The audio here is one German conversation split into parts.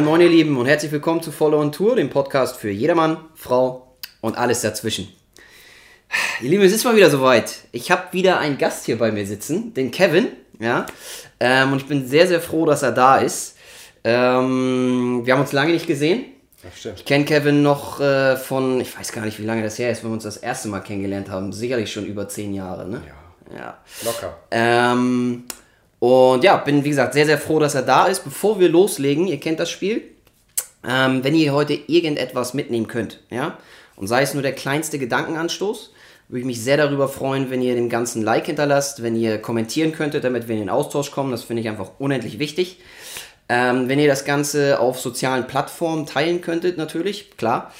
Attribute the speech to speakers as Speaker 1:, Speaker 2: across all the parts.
Speaker 1: Moin, moin, ihr Lieben und herzlich willkommen zu Follow on Tour, dem Podcast für jedermann, Frau und alles dazwischen. Ihr Lieben, es ist mal wieder soweit. Ich habe wieder einen Gast hier bei mir sitzen, den Kevin, ja. Ähm, und ich bin sehr, sehr froh, dass er da ist. Ähm, wir haben uns lange nicht gesehen.
Speaker 2: Stimmt.
Speaker 1: Ich kenne Kevin noch äh, von, ich weiß gar nicht, wie lange das her ist, wenn wir uns das erste Mal kennengelernt haben. Sicherlich schon über zehn Jahre, ne?
Speaker 2: Ja,
Speaker 1: Ja.
Speaker 2: locker.
Speaker 1: Ähm, und ja, bin wie gesagt sehr, sehr froh, dass er da ist. Bevor wir loslegen, ihr kennt das Spiel, ähm, wenn ihr heute irgendetwas mitnehmen könnt, ja, und sei es nur der kleinste Gedankenanstoß, würde ich mich sehr darüber freuen, wenn ihr dem ganzen Like hinterlasst, wenn ihr kommentieren könntet, damit wir in den Austausch kommen. Das finde ich einfach unendlich wichtig. Ähm, wenn ihr das Ganze auf sozialen Plattformen teilen könntet, natürlich, klar.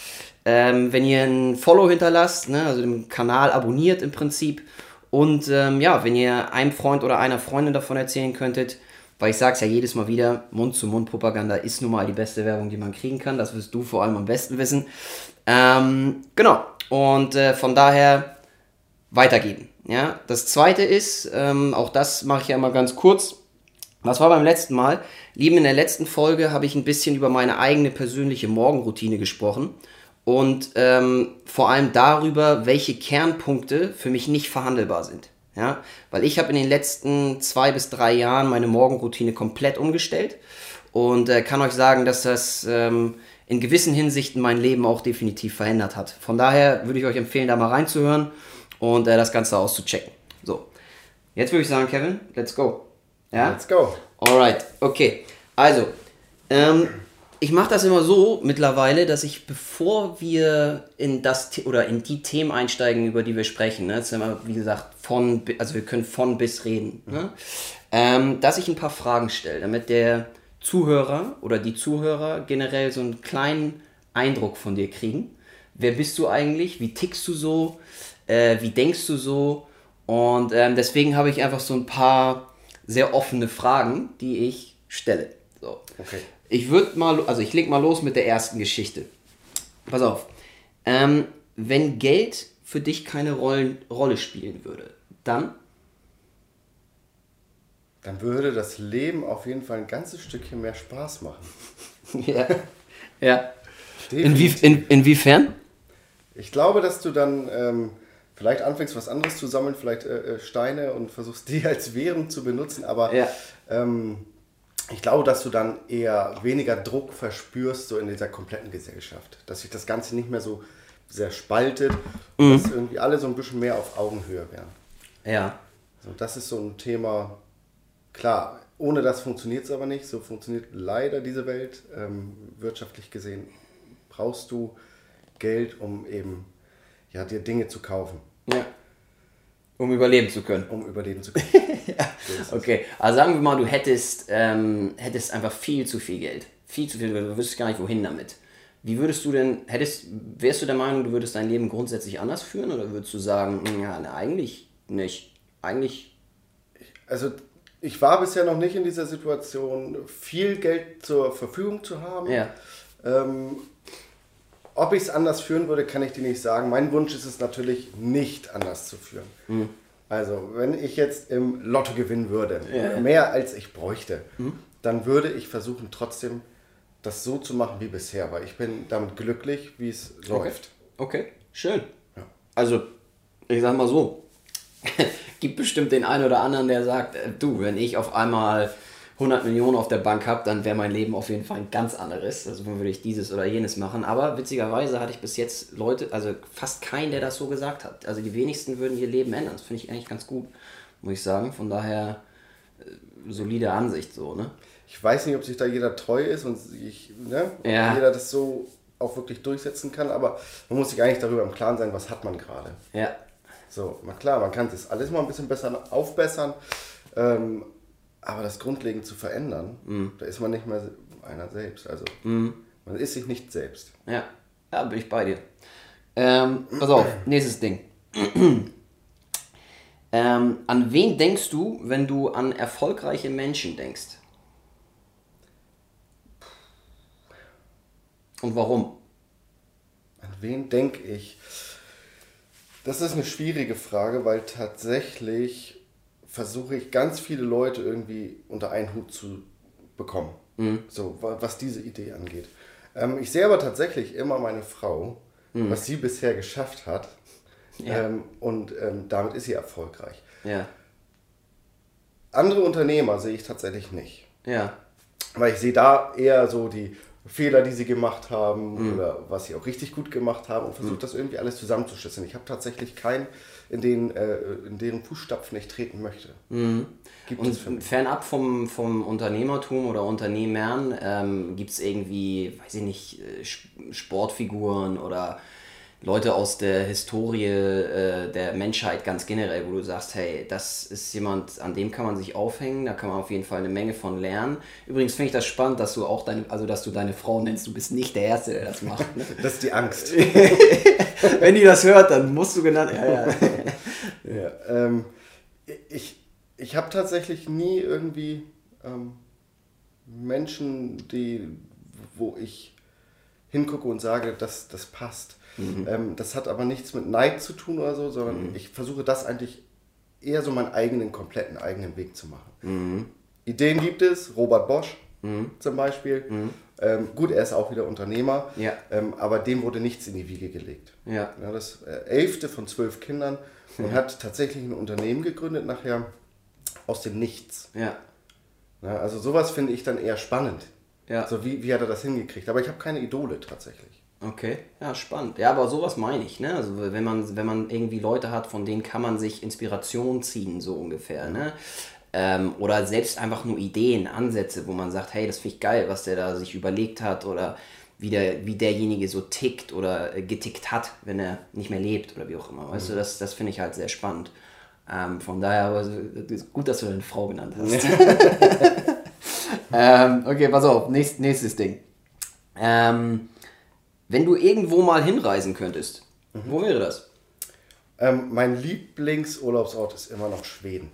Speaker 1: Ähm, wenn ihr ein Follow hinterlasst, ne, also den Kanal abonniert im Prinzip. Und ähm, ja, wenn ihr einem Freund oder einer Freundin davon erzählen könntet, weil ich sage es ja jedes Mal wieder, Mund-zu-Mund-Propaganda ist nun mal die beste Werbung, die man kriegen kann. Das wirst du vor allem am besten wissen. Ähm, genau. Und äh, von daher weitergeben. Ja, das zweite ist, ähm, auch das mache ich ja immer ganz kurz. Was war beim letzten Mal? Lieben, in der letzten Folge habe ich ein bisschen über meine eigene persönliche Morgenroutine gesprochen und ähm, vor allem darüber, welche Kernpunkte für mich nicht verhandelbar sind. Ja, weil ich habe in den letzten zwei bis drei Jahren meine Morgenroutine komplett umgestellt und äh, kann euch sagen, dass das ähm, in gewissen Hinsichten mein Leben auch definitiv verändert hat. Von daher würde ich euch empfehlen, da mal reinzuhören und äh, das Ganze auszuchecken. So, jetzt würde ich sagen, Kevin, let's go. Ja?
Speaker 2: Let's go.
Speaker 1: Alright, okay. Also, ähm, ich mache das immer so mittlerweile, dass ich, bevor wir in das oder in die Themen einsteigen, über die wir sprechen, ne, das ist immer, wie gesagt, von, also wir können von bis reden, ne, ähm, dass ich ein paar Fragen stelle, damit der Zuhörer oder die Zuhörer generell so einen kleinen Eindruck von dir kriegen. Wer bist du eigentlich? Wie tickst du so? Äh, wie denkst du so? Und ähm, deswegen habe ich einfach so ein paar sehr offene Fragen, die ich stelle. So.
Speaker 2: Okay.
Speaker 1: Ich würde mal, also ich leg mal los mit der ersten Geschichte. Pass auf. Ähm, wenn Geld für dich keine Rollen, Rolle spielen würde, dann?
Speaker 2: Dann würde das Leben auf jeden Fall ein ganzes Stückchen mehr Spaß machen.
Speaker 1: ja. ja. Inwie, in, inwiefern?
Speaker 2: Ich glaube, dass du dann ähm, vielleicht anfängst, was anderes zu sammeln, vielleicht äh, äh, Steine und versuchst, die als Währung zu benutzen. Aber
Speaker 1: Ja.
Speaker 2: ähm, ich glaube, dass du dann eher weniger Druck verspürst, so in dieser kompletten Gesellschaft. Dass sich das Ganze nicht mehr so sehr spaltet und dass irgendwie alle so ein bisschen mehr auf Augenhöhe wären.
Speaker 1: Ja.
Speaker 2: So, das ist so ein Thema, klar, ohne das funktioniert es aber nicht. So funktioniert leider diese Welt. Ähm, wirtschaftlich gesehen brauchst du Geld, um eben ja, dir Dinge zu kaufen,
Speaker 1: ja. Um überleben zu können.
Speaker 2: um überleben zu können.
Speaker 1: Okay, also sagen wir mal, du hättest, ähm, hättest einfach viel zu viel Geld. Viel zu viel, du wüsstest gar nicht, wohin damit. Wie würdest du denn, hättest, wärst du der Meinung, du würdest dein Leben grundsätzlich anders führen oder würdest du sagen, "Hm, ja, ne, eigentlich nicht. Eigentlich,
Speaker 2: Also ich war bisher noch nicht in dieser Situation, viel Geld zur Verfügung zu haben.
Speaker 1: ja.
Speaker 2: Ähm, ob ich es anders führen würde, kann ich dir nicht sagen. Mein Wunsch ist es natürlich, nicht anders zu führen. Also, wenn ich jetzt im Lotto gewinnen würde,
Speaker 1: Ja.
Speaker 2: mehr als ich bräuchte, dann würde ich versuchen, trotzdem das so zu machen wie bisher, weil ich bin damit glücklich, wie es läuft.
Speaker 1: Okay, schön.
Speaker 2: Ja.
Speaker 1: Also, ich sag mal so, gibt bestimmt den einen oder anderen, der sagt, äh, du, wenn ich auf einmal 100 Millionen auf der Bank habe, dann wäre mein Leben auf jeden Fall ein ganz anderes. Also dann würde ich dieses oder jenes machen. Aber witzigerweise hatte ich bis jetzt Leute, also fast keinen, der das so gesagt hat. Also die wenigsten würden ihr Leben ändern. Das finde ich eigentlich ganz gut, muss ich sagen. Von daher äh, solide Ansicht so, ne?
Speaker 2: Ich weiß nicht, ob sich da jeder treu ist und sich, ne,
Speaker 1: Ja.
Speaker 2: jeder das so auch wirklich durchsetzen kann, aber man muss sich eigentlich darüber im Klaren sein, was hat man gerade.
Speaker 1: Ja.
Speaker 2: So, na klar, man kann das alles mal ein bisschen besser aufbessern, ähm, aber das grundlegend zu verändern, da ist man nicht mehr einer selbst. Also man ist sich nicht selbst.
Speaker 1: Ja, ja, bin ich bei dir. Ähm, pass auf, nächstes Ding. ähm, an wen denkst du, wenn du an erfolgreiche Menschen denkst? Und warum?
Speaker 2: An wen denke ich? Das ist eine schwierige Frage, weil tatsächlich versuche ich ganz viele Leute irgendwie unter einen Hut zu bekommen. So, wa- was diese Idee angeht. Ähm, ich sehe aber tatsächlich immer meine Frau, was sie bisher geschafft hat.
Speaker 1: Ja.
Speaker 2: Ähm, und ähm, damit ist sie erfolgreich.
Speaker 1: Ja.
Speaker 2: Andere Unternehmer sehe ich tatsächlich nicht.
Speaker 1: Ja.
Speaker 2: Weil ich sehe da eher so die Fehler, die sie gemacht haben oder was sie auch richtig gut gemacht haben und versuche das irgendwie alles zusammenzuschlüsseln. Ich habe tatsächlich keinen, in, den, äh, in deren Fußstapfen ich treten möchte. Gibt es für
Speaker 1: Und fernab vom, vom Unternehmertum oder Unternehmern ähm, gibt es irgendwie, weiß ich nicht, äh, Sp- Sportfiguren oder Leute aus der Historie äh, der Menschheit ganz generell, wo du sagst, hey, das ist jemand, an dem kann man sich aufhängen, da kann man auf jeden Fall eine Menge von lernen. Übrigens finde ich das spannend, dass du auch deine, also dass du deine Frau nennst, du bist nicht der Erste, der das macht. Ne?
Speaker 2: Das ist die Angst.
Speaker 1: Wenn die das hört, dann musst du genannt. Ja, ja.
Speaker 2: Ja, ähm, ich ich habe tatsächlich nie irgendwie ähm, Menschen, die, wo ich hingucke und sage, das, das passt. Ähm, das hat aber nichts mit Neid zu tun oder so, sondern ich versuche das eigentlich eher so meinen eigenen, kompletten eigenen Weg zu machen. Ideen gibt es, Robert Bosch zum Beispiel. Ähm, gut, er ist auch wieder Unternehmer,
Speaker 1: Ja.
Speaker 2: ähm, aber dem wurde nichts in die Wiege gelegt.
Speaker 1: Ja.
Speaker 2: Ja, das äh, elfte von zwölf Kindern und hat tatsächlich ein Unternehmen gegründet, nachher aus dem Nichts.
Speaker 1: ja.
Speaker 2: Ja, also sowas finde ich dann eher spannend.
Speaker 1: Ja.
Speaker 2: So wie, wie hat er das hingekriegt? Aber ich habe keine Idole tatsächlich.
Speaker 1: Okay, ja, spannend. Ja, aber sowas meine ich, ne? Also wenn man, wenn man irgendwie Leute hat, von denen kann man sich Inspiration ziehen, so ungefähr, ne? Ähm, oder selbst einfach nur Ideen, Ansätze, wo man sagt, hey, das finde ich geil, was der da sich überlegt hat oder wie, der, wie derjenige so tickt oder getickt hat, wenn er nicht mehr lebt oder wie auch immer. Weißt du, das, das finde ich halt sehr spannend. Ähm, von daher, aber gut, dass du deine Frau genannt hast. ähm, okay, pass auf, nächst, nächstes Ding. Ähm, wenn du irgendwo mal hinreisen könntest, wo wäre das?
Speaker 2: Ähm, mein Lieblingsurlaubsort ist immer noch Schweden.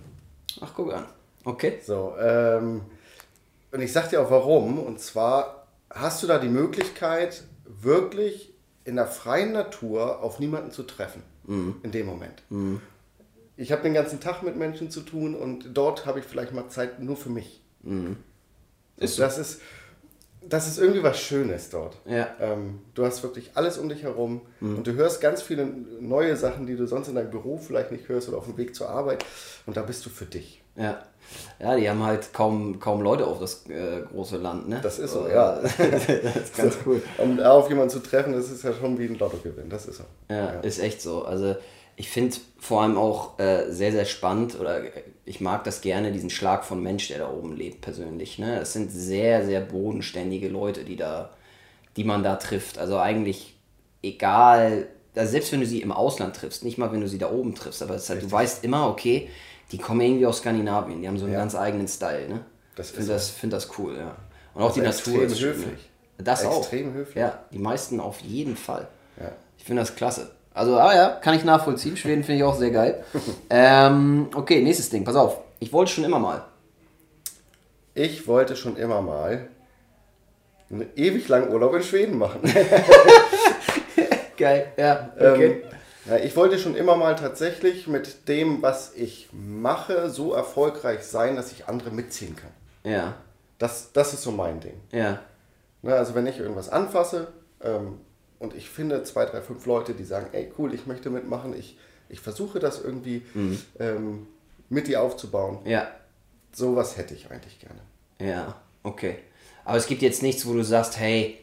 Speaker 1: Ach, guck an. Okay.
Speaker 2: So, ähm, und ich sag dir auch warum. Und zwar hast du da die Möglichkeit, wirklich in der freien Natur auf niemanden zu treffen. In dem Moment. Ich habe den ganzen Tag mit Menschen zu tun und dort habe ich vielleicht mal Zeit nur für mich.
Speaker 1: Ist so.
Speaker 2: Das ist, das ist irgendwie was Schönes dort.
Speaker 1: Ja.
Speaker 2: Ähm, du hast wirklich alles um dich herum und du hörst ganz viele neue Sachen, die du sonst in deinem Büro vielleicht nicht hörst oder auf dem Weg zur Arbeit. Und da bist du für dich.
Speaker 1: Ja. Ja, die haben halt kaum, kaum Leute auf das äh, große Land, ne?
Speaker 2: Das ist so,
Speaker 1: Äh,
Speaker 2: ja.
Speaker 1: das ist ganz cool.
Speaker 2: Um da auf jemanden zu treffen, das ist ja schon wie ein Lottogewinn. Das ist so.
Speaker 1: Ja, ist echt so. Also ich finde vor allem auch äh, sehr, sehr spannend oder ich mag das gerne, diesen Schlag von Mensch, der da oben lebt, persönlich. Ne? Es sind sehr, sehr bodenständige Leute, die da, die man da trifft. Also eigentlich egal, also selbst wenn du sie im Ausland triffst, nicht mal wenn du sie da oben triffst, aber halt, du weißt immer, okay, die kommen irgendwie aus Skandinavien, die haben so einen
Speaker 2: Ja.
Speaker 1: ganz eigenen Style. Ne?
Speaker 2: Das
Speaker 1: Ich finde das, find das cool, ja. Und auch die Natur
Speaker 2: extrem
Speaker 1: ist schön, ne?
Speaker 2: höflich.
Speaker 1: Das auch.
Speaker 2: Extrem höflich.
Speaker 1: Ja, die meisten auf jeden Fall.
Speaker 2: Ja.
Speaker 1: Ich finde das klasse. Also, ah ja, kann ich nachvollziehen. Schweden finde ich auch sehr geil. ähm, okay, nächstes Ding. Pass auf. Ich wollte schon immer mal.
Speaker 2: Ich wollte schon immer mal einen ewig langen Urlaub in Schweden machen.
Speaker 1: Geil, ja.
Speaker 2: Ähm, ja, ich wollte schon immer mal tatsächlich mit dem, was ich mache, so erfolgreich sein, dass ich andere mitziehen kann.
Speaker 1: ja,
Speaker 2: Das, das ist so mein Ding.
Speaker 1: ja,
Speaker 2: Ne, also wenn ich irgendwas anfasse ähm, und ich finde zwei, drei, fünf Leute, die sagen, ey cool, ich möchte mitmachen, ich, ich versuche das irgendwie ähm, mit dir aufzubauen.
Speaker 1: ja,
Speaker 2: Sowas hätte ich eigentlich gerne.
Speaker 1: ja, okay. Aber es gibt jetzt nichts, wo du sagst, hey,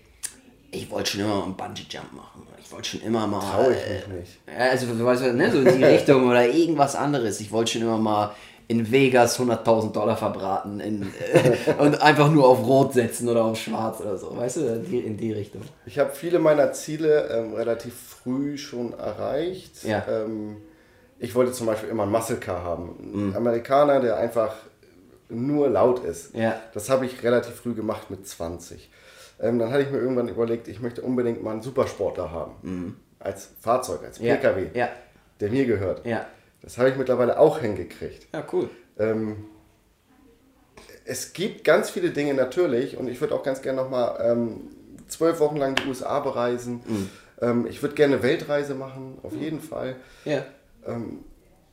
Speaker 1: ich wollte schon immer mal einen Bungee-Jump machen. Ich wollte schon immer mal.
Speaker 2: Traue ich
Speaker 1: äh,
Speaker 2: mich nicht.
Speaker 1: Ja, Also, du weißt, ne, so in die Richtung oder irgendwas anderes. Ich wollte schon immer mal in Vegas 100.000 Dollar verbraten in, äh, und einfach nur auf Rot setzen oder auf Schwarz oder so. Weißt du, in die, in die Richtung.
Speaker 2: Ich habe viele meiner Ziele ähm, relativ früh schon erreicht.
Speaker 1: Ja.
Speaker 2: Ähm, ich wollte zum Beispiel immer einen Muscle Car haben. Ein Amerikaner, der einfach nur laut ist.
Speaker 1: Ja.
Speaker 2: Das habe ich relativ früh gemacht mit 20. Ähm, dann hatte ich mir irgendwann überlegt, ich möchte unbedingt mal einen Supersportler haben. Als Fahrzeug, als
Speaker 1: Ja.
Speaker 2: PKW, der mir gehört.
Speaker 1: ja.
Speaker 2: Das habe ich mittlerweile auch hingekriegt.
Speaker 1: Ja, cool.
Speaker 2: Ähm, es gibt ganz viele Dinge natürlich und ich würde auch ganz gerne nochmal ähm, zwölf Wochen lang die USA bereisen. Ähm, ich würde gerne eine Weltreise machen, auf jeden Fall.
Speaker 1: Ja.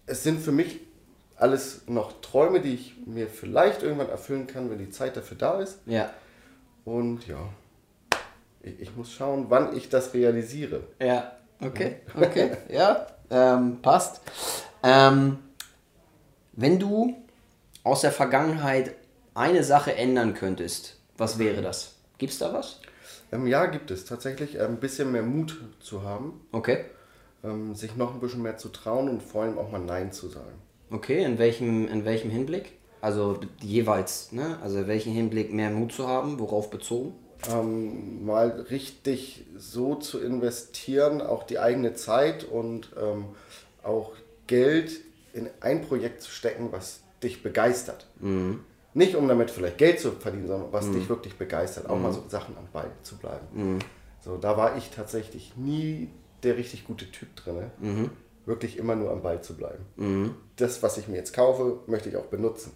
Speaker 2: Es sind für mich alles noch Träume, die ich mir vielleicht irgendwann erfüllen kann, wenn die Zeit dafür da ist.
Speaker 1: Ja.
Speaker 2: Und ja, ich, ich muss schauen, wann ich das realisiere.
Speaker 1: Ja, okay, okay, ja, ähm, passt. Ähm, wenn du aus der Vergangenheit eine Sache ändern könntest, was wäre das? Gibt es da was?
Speaker 2: Ähm, ja, gibt es tatsächlich ein bisschen mehr Mut zu haben,
Speaker 1: Okay.
Speaker 2: ähm, sich noch ein bisschen mehr zu trauen und vor allem auch mal Nein zu sagen.
Speaker 1: Okay, in welchem, in welchem Hinblick? Also jeweils, ne? Also in welchem Hinblick mehr Mut zu haben, worauf bezogen?
Speaker 2: ähm, mal richtig so zu investieren, auch die eigene Zeit und ähm, auch Geld in ein Projekt zu stecken, was dich begeistert. Nicht um damit vielleicht Geld zu verdienen, sondern was dich wirklich begeistert, auch mal so Sachen am Ball zu bleiben. So, da war ich tatsächlich nie der richtig gute Typ drin. Wirklich immer nur am Ball zu bleiben. Das, was ich mir jetzt kaufe, möchte ich auch benutzen.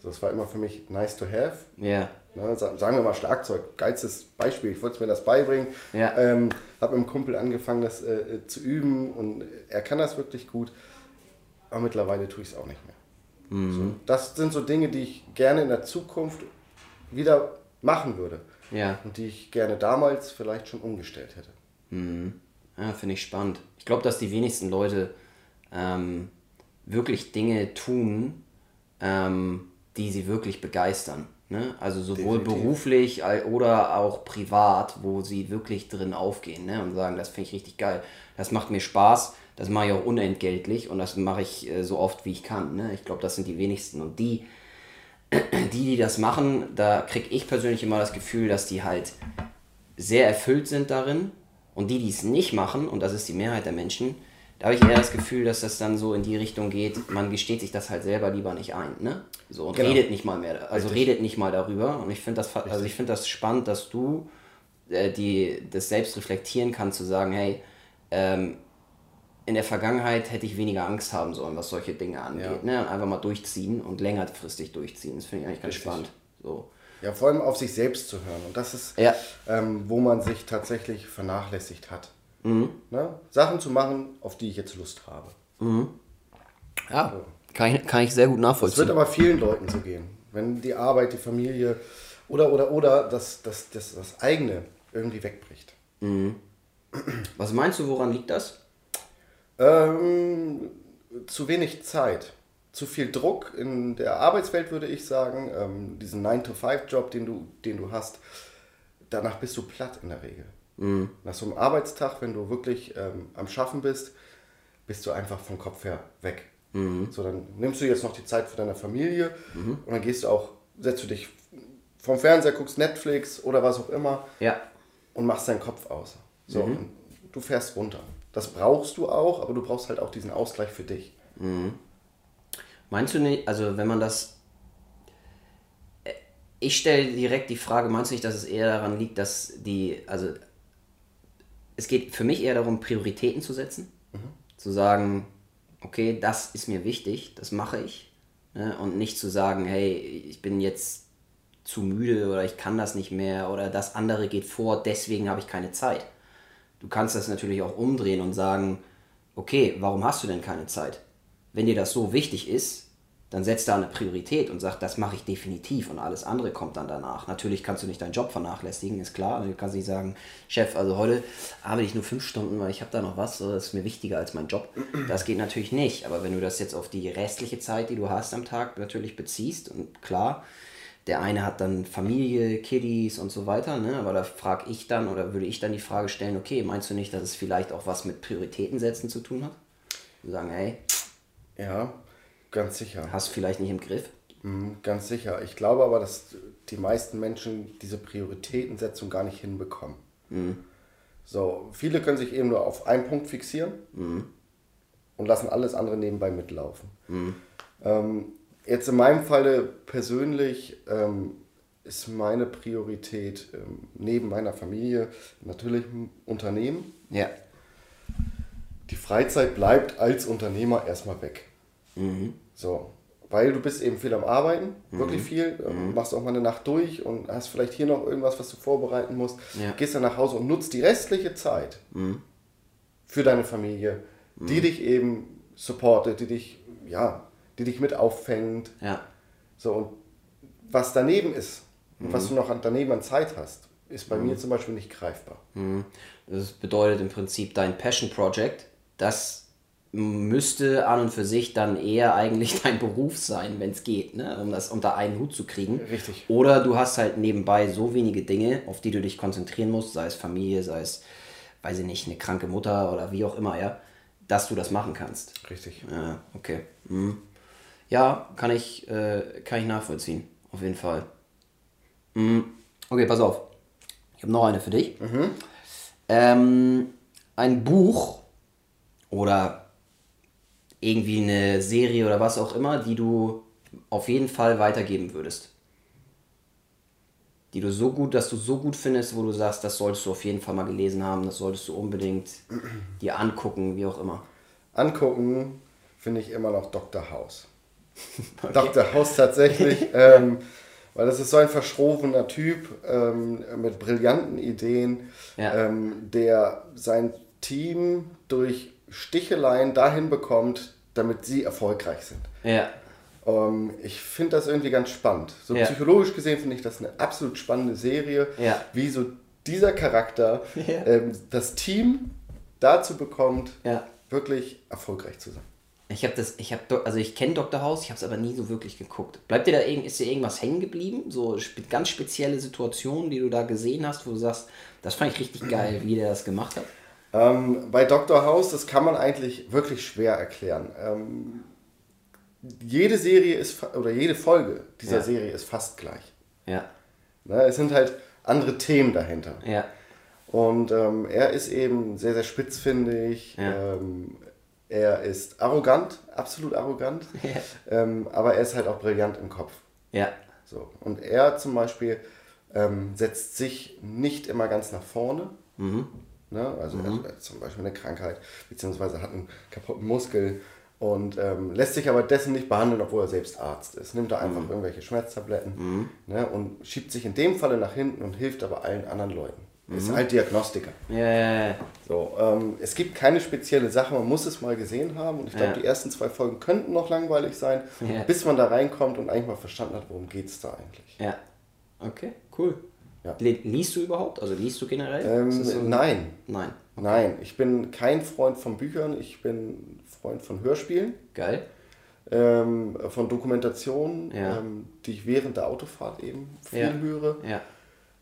Speaker 2: So, das war immer für mich nice to have.
Speaker 1: Ja.
Speaker 2: Ne, sa- sagen wir mal Schlagzeug, geilstes Beispiel. Ich wollte mir das beibringen.
Speaker 1: Ja.
Speaker 2: Ähm, habe mit einem Kumpel angefangen, das äh, äh, zu üben und er kann das wirklich gut. Aber mittlerweile tue ich es auch nicht mehr. So, das sind so Dinge, die ich gerne in der Zukunft wieder machen würde.
Speaker 1: Ja.
Speaker 2: Und die ich gerne damals vielleicht schon umgestellt hätte.
Speaker 1: Ja, finde ich spannend. Ich glaube, dass die wenigsten Leute ähm, wirklich Dinge tun, ähm, die sie wirklich begeistern. Ne? Also sowohl
Speaker 2: Definitiv.
Speaker 1: beruflich oder auch privat, wo sie wirklich drin aufgehen ne? und sagen, das finde ich richtig geil. Das macht mir Spaß, das mache ich auch unentgeltlich und das mache ich äh, so oft, wie ich kann. Ne? Ich glaube, das sind die wenigsten. Und die, die, die das machen, da kriege ich persönlich immer das Gefühl, dass die halt sehr erfüllt sind darin. Und die, die es nicht machen, und das ist die Mehrheit der Menschen, da habe ich eher das Gefühl, dass das dann so in die Richtung geht, man gesteht sich das halt selber lieber nicht ein, ne? So und
Speaker 2: Genau.
Speaker 1: redet nicht mal mehr, also
Speaker 2: Richtig.
Speaker 1: redet nicht mal darüber. Und ich finde das, also ich finde das spannend, dass du äh, die, das selbst reflektieren kannst, zu sagen, hey, ähm, in der Vergangenheit hätte ich weniger Angst haben sollen, was solche Dinge angeht.
Speaker 2: Ja.
Speaker 1: Ne? Und einfach mal durchziehen und längerfristig durchziehen. Das finde ich eigentlich ganz
Speaker 2: Richtig.
Speaker 1: spannend. So.
Speaker 2: Ja, vor allem auf sich selbst zu hören. Und das ist,
Speaker 1: Ja.
Speaker 2: ähm, wo man sich tatsächlich vernachlässigt hat. Ne? Sachen zu machen, auf die ich jetzt Lust habe.
Speaker 1: Ja, kann ich, kann ich sehr gut
Speaker 2: Es
Speaker 1: nachvollziehen.
Speaker 2: wird aber vielen Leuten so gehen. Wenn die Arbeit, die Familie oder, oder, oder das, das, das, das eigene irgendwie wegbricht.
Speaker 1: Was meinst du, woran liegt das?
Speaker 2: Ähm, zu wenig Zeit. Zu viel Druck in der Arbeitswelt, würde ich sagen. Ähm, diesen 9-to-5-Job, den du, den du hast, danach bist du platt in der Regel. Nach so einem Arbeitstag, wenn du wirklich ähm, am Schaffen bist, bist du einfach vom Kopf her weg. So, dann nimmst du jetzt noch die Zeit für deine Familie und dann gehst du auch, setzt du dich vom Fernseher, guckst Netflix oder was auch immer
Speaker 1: Ja.
Speaker 2: und machst deinen Kopf aus. So, und du fährst runter. Das brauchst du auch, aber du brauchst halt auch diesen Ausgleich für dich.
Speaker 1: Meinst du nicht, also wenn man das. Äh, Ich stelle direkt die Frage, meinst du nicht, dass es eher daran liegt, dass die, also es geht für mich eher darum, Prioritäten zu setzen, zu sagen, okay, das ist mir wichtig, das mache ich, ne? und nicht zu sagen, hey, ich bin jetzt zu müde oder ich kann das nicht mehr oder das andere geht vor, deswegen habe ich keine Zeit. Du kannst das natürlich auch umdrehen und sagen, okay, warum hast du denn keine Zeit? Wenn dir das so wichtig ist, dann setz da eine Priorität und sag, das mache ich definitiv und alles andere kommt dann danach. Natürlich kannst du nicht deinen Job vernachlässigen, ist klar. Du kannst nicht sagen, Chef, also heute arbeite ich nur fünf Stunden, weil ich habe da noch was, das ist mir wichtiger als mein Job. Das geht natürlich nicht. Aber wenn du das jetzt auf die restliche Zeit, die du hast am Tag, natürlich beziehst und klar, der eine hat dann Familie, Kiddies und so weiter, ne? aber da frage ich dann oder würde ich dann die Frage stellen, okay, meinst du nicht, dass es vielleicht auch was mit Prioritäten setzen zu tun hat? Sagen, hey,
Speaker 2: Ja, ganz sicher.
Speaker 1: hast du vielleicht nicht im Griff?
Speaker 2: Mhm, Ganz sicher. Ich glaube aber, dass die meisten Menschen diese Prioritätensetzung gar nicht hinbekommen. So, viele können sich eben nur auf einen Punkt fixieren und lassen alles andere nebenbei mitlaufen. Ähm, jetzt in meinem Falle persönlich ähm, ist meine Priorität ähm, neben meiner Familie natürlich ein Unternehmen.
Speaker 1: Ja.
Speaker 2: Die Freizeit bleibt als Unternehmer erstmal weg. So, weil du bist eben viel am Arbeiten, wirklich viel, ähm, machst auch mal eine Nacht durch und hast vielleicht hier noch irgendwas, was du vorbereiten musst,
Speaker 1: Ja.
Speaker 2: gehst dann nach Hause und nutzt die restliche Zeit für deine Familie, die dich eben supportet, die dich, ja, die dich mit auffängt.
Speaker 1: Ja.
Speaker 2: So, und was daneben ist, Und was du noch an- daneben an Zeit hast, ist bei
Speaker 1: Mhm.
Speaker 2: mir zum Beispiel nicht greifbar.
Speaker 1: Das bedeutet im Prinzip dein Passion Project, das müsste an und für sich dann eher eigentlich dein Beruf sein, wenn es geht, ne? um das unter einen Hut zu kriegen.
Speaker 2: Richtig.
Speaker 1: Oder du hast halt nebenbei so wenige Dinge, auf die du dich konzentrieren musst, sei es Familie, sei es, weiß ich nicht, eine kranke Mutter oder wie auch immer, ja, dass du das machen kannst.
Speaker 2: Richtig.
Speaker 1: Ja, okay. Mhm. Ja, kann ich, äh, kann ich nachvollziehen. Auf jeden Fall. Mhm. Okay, pass auf. Ich habe noch eine für dich. Ähm, ein Buch oder irgendwie eine Serie oder was auch immer, die du auf jeden Fall weitergeben würdest. Die du so gut, dass du so gut findest, wo du sagst, das solltest du auf jeden Fall mal gelesen haben, das solltest du unbedingt dir angucken, wie auch immer.
Speaker 2: Angucken finde ich immer noch Dr. House. Dr. House tatsächlich, ähm, weil das ist so ein verschrobener Typ ähm, mit brillanten Ideen,
Speaker 1: Ja.
Speaker 2: ähm, der sein Team durch Sticheleien dahin bekommt, damit sie erfolgreich sind.
Speaker 1: Ja.
Speaker 2: Ähm, ich finde das irgendwie ganz spannend. So
Speaker 1: Ja.
Speaker 2: psychologisch gesehen finde ich das eine absolut spannende Serie,
Speaker 1: Ja.
Speaker 2: wie so dieser Charakter
Speaker 1: Ja.
Speaker 2: ähm, das Team dazu bekommt,
Speaker 1: Ja.
Speaker 2: wirklich erfolgreich zu sein.
Speaker 1: Ich habe das, ich habe, also ich kenne Dr. House, ich habe es aber nie so wirklich geguckt. Bleibt dir da irgend, ist dir irgendwas hängen geblieben? So spe ganz spezielle Situationen, die du da gesehen hast, wo du sagst, das fand ich richtig geil, wie der das gemacht hat.
Speaker 2: Ähm, bei Dr. House, das kann man eigentlich wirklich schwer erklären. Ähm, jede Serie ist, oder jede Folge dieser
Speaker 1: Ja.
Speaker 2: Serie ist fast gleich.
Speaker 1: Ja,
Speaker 2: Ne? Es sind halt andere Themen dahinter.
Speaker 1: ja,
Speaker 2: Und ähm, er ist eben sehr, sehr spitzfindig.
Speaker 1: Ja.
Speaker 2: Ähm, er ist arrogant, absolut arrogant.
Speaker 1: Ja.
Speaker 2: Ähm, aber er ist halt auch brillant im Kopf.
Speaker 1: ja,
Speaker 2: So. Und er zum Beispiel ähm, setzt sich nicht immer ganz nach vorne.
Speaker 1: Mhm.
Speaker 2: Ne? Also er hat zum Beispiel eine Krankheit, beziehungsweise hat einen kaputten Muskel und ähm, lässt sich aber dessen nicht behandeln, obwohl er selbst Arzt ist. Nimmt da
Speaker 1: Mhm.
Speaker 2: einfach irgendwelche Schmerztabletten ne? und schiebt sich in dem Falle nach hinten und hilft aber allen anderen Leuten.
Speaker 1: Mhm.
Speaker 2: Ist halt Diagnostiker.
Speaker 1: ja.
Speaker 2: So, ähm, es gibt keine spezielle Sache, man muss es mal gesehen haben und ich glaube,
Speaker 1: Ja.
Speaker 2: die ersten zwei Folgen könnten noch langweilig sein,
Speaker 1: Ja.
Speaker 2: bis man da reinkommt und eigentlich mal verstanden hat, worum geht es da eigentlich.
Speaker 1: ja. Okay, cool.
Speaker 2: Ja.
Speaker 1: Liest du überhaupt? Also liest du generell?
Speaker 2: Ähm,
Speaker 1: so-
Speaker 2: nein,
Speaker 1: Nein.
Speaker 2: nein, ich bin kein Freund von Büchern, ich bin Freund von Hörspielen.
Speaker 1: Geil.
Speaker 2: ähm, von Dokumentationen,
Speaker 1: Ja.
Speaker 2: ähm, die ich während der Autofahrt eben viel
Speaker 1: Ja.
Speaker 2: höre
Speaker 1: Ja.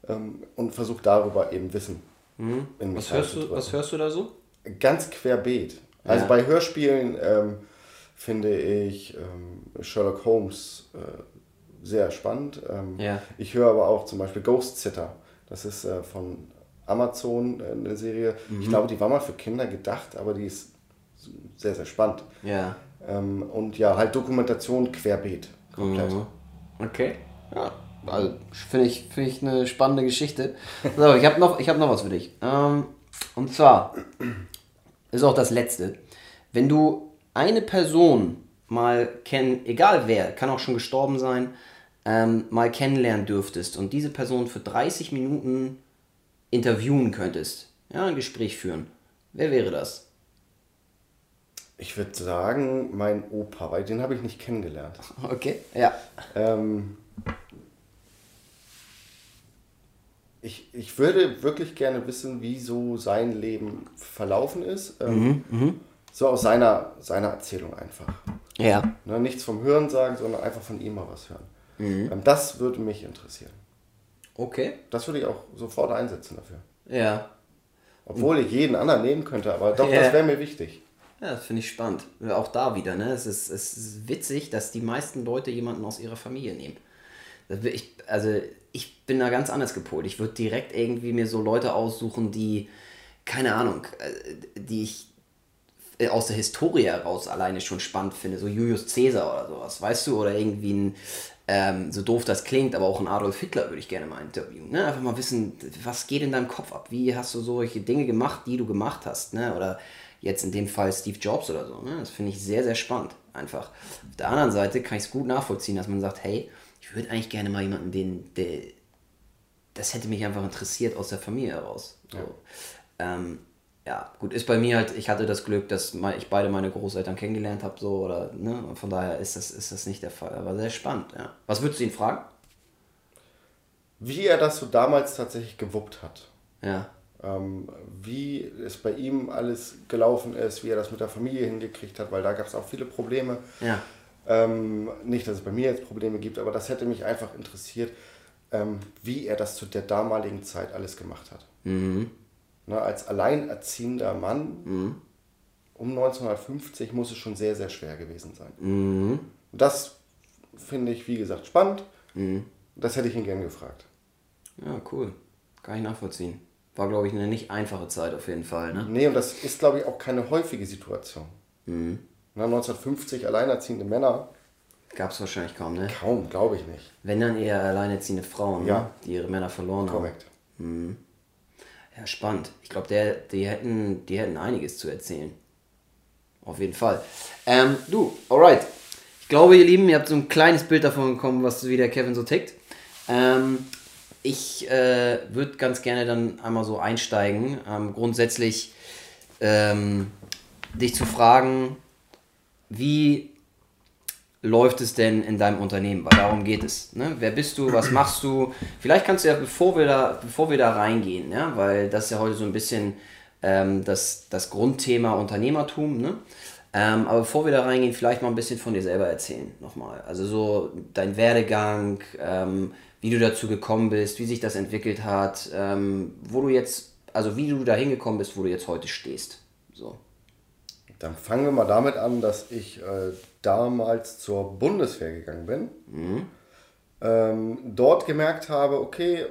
Speaker 2: ähm, und versuche darüber eben Wissen
Speaker 1: Mhm. Was hörst, du, was hörst du da so?
Speaker 2: Ganz querbeet. Also bei Hörspielen ähm, finde ich ähm, Sherlock Holmes äh, sehr spannend. Ähm,
Speaker 1: Ja.
Speaker 2: Ich höre aber auch zum Beispiel Ghost Sitter. Das ist äh, von Amazon äh, eine Serie.
Speaker 1: Mhm.
Speaker 2: Ich glaube, die war mal für Kinder gedacht, aber die ist sehr, sehr spannend.
Speaker 1: Ja.
Speaker 2: Ähm, und ja, halt Dokumentation querbeet. Komplett.
Speaker 1: Mhm. Okay. Ja, also finde ich, finde ich eine spannende Geschichte. So, ich habe noch, ich hab noch was für dich. Ähm, und zwar ist auch das letzte. Wenn du eine Person mal kennen, egal wer, kann auch schon gestorben sein, ähm, mal kennenlernen dürftest und diese Person für 30 Minuten interviewen könntest, ja, ein Gespräch führen, wer wäre das?
Speaker 2: Ich würde sagen, mein Opa, weil den habe ich nicht kennengelernt.
Speaker 1: Okay. Ja.
Speaker 2: Ähm, ich, ich würde wirklich gerne wissen, wie so sein Leben verlaufen ist. Ähm, so aus seiner, seiner Erzählung einfach.
Speaker 1: Ja.
Speaker 2: Ne, nichts vom Hören sagen, sondern einfach von ihm mal was hören. Ähm, das würde mich interessieren.
Speaker 1: Okay.
Speaker 2: Das würde ich auch sofort einsetzen dafür.
Speaker 1: Ja.
Speaker 2: Obwohl ich jeden anderen nehmen könnte, aber doch,
Speaker 1: Ja.
Speaker 2: das wäre mir wichtig.
Speaker 1: Ja, das finde ich spannend. Auch da wieder, ne? Es ist, es ist witzig, dass die meisten Leute jemanden aus ihrer Familie nehmen. Ich, also ich bin da ganz anders gepolt. Ich würde direkt irgendwie mir so Leute aussuchen, die, keine Ahnung, äh, die ich äh, aus der Historie heraus alleine schon spannend finde. So Julius Caesar oder sowas, weißt du? Oder irgendwie ein, ähm, so doof das klingt, aber auch ein Adolf Hitler würde ich gerne mal interviewen. Ne? Einfach mal wissen, was geht in deinem Kopf ab? Wie hast du solche Dinge gemacht, die du gemacht hast? Ne? Oder jetzt in dem Fall Steve Jobs oder so. Ne? Das finde ich sehr, sehr spannend. Einfach. Auf der anderen Seite kann ich es gut nachvollziehen, dass man sagt, hey, ich würde eigentlich gerne mal jemanden, den, der, das hätte mich einfach interessiert aus der Familie heraus. So. Ähm, ja, gut, ist bei mir halt, ich hatte das Glück, dass ich beide meine Großeltern kennengelernt habe, so, oder, ne, und von daher ist das, ist das nicht der Fall, aber sehr spannend, ja. Was würdest du ihn fragen?
Speaker 2: wie er das so damals tatsächlich gewuppt hat.
Speaker 1: Ja.
Speaker 2: Ähm, wie es bei ihm alles gelaufen ist, wie er das mit der Familie hingekriegt hat, weil da gab es auch viele Probleme.
Speaker 1: Ja.
Speaker 2: Ähm, nicht, dass es bei mir jetzt Probleme gibt, aber das hätte mich einfach interessiert, ähm, wie er das zu der damaligen Zeit alles gemacht hat.
Speaker 1: Mhm.
Speaker 2: Ne, als alleinerziehender Mann um 1950 muss es schon sehr, sehr schwer gewesen sein.
Speaker 1: Mhm.
Speaker 2: Das finde ich, wie gesagt, spannend. Das hätte ich ihn gern gefragt.
Speaker 1: Ja, cool. Kann ich nachvollziehen. War, glaube ich, eine nicht einfache Zeit auf jeden Fall, ne?
Speaker 2: Nee, und das ist, glaube ich, auch keine häufige Situation.
Speaker 1: Mhm.
Speaker 2: Na, 1950 alleinerziehende Männer,
Speaker 1: Gab es wahrscheinlich kaum, ne?
Speaker 2: kaum, glaube ich nicht.
Speaker 1: Wenn dann eher alleinerziehende Frauen, ne?
Speaker 2: Ja.
Speaker 1: die ihre Männer verloren haben.
Speaker 2: Korrekt.
Speaker 1: Ja, spannend. Ich glaube, der, die, hätten, die hätten einiges zu erzählen. Auf jeden Fall. Ähm, du, alright. Ich glaube, ihr Lieben, ihr habt so ein kleines Bild davon bekommen, was wie der Kevin so tickt. Ähm, ich äh, würde ganz gerne dann einmal so einsteigen. Ähm, grundsätzlich ähm, dich zu fragen, wie läuft es denn in deinem Unternehmen? Weil darum geht es. Ne? Wer bist du? Was machst du? Vielleicht kannst du ja, bevor wir da, bevor wir da reingehen, ja, weil das ist ja heute so ein bisschen ähm, das, das Grundthema Unternehmertum. Ne? Ähm, aber bevor wir da reingehen, vielleicht mal ein bisschen von dir selber erzählen nochmal. Also so dein Werdegang, ähm, wie du dazu gekommen bist, wie sich das entwickelt hat, ähm, wo du jetzt, also wie du da hingekommen bist, wo du jetzt heute stehst. So.
Speaker 2: Dann fangen wir mal damit an, dass ich äh, damals zur Bundeswehr gegangen bin. Ähm, dort gemerkt habe, okay,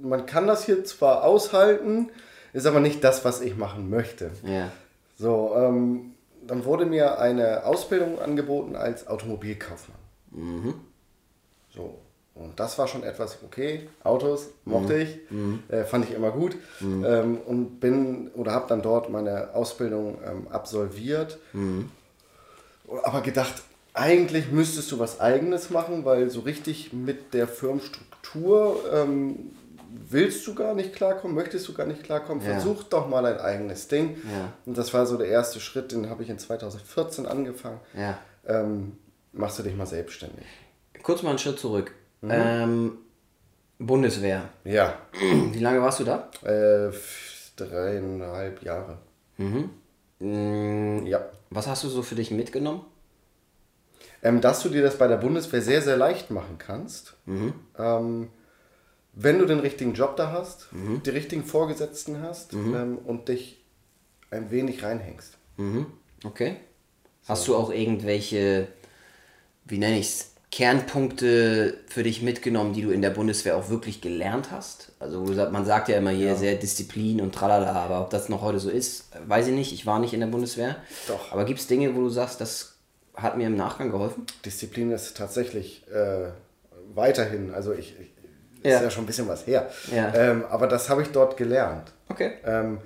Speaker 2: man kann das hier zwar aushalten, ist aber nicht das, was ich machen möchte.
Speaker 1: Ja.
Speaker 2: So, ähm, dann wurde mir eine Ausbildung angeboten als Automobilkaufmann. So, und das war schon etwas, okay, Autos mochte ich, äh, fand ich immer gut ähm, und bin oder habe dann dort meine Ausbildung ähm, absolviert. Aber gedacht, eigentlich müsstest du was Eigenes machen, weil so richtig mit der Firmenstruktur ähm, willst du gar nicht klarkommen, möchtest du gar nicht klarkommen,
Speaker 1: Ja.
Speaker 2: versuch doch mal ein eigenes Ding.
Speaker 1: Ja.
Speaker 2: Und das war so der erste Schritt, den habe ich in 2014 angefangen.
Speaker 1: Ja.
Speaker 2: Ähm, machst du dich mal selbstständig.
Speaker 1: Kurz mal einen Schritt zurück. Ähm, Bundeswehr.
Speaker 2: Ja,
Speaker 1: Wie lange warst du da?
Speaker 2: äh, dreieinhalb Jahre.
Speaker 1: Mm,
Speaker 2: Ja.
Speaker 1: Was hast du so für dich mitgenommen?
Speaker 2: Ähm, dass du dir das bei der Bundeswehr sehr, sehr leicht machen kannst. Ähm, wenn du den richtigen Job da hast, die richtigen Vorgesetzten hast ähm, und dich ein wenig reinhängst.
Speaker 1: Mhm. Okay. Hast du auch irgendwelche, wie nenne ich es, Kernpunkte für dich mitgenommen, die du in der Bundeswehr auch wirklich gelernt hast? Also man sagt ja immer hier sehr Disziplin und tralala, aber ob das noch heute so ist, weiß ich nicht. Ich war nicht in der Bundeswehr.
Speaker 2: Doch.
Speaker 1: Aber gibt es Dinge, wo du sagst, das hat mir im Nachgang geholfen?
Speaker 2: Disziplin ist tatsächlich äh, weiterhin, also ich, ich ist
Speaker 1: Ja.
Speaker 2: ja. schon ein bisschen was her.
Speaker 1: Ja.
Speaker 2: Ähm, aber das habe ich dort gelernt.
Speaker 1: Okay.
Speaker 2: Ähm,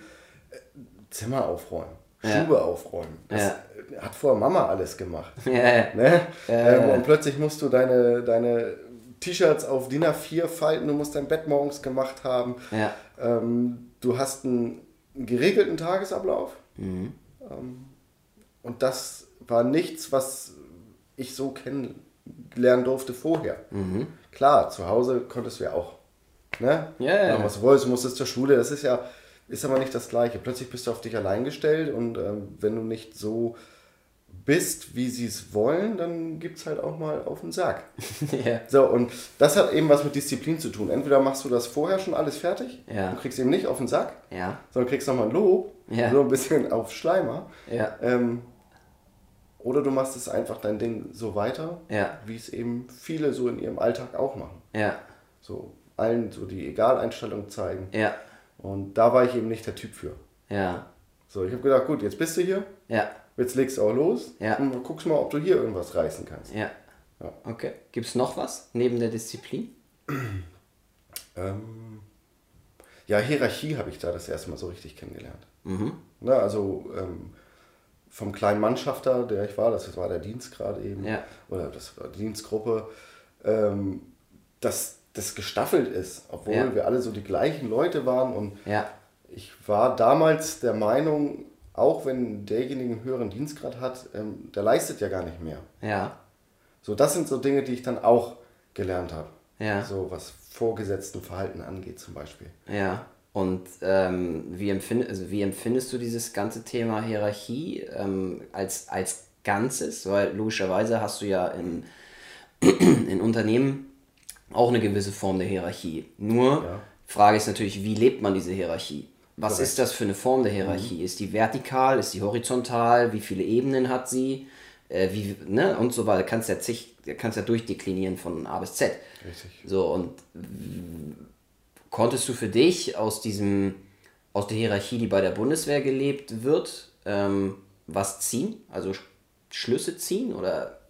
Speaker 2: Zimmer aufräumen,
Speaker 1: Ja.
Speaker 2: Schuhe aufräumen. Das
Speaker 1: Ja.
Speaker 2: hat vorher Mama alles gemacht.
Speaker 1: Ja, ja.
Speaker 2: Ne? Ähm, und plötzlich musst du deine, deine T-Shirts auf DIN A4 falten, du musst dein Bett morgens gemacht haben.
Speaker 1: Ja.
Speaker 2: Ähm, du hast einen geregelten Tagesablauf.
Speaker 1: Mhm.
Speaker 2: Ähm, und das war nichts, was ich so kennenlernen durfte vorher. Klar, zu Hause konntest du ja auch. Ne?
Speaker 1: Mhm. Ja, ja, ja.
Speaker 2: Was du wolltest, musstest zur Schule. Das ist ja ist aber nicht das Gleiche. Plötzlich bist du auf dich allein gestellt und ähm, wenn du nicht so bist, wie sie es wollen, dann gibt es halt auch mal auf den Sack.
Speaker 1: ja.
Speaker 2: So, und das hat eben was mit Disziplin zu tun. Entweder machst du das vorher schon alles fertig
Speaker 1: Ja.
Speaker 2: und kriegst eben nicht auf den Sack,
Speaker 1: Ja.
Speaker 2: sondern kriegst nochmal ein Lob,
Speaker 1: Ja.
Speaker 2: so ein bisschen auf Schleimer.
Speaker 1: Ja.
Speaker 2: Ähm, oder du machst es einfach dein Ding so weiter,
Speaker 1: Ja.
Speaker 2: wie es eben viele so in ihrem Alltag auch machen.
Speaker 1: Ja.
Speaker 2: So allen so die Egaleinstellung zeigen.
Speaker 1: Ja.
Speaker 2: Und da war ich eben nicht der Typ für.
Speaker 1: Ja.
Speaker 2: So, ich habe gedacht, gut, jetzt bist du hier,
Speaker 1: Ja.
Speaker 2: jetzt legst du auch los
Speaker 1: Ja.
Speaker 2: und guckst mal, ob du hier irgendwas reißen kannst.
Speaker 1: Ja.
Speaker 2: Ja.
Speaker 1: Okay. Gibt es noch was neben der Disziplin?
Speaker 2: Ähm, ja, Hierarchie habe ich da das erste Mal so richtig kennengelernt.
Speaker 1: Mhm.
Speaker 2: Ne, also ähm, vom kleinen Mannschafter, der ich war, das war der Dienstgrad eben,
Speaker 1: Ja.
Speaker 2: oder das war die Dienstgruppe, ähm, dass das gestaffelt ist, obwohl
Speaker 1: Ja.
Speaker 2: wir alle so die gleichen Leute waren und
Speaker 1: Ja.
Speaker 2: ich war damals der Meinung, auch wenn derjenige einen höheren Dienstgrad hat, ähm, der leistet ja gar nicht mehr.
Speaker 1: Ja.
Speaker 2: So, das sind so Dinge, die ich dann auch gelernt habe.
Speaker 1: Ja.
Speaker 2: So, was vorgesetzten Verhalten angeht zum Beispiel.
Speaker 1: Ja. Und ähm, wie, empfind, also wie empfindest du dieses ganze Thema Hierarchie ähm, als, als Ganzes? Weil logischerweise hast du ja in, in Unternehmen auch eine gewisse Form der Hierarchie. Nur, ja. Frage ist natürlich, wie lebt man diese Hierarchie? Was Korrekt. ist das für eine Form der Hierarchie? Mhm. Ist die vertikal? Ist die horizontal? Wie viele Ebenen hat sie? Äh, wie, ne? Und so weiter. Kannst ja zig, kannst ja durchdeklinieren von A bis Z. Richtig. So, und konntest du für dich aus diesem, aus der Hierarchie, die bei der Bundeswehr gelebt wird, ähm, was ziehen? Also Schlüsse ziehen oder?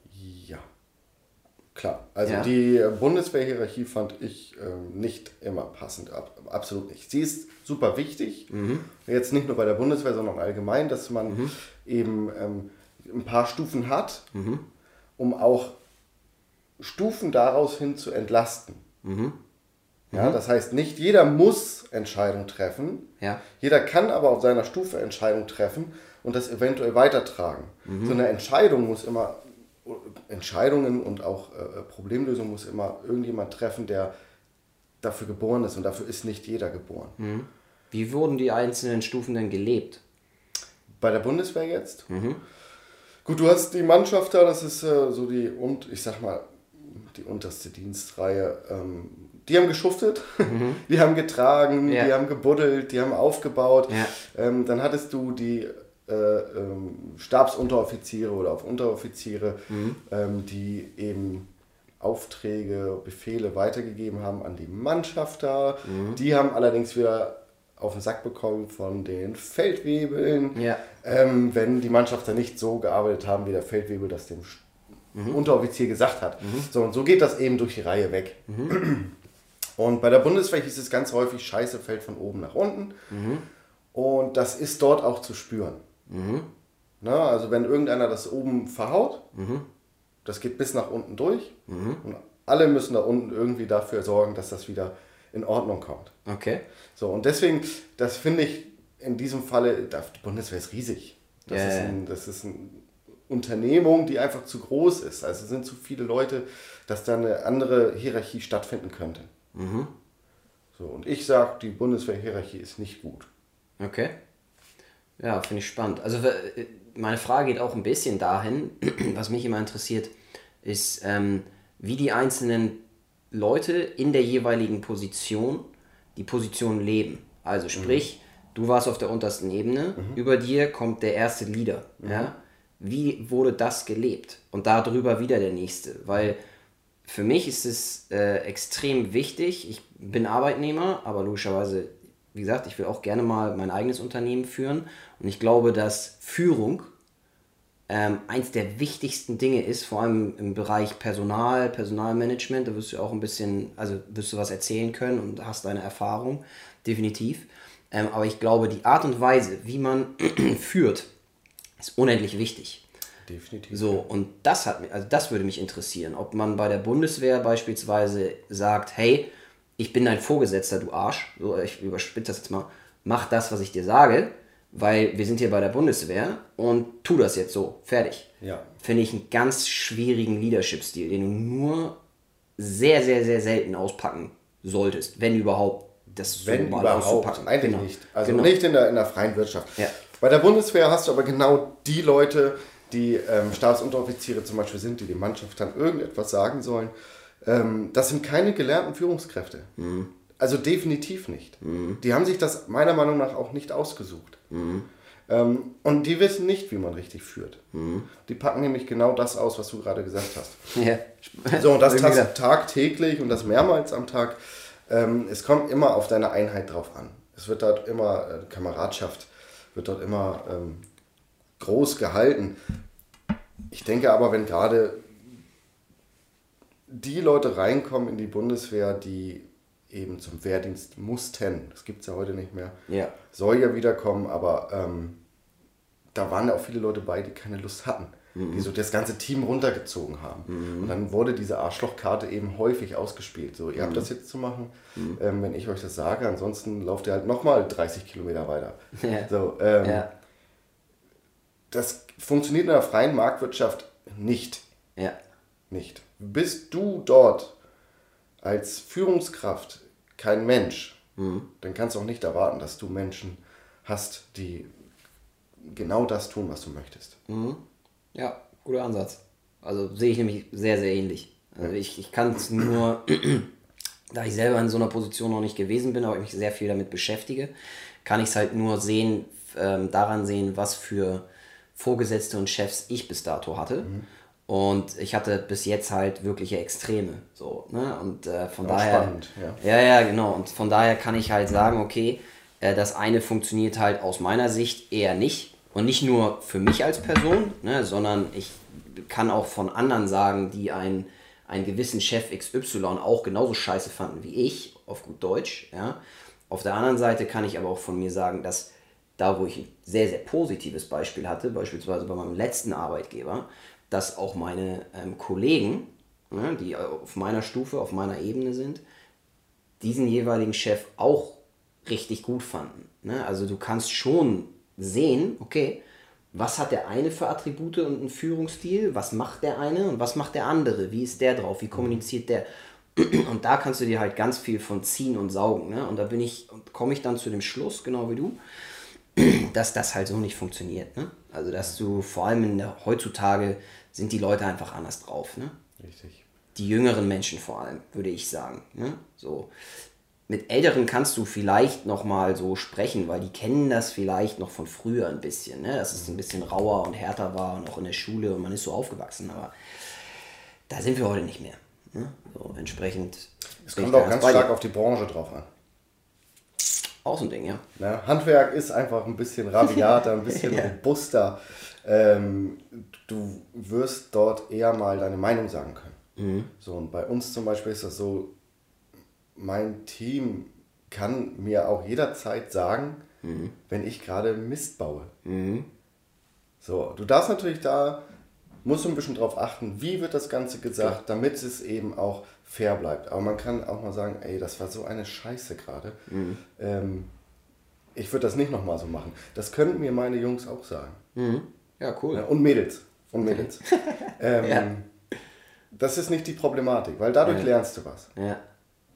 Speaker 2: Klar. Also ja. die Bundeswehrhierarchie fand ich äh, nicht immer passend. Ab, absolut nicht. Sie ist super wichtig. Mhm. Jetzt nicht nur bei der Bundeswehr, sondern allgemein, dass man mhm. eben ähm, ein paar Stufen hat, mhm. um auch Stufen daraus hin zu entlasten. Mhm. Ja, mhm. das heißt, nicht jeder muss Entscheidungen treffen. Ja. Jeder kann aber auf seiner Stufe Entscheidungen treffen und das eventuell weitertragen. Mhm. So eine Entscheidung muss immer, Entscheidungen und auch äh, Problemlösungen muss immer irgendjemand treffen, der dafür geboren ist und dafür ist nicht jeder geboren.
Speaker 1: Mhm. Wie wurden die einzelnen Stufen denn gelebt?
Speaker 2: Bei der Bundeswehr jetzt? Mhm. Gut, du hast die Mannschaft da, das ist äh, so die, und ich sag mal, die unterste Dienstreihe. Ähm, die haben geschuftet, mhm. die haben getragen, ja. die haben gebuddelt, die haben aufgebaut. Ja. Ähm, dann hattest du die äh, Stabsunteroffiziere oder auch Unteroffiziere, mhm. ähm, die eben Aufträge, Befehle weitergegeben haben an die Mannschaft da. Mhm. Die haben allerdings wieder auf den Sack bekommen von den Feldwebeln, ja. ähm, wenn die Mannschafter nicht so gearbeitet haben, wie der Feldwebel das dem mhm. Unteroffizier gesagt hat. Mhm. So, und so geht das eben durch die Reihe weg. Mhm. Und bei der Bundeswehr hieß es ganz häufig, Scheiße fällt von oben nach unten. Mhm. Und das ist dort auch zu spüren. Mhm. Na, also wenn irgendeiner das oben verhaut, mhm. das geht bis nach unten durch. Und alle müssen da unten irgendwie dafür sorgen, dass das wieder in Ordnung kommt.
Speaker 1: Okay.
Speaker 2: So, und deswegen, das finde ich in diesem Falle, die Bundeswehr ist riesig. Das, yeah. ist ein, das ist eine Unternehmung, die einfach zu groß ist. Also sind zu viele Leute, dass da eine andere Hierarchie stattfinden könnte. Mhm. So, und ich sage, die Bundeswehr-Hierarchie ist nicht gut.
Speaker 1: Okay. Ja, finde ich spannend. Also meine Frage geht auch ein bisschen dahin, was mich immer interessiert, ist, ähm, wie die einzelnen Leute in der jeweiligen Position die Position leben. Also sprich, mhm. du warst auf der untersten Ebene, mhm. über dir kommt der erste Leader. Mhm. Ja? Wie wurde das gelebt? Und darüber wieder der nächste. Weil für mich ist es äh, extrem wichtig. Ich bin Arbeitnehmer, aber logischerweise, wie gesagt, ich will auch gerne mal mein eigenes Unternehmen führen. Und ich glaube, dass Führung ähm, eins der wichtigsten Dinge ist, vor allem im Bereich Personal, Personalmanagement. Da wirst du auch ein bisschen, also wirst du was erzählen können und hast deine Erfahrung, definitiv. Ähm, aber ich glaube, die Art und Weise, wie man führt, ist unendlich wichtig.
Speaker 2: Definitiv.
Speaker 1: So, und das hat mich, also das würde mich interessieren, ob man bei der Bundeswehr beispielsweise sagt, hey, ich bin dein Vorgesetzter, du Arsch, so, ich überspitze das jetzt mal, mach das, was ich dir sage, weil wir sind hier bei der Bundeswehr und tu das jetzt so, fertig.
Speaker 2: Ja.
Speaker 1: Finde ich einen ganz schwierigen Leadership-Stil, den du nur sehr, sehr, sehr selten auspacken solltest, wenn überhaupt das
Speaker 2: so wenn mal überhaupt, auszupacken. Eigentlich genau. nicht. Also genau. nicht in der, in der freien Wirtschaft. Ja. Bei der Bundeswehr hast du aber genau die Leute, die ähm, Stabsunteroffiziere zum Beispiel sind, die die Mannschaft dann irgendetwas sagen sollen. Ähm, das sind keine gelernten Führungskräfte. Mhm. Also definitiv nicht. Mhm. Die haben sich das meiner Meinung nach auch nicht ausgesucht. Mhm. Ähm, und die wissen nicht, wie man richtig führt. Mhm. Die packen nämlich genau das aus, was du gerade gesagt hast. Ja. So, und das tagtäglich und das mehrmals am Tag. Ähm, es kommt immer auf deine Einheit drauf an. Es wird dort immer äh, Kameradschaft, wird dort immer ähm, groß gehalten. Ich denke aber, wenn gerade die Leute reinkommen in die Bundeswehr, die eben zum Wehrdienst mussten. Das gibt es ja heute nicht mehr.
Speaker 1: Ja.
Speaker 2: Soll ja wiederkommen, aber ähm, da waren ja auch viele Leute bei, die keine Lust hatten. Mhm. Die so das ganze Team runtergezogen haben. Mhm. Und dann wurde diese Arschlochkarte eben häufig ausgespielt. So, ihr habt mhm. das jetzt zu machen, mhm. ähm, wenn ich euch das sage, ansonsten lauft ihr halt nochmal 30 Kilometer weiter. Ja. So, ähm, ja. Das funktioniert in der freien Marktwirtschaft nicht.
Speaker 1: Ja.
Speaker 2: Nicht. Bist du dort als Führungskraft kein Mensch, dann kannst du auch nicht erwarten, dass du Menschen hast, die genau das tun, was du möchtest.
Speaker 1: Ja, guter Ansatz. Also sehe ich nämlich sehr, sehr ähnlich. Also ich, ich kann es nur, da ich selber in so einer Position noch nicht gewesen bin, aber ich mich sehr viel damit beschäftige, kann ich es halt nur sehen, ähm, daran sehen, was für Vorgesetzte und Chefs ich bis dato hatte. Und ich hatte bis jetzt halt wirkliche Extreme. So, ne? Und äh, von
Speaker 2: Ja,
Speaker 1: daher.
Speaker 2: spannend,
Speaker 1: ja, ja, genau. Und von daher kann ich halt sagen, okay, äh, das eine funktioniert halt aus meiner Sicht eher nicht. Und nicht nur für mich als Person, ne, sondern ich kann auch von anderen sagen, die einen, einen gewissen Chef XY auch genauso scheiße fanden wie ich, auf gut Deutsch. Ja. Auf der anderen Seite kann ich aber auch von mir sagen, dass da, wo ich ein sehr, sehr positives Beispiel hatte, beispielsweise bei meinem letzten Arbeitgeber, dass auch meine ähm, Kollegen, ne, die auf meiner Stufe, auf meiner Ebene sind, diesen jeweiligen Chef auch richtig gut fanden. Ne? Also du kannst schon sehen, okay, was hat der eine für Attribute und einen Führungsstil, was macht der eine und was macht der andere, wie ist der drauf, wie kommuniziert der. Und da kannst du dir halt ganz viel von ziehen und saugen. Ne? Und da bin ich, komme ich dann zu dem Schluss, genau wie du, dass das halt so nicht funktioniert. Ne? Also dass du vor allem in der, heutzutage sind die Leute einfach anders drauf. Ne?
Speaker 2: Richtig.
Speaker 1: die jüngeren Menschen vor allem, würde ich sagen. Ne? So. Mit Älteren kannst du vielleicht noch mal so sprechen, weil die kennen das vielleicht noch von früher ein bisschen, ne? dass es ein bisschen rauer und härter war und auch in der Schule und man ist so aufgewachsen, aber da sind wir heute nicht mehr. Ne? So, entsprechend.
Speaker 2: Es kommt auch ganz stark auf die Branche drauf an.
Speaker 1: Auch so ein Ding, ja.
Speaker 2: Ne? Handwerk ist einfach ein bisschen rabiater, ein bisschen
Speaker 1: Ja.
Speaker 2: robuster. Ähm, du wirst dort eher mal deine Meinung sagen können. So, und bei uns zum Beispiel ist das so, mein Team kann mir auch jederzeit sagen, wenn ich gerade Mist baue. So, du darfst natürlich da, musst du ein bisschen drauf achten, wie wird das Ganze gesagt, damit es eben auch fair bleibt. Aber man kann auch mal sagen, ey, das war so eine Scheiße gerade. Ähm, ich würde das nicht nochmal so machen. Das könnten mir meine Jungs auch sagen.
Speaker 1: Ja, cool.
Speaker 2: Ja, und Mädels. Und Mädels. ähm,
Speaker 1: Ja.
Speaker 2: Das ist nicht die Problematik, weil dadurch
Speaker 1: Ja.
Speaker 2: lernst du was.
Speaker 1: Ja,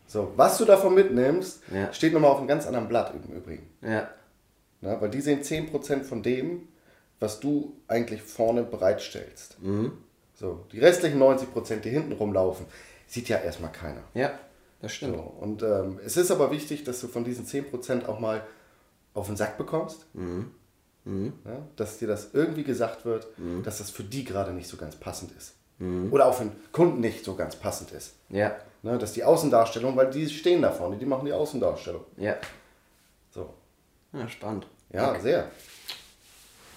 Speaker 2: So, was du davon mitnimmst, steht nochmal auf einem ganz anderen Blatt im Übrigen.
Speaker 1: ja,
Speaker 2: Na, weil die sehen 10% von dem, was du eigentlich vorne bereitstellst.
Speaker 1: Mhm.
Speaker 2: So, die restlichen 90%, die hinten rumlaufen, sieht ja erstmal keiner.
Speaker 1: ja, das
Speaker 2: So,
Speaker 1: stimmt.
Speaker 2: und ähm, es ist aber wichtig, dass du von diesen 10% auch mal auf den Sack bekommst.
Speaker 1: Mhm.
Speaker 2: Ja, dass dir das irgendwie gesagt wird,
Speaker 1: Mhm.
Speaker 2: dass das für die gerade nicht so ganz passend ist. Oder auch für den Kunden nicht so ganz passend ist.
Speaker 1: Ja,
Speaker 2: Ne, dass die Außendarstellung, weil die stehen da vorne, die machen die Außendarstellung.
Speaker 1: ja.
Speaker 2: So.
Speaker 1: Ja, spannend.
Speaker 2: Ja, sehr.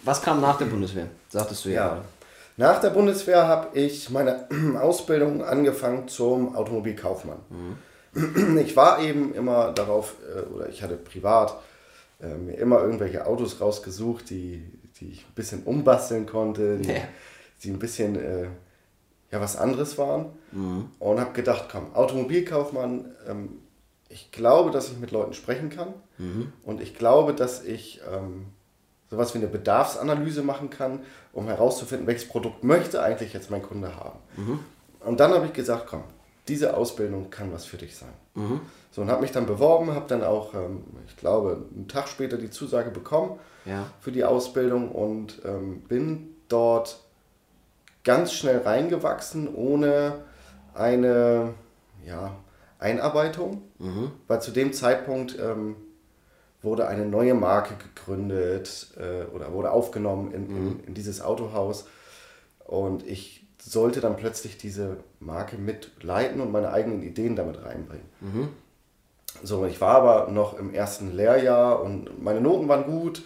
Speaker 1: Was kam nach der Bundeswehr? Sagtest du ja.
Speaker 2: Ja. Nach der Bundeswehr habe ich meine Ausbildung angefangen zum Automobilkaufmann. Ich war eben immer darauf, äh, oder ich hatte privat äh, mir immer irgendwelche Autos rausgesucht, die, die ich ein bisschen umbasteln konnte, die,
Speaker 1: Ja.
Speaker 2: die ein bisschen äh, ja, was anderes waren. Und habe gedacht, komm, Automobilkaufmann, ähm, ich glaube, dass ich mit Leuten sprechen kann. Und ich glaube, dass ich ähm, sowas wie eine Bedarfsanalyse machen kann, um herauszufinden, welches Produkt möchte eigentlich jetzt mein Kunde haben. Und dann habe ich gesagt, komm, diese Ausbildung kann was für dich sein. So, und habe mich dann beworben, habe dann auch, ähm, ich glaube, einen Tag später die Zusage bekommen
Speaker 1: Ja.
Speaker 2: für die Ausbildung und ähm, bin dort ganz schnell reingewachsen, ohne eine ja, Einarbeitung, weil zu dem Zeitpunkt ähm, wurde eine neue Marke gegründet äh, oder wurde aufgenommen in, in, in dieses Autohaus. Und ich sollte dann plötzlich diese Marke mitleiten und meine eigenen Ideen damit reinbringen. So, ich war aber noch im ersten Lehrjahr und meine Noten waren gut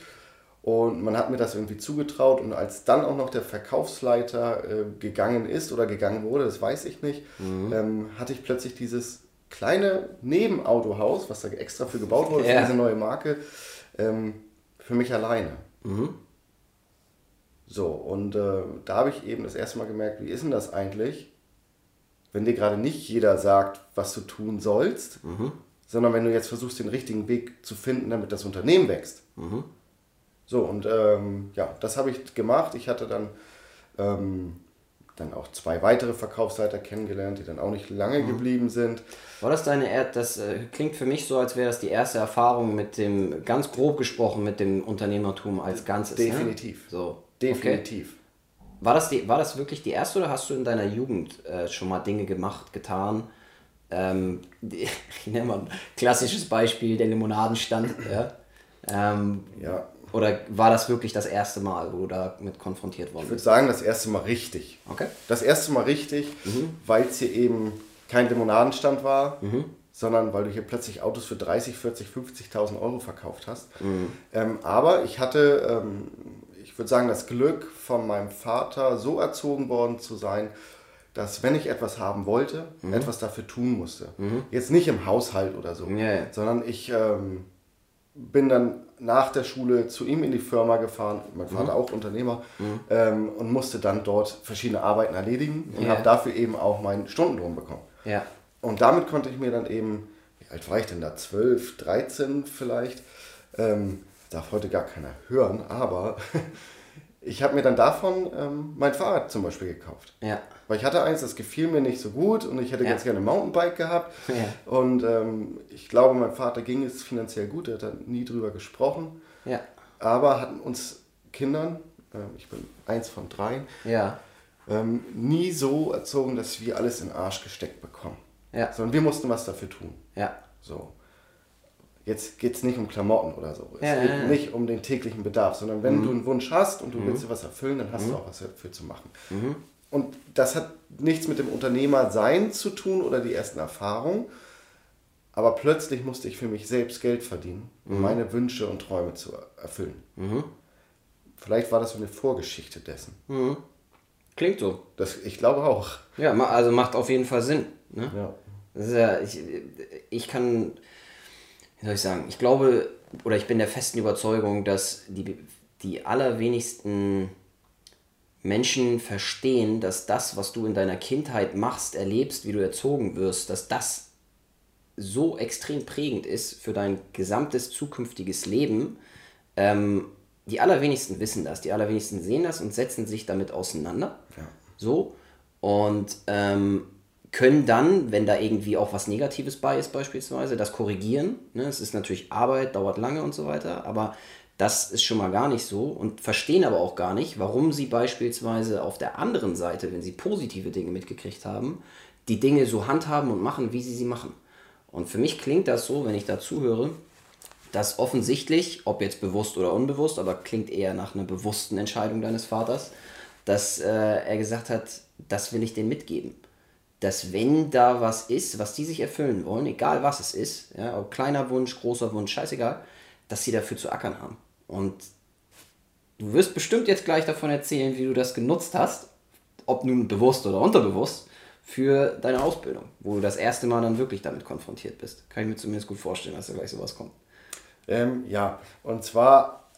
Speaker 2: und man hat mir das irgendwie zugetraut und als dann auch noch der Verkaufsleiter äh, gegangen ist oder gegangen wurde, das weiß ich nicht, ähm, hatte ich plötzlich dieses kleine Nebenautohaus, was da extra für gebaut wurde,
Speaker 1: Ja.
Speaker 2: für diese neue Marke, ähm, für mich alleine. So, und äh, da habe ich eben das erste Mal gemerkt, wie ist denn das eigentlich, wenn dir gerade nicht jeder sagt, was du tun sollst, sondern wenn du jetzt versuchst, den richtigen Weg zu finden, damit das Unternehmen wächst. So, und ähm, ja, das habe ich gemacht. Ich hatte dann ähm, dann auch zwei weitere Verkaufsleiter kennengelernt, die dann auch nicht lange
Speaker 1: Mhm.
Speaker 2: geblieben sind.
Speaker 1: War das deine, er das äh, klingt für mich so, als wäre das die erste Erfahrung mit dem, ganz grob gesprochen, mit dem Unternehmertum als Ganzes.
Speaker 2: Definitiv.
Speaker 1: Ne? So. Okay.
Speaker 2: Definitiv.
Speaker 1: War das, die, war das wirklich die erste oder hast du in deiner Jugend äh, schon mal Dinge gemacht, getan? Ähm, die, ich nenne mal ein klassisches Beispiel, der Limonadenstand. ja? Ähm,
Speaker 2: Ja,
Speaker 1: oder war das wirklich das erste Mal, wo du damit konfrontiert worden
Speaker 2: ich würde
Speaker 1: bist?
Speaker 2: sagen, das erste Mal richtig.
Speaker 1: Okay.
Speaker 2: Das erste Mal richtig, weil es hier eben kein Limonadenstand war, sondern weil du hier plötzlich Autos für 30, 40, 50.000 Euro verkauft hast. Ähm, aber ich hatte, ähm, ich würde sagen, das Glück von meinem Vater so erzogen worden zu sein, dass wenn ich etwas haben wollte, etwas dafür tun musste. Jetzt nicht im Haushalt oder so,
Speaker 1: ja.
Speaker 2: sondern ich ähm, bin dann nach der Schule zu ihm in die Firma gefahren, mein Vater auch Unternehmer, ähm, und musste dann dort verschiedene Arbeiten erledigen und
Speaker 1: Ja.
Speaker 2: habe dafür eben auch meinen Stundenlohn bekommen.
Speaker 1: Ja.
Speaker 2: Und damit konnte ich mir dann eben, wie alt war ich denn da? 12, 13 vielleicht? Ähm, darf heute gar keiner hören, aber ich habe mir dann davon ähm, mein Fahrrad zum Beispiel gekauft.
Speaker 1: Ja.
Speaker 2: Weil ich hatte eins, das gefiel mir nicht so gut und ich hätte
Speaker 1: Ja.
Speaker 2: ganz gerne ein Mountainbike gehabt.
Speaker 1: Ja.
Speaker 2: Und ähm, ich glaube, meinem Vater ging es finanziell gut, er hat da nie drüber gesprochen.
Speaker 1: Ja.
Speaker 2: Aber hatten uns Kindern, ähm, ich bin eins von dreien,
Speaker 1: Ja.
Speaker 2: ähm, nie so erzogen, dass wir alles in den Arsch gesteckt bekommen.
Speaker 1: Ja.
Speaker 2: Sondern wir mussten was dafür tun.
Speaker 1: Ja.
Speaker 2: So. Jetzt geht es nicht um Klamotten oder so. Es
Speaker 1: Ja,
Speaker 2: geht
Speaker 1: ja,
Speaker 2: nicht um den täglichen Bedarf, sondern wenn du einen Wunsch hast und du willst dir was erfüllen, dann hast du auch was dafür zu machen. Und das hat nichts mit dem Unternehmersein zu tun oder die ersten Erfahrungen. Aber plötzlich musste ich für mich selbst Geld verdienen, um meine Wünsche und Träume zu erfüllen. Vielleicht war das so eine Vorgeschichte dessen.
Speaker 1: Klingt so.
Speaker 2: Das, ich glaube auch.
Speaker 1: Ja, also macht auf jeden Fall Sinn. Ne?
Speaker 2: Ja.
Speaker 1: Ja, ich, ich kann, wie soll ich sagen, ich glaube oder ich bin der festen Überzeugung, dass die, die allerwenigsten Menschen verstehen, dass das, was du in deiner Kindheit machst, erlebst, wie du erzogen wirst, dass das so extrem prägend ist für dein gesamtes zukünftiges Leben. Ähm, die allerwenigsten wissen das, die allerwenigsten sehen das und setzen sich damit auseinander. So. Und ähm, können dann, wenn da irgendwie auch was Negatives bei ist, beispielsweise, das korrigieren. Ne? Es ist natürlich Arbeit, dauert lange und so weiter, aber das ist schon mal gar nicht so und verstehen aber auch gar nicht, warum sie beispielsweise auf der anderen Seite, wenn sie positive Dinge mitgekriegt haben, die Dinge so handhaben und machen, wie sie sie machen. Und für mich klingt das so, wenn ich da zuhöre, dass offensichtlich, ob jetzt bewusst oder unbewusst, aber klingt eher nach einer bewussten Entscheidung deines Vaters, dass äh, er gesagt hat, das will ich denen mitgeben. Dass wenn da was ist, was die sich erfüllen wollen, egal was es ist, ja, ob kleiner Wunsch, großer Wunsch, scheißegal, dass sie dafür zu ackern haben. Und du wirst bestimmt jetzt gleich davon erzählen, wie du das genutzt hast, ob nun bewusst oder unterbewusst, für deine Ausbildung, wo du das erste Mal dann wirklich damit konfrontiert bist. Kann ich mir zumindest gut vorstellen, dass da gleich sowas kommt.
Speaker 2: Ähm, ja, und zwar